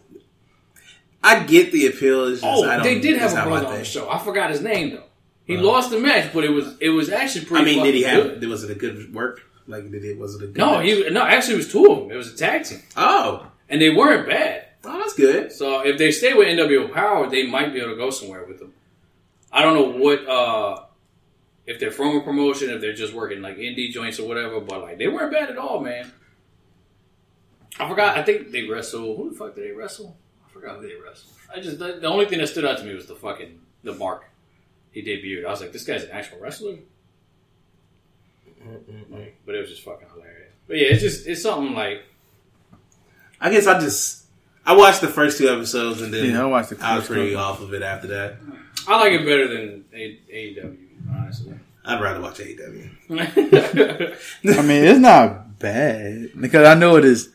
I get the appeal. It's just, Oh, I don't, they did have a brother on the show. I forgot his name though. He lost the match, but it was it was actually pretty. I mean, did he have? good. Was it a good work? Like, did it? Was it a good? No, match? he no. Actually, it was two of them. It was a tag team, Oh, and they weren't bad. oh, that's good. So if they stay with NWO Power, they might be able to go somewhere with them. I don't know what uh if they're from a promotion, if they're just working like indie joints or whatever, but like they weren't bad at all, man. I forgot. I think they wrestle. Who the fuck did they wrestle? I forgot who they wrestled. I just the, the only thing that stood out to me was the fucking the mark he debuted. I was like, this guy's an actual wrestler. Like, but it was just fucking hilarious. But yeah, it's just it's something like I guess I just I watched the first two episodes and then Yeah, I watched the I was pretty off of it after that. I like it better than A- AEW, honestly. I'd rather watch AEW. I mean, it's not bad because I know it's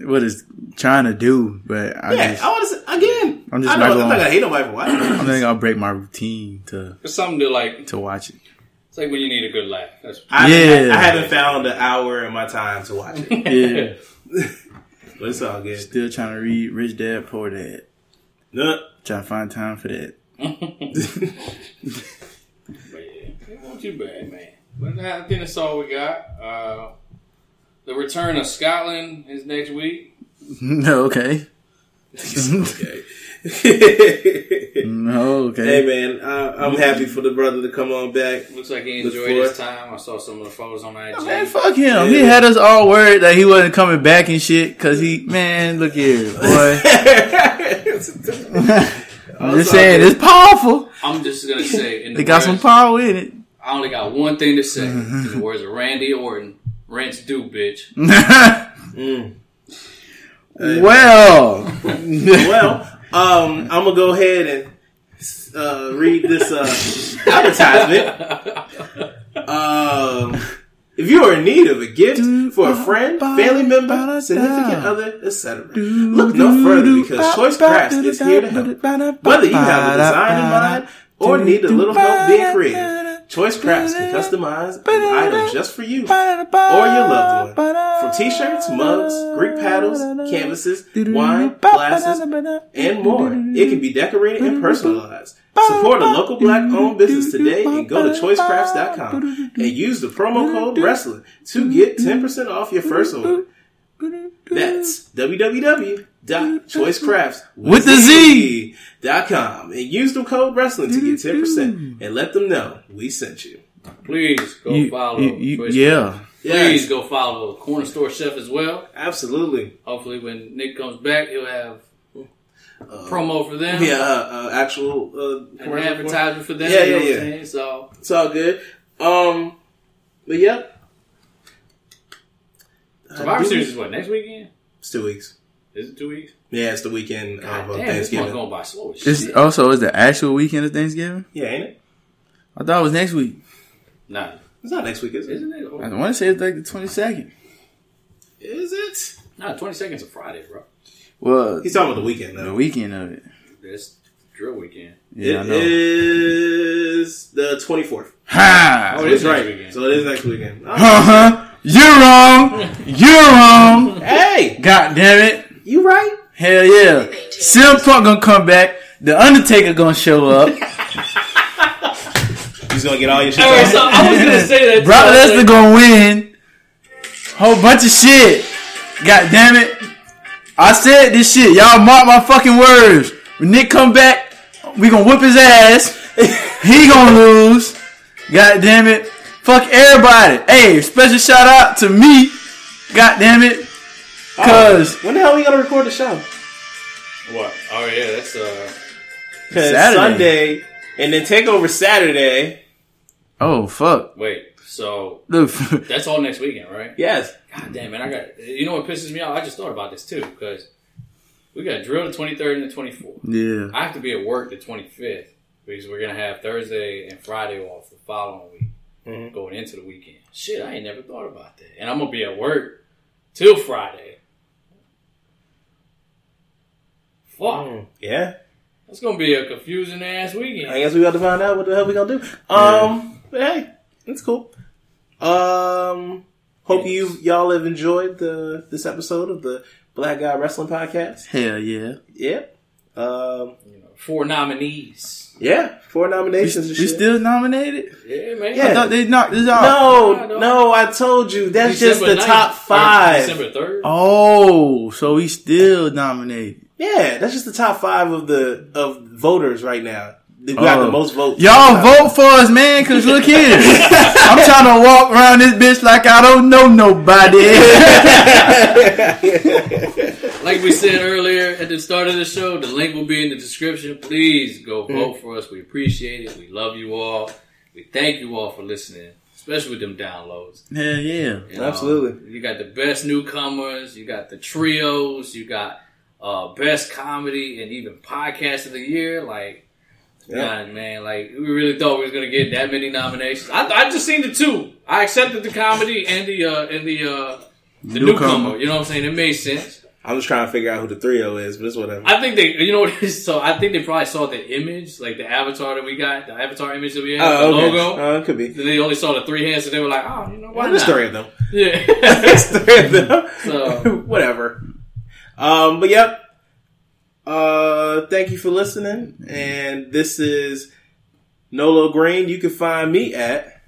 what it's trying to do, but I yeah, just I want to again. I'm just I not know, I'm gonna- not gonna hate nobody for watching. I'm think I'll break my routine to It's something to like. to watch it. It's like when you need a good laugh. That's, I, Yeah. I haven't found an hour in my time to watch it, Yeah, but it's all good. still trying to read Rich Dad Poor Dad. No, Trying to find time for that. but yeah, it wasn't too bad, man. But I think that's all we got. Uh, the return of Scotland is next week. no, okay. okay. No, okay. hey man, uh, I'm happy for the brother to come on back. Looks like he Look enjoyed forward. his time. I saw some of the photos on IG. Man, fuck him. He had us all worried that he wasn't coming back and shit. Cause he, man, look here, boy. I'm just saying, it's powerful. I'm just gonna say, in the They got some power in it. I only got one thing to say. In the words of Randy Orton, "Rents due, bitch." Well, well, um, I'm gonna go ahead and uh, read this uh, advertisement. Um, if you are in need of a gift for a friend, family member, significant other, etc., look no further because Choice Crafts is here to help. Whether you have a design in mind or need a little help being creative, Choice Crafts can customize an item just for you or your loved one. From t-shirts, mugs, Greek paddles, canvases, wine, glasses, and more. It can be decorated and personalized. Support a local black-owned business today and go to choicecrafts.com and use the promo code WRESTLING to get 10% off your first order. That's www.choicecrafts With the dot com and use the code wrestling to get 10% and let them know we sent you. Please go You- follow. you- you- Choice yeah. Crafts. Please Yes. go follow Corner Store Chef as well. Absolutely. Hopefully, when Nick comes back, he'll have a promo for them. Yeah, uh, uh, actual uh, An commercial for- advertisement for them. Yeah, you yeah, yeah. saying? So, It's all good. Um, but yep. Survivor Uh, Series is what, next weekend? It's two weeks. Is it two weeks? Yeah, it's the weekend God of uh, damn, this Thanksgiving. going by slow as it's shit. also is the actual weekend of Thanksgiving. Yeah, ain't it? I thought it was next week. Nah. It's not next week, is it? Isn't it? I want to say it's like the twenty second. Is it? Nah, 20 seconds of Friday, bro. Well, He's talking about the weekend though. the weekend of it. That's drill weekend. Yeah, I It know. is the 24th. Ha! Oh, it That's is next right. weekend. So it is next weekend. Oh, Uh-huh. You're wrong. You're wrong. hey, God damn it. you right? Hell yeah. CM Punk gonna come back. The Undertaker gonna show up. He's gonna get all your shit. All right, so I was gonna say that. Brock too. Lesnar gonna win. Whole bunch of shit. God damn it. I said this shit. Y'all mark my fucking words. When Nick come back, we gonna whip his ass. he gonna lose. God damn it. Fuck everybody. Hey, special shout out to me. God damn it. Cause when the hell are we gonna record the show? What? Oh yeah, that's uh. Because Saturday. Sunday and then take over Saturday. oh fuck. Wait. So Look, that's all next weekend, right? Yes. God damn it! I got. You know what pisses me off? I just thought about this too because we got drill the twenty third and the twenty fourth. yeah. I have to be at work the twenty fifth because we're gonna have Thursday and Friday off the following week, Mhm. going into the weekend. Shit, I ain't never thought about that, and I'm gonna be at work till Friday. Fuck, Yeah. that's gonna be a confusing ass weekend. I guess we got to find out what the hell we gonna do. Um, but hey, it's cool. Um, hope you y'all have enjoyed the this episode of the Black Guy Wrestling Podcast. Hell yeah. Yep. Um, You know, four nominees. yeah, four nominations. and we still nominated? Yeah, man. Yeah. I thought they knocked this out. No, no, I told you that's just the 9th, top or five. December third. Oh, so we still nominated. Yeah, that's just the top five of the of voters right now. They got Oh. the most votes. Y'all vote for us, man, cause look here. I'm trying to walk around this bitch like I don't know nobody. Like we said earlier at the start of the show, the link will be in the description. Please go vote for us. We appreciate it. We love you all. We thank you all for listening, especially with them downloads. Yeah, yeah. You know, Absolutely. You got the best newcomers. You got the trios. You got uh, best comedy and even podcast of the year. Like, Yeah. God, man, like we really thought we was gonna get that many nominations. I, I just seen the two. I accepted the comedy and the uh, and the uh, the Newcomer. newcomer. You know what I'm saying? It made sense. I'm just trying to figure out who the trio is, but it's whatever. I think they, you know what it is? So I think they probably saw the image, like the avatar that we got, the avatar image that we had, oh, the okay. logo. Oh, it could be. Then they only saw the three hands, and they were like, oh, you know, Well, there's three of them. Yeah. There's three of them. So- whatever. Um, but yep. Uh, thank you for listening. And this is Nolo Green. You can find me at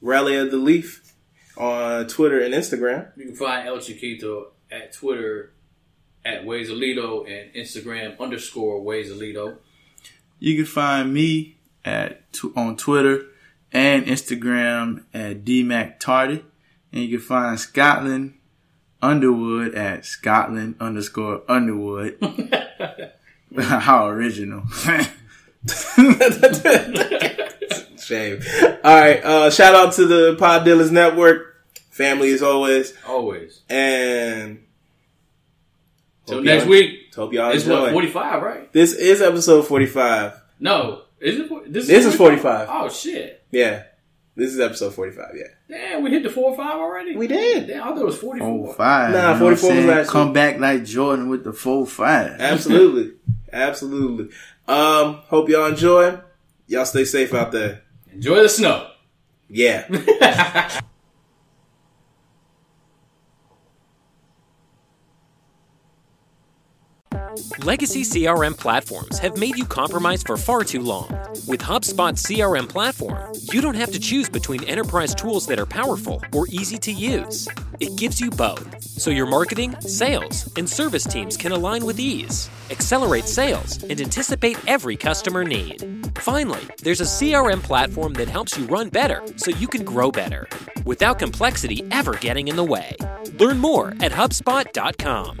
Rally of the Leaf on Twitter and Instagram. you can find El Chiquito at Twitter at Waysalito and Instagram underscore Waysalito. You can find me at on Twitter and Instagram at dmactardy. And you can find Scotland Underwood at Scotland underscore Underwood. How original. Shame. All right. Uh, shout out to the Pod Dealers Network. Family as always. Always. And Till hope next week. Hope y'all It's enjoy. what, 45, right? This is episode 45. No. Is it? This, This is 45. Oh, shit. Yeah. This is episode 45, yeah. Damn, we hit the 4 or 5 already? We did. Damn, I thought it was 44. Four five. Nah, you know what 44 was last Come week. back like Jordan with the four five. Absolutely. Absolutely. Um, hope y'all enjoy. Y'all stay safe out there. Enjoy the snow. Yeah. Legacy CRM platforms have made you compromise for far too long. With HubSpot CRM platform, you don't have to choose between enterprise tools that are powerful or easy to use. It gives you both, so your marketing, sales, and service teams can align with ease, accelerate sales, and anticipate every customer need. Finally, there's a CRM platform that helps you run better so you can grow better, without complexity ever getting in the way. Learn more at HubSpot.com.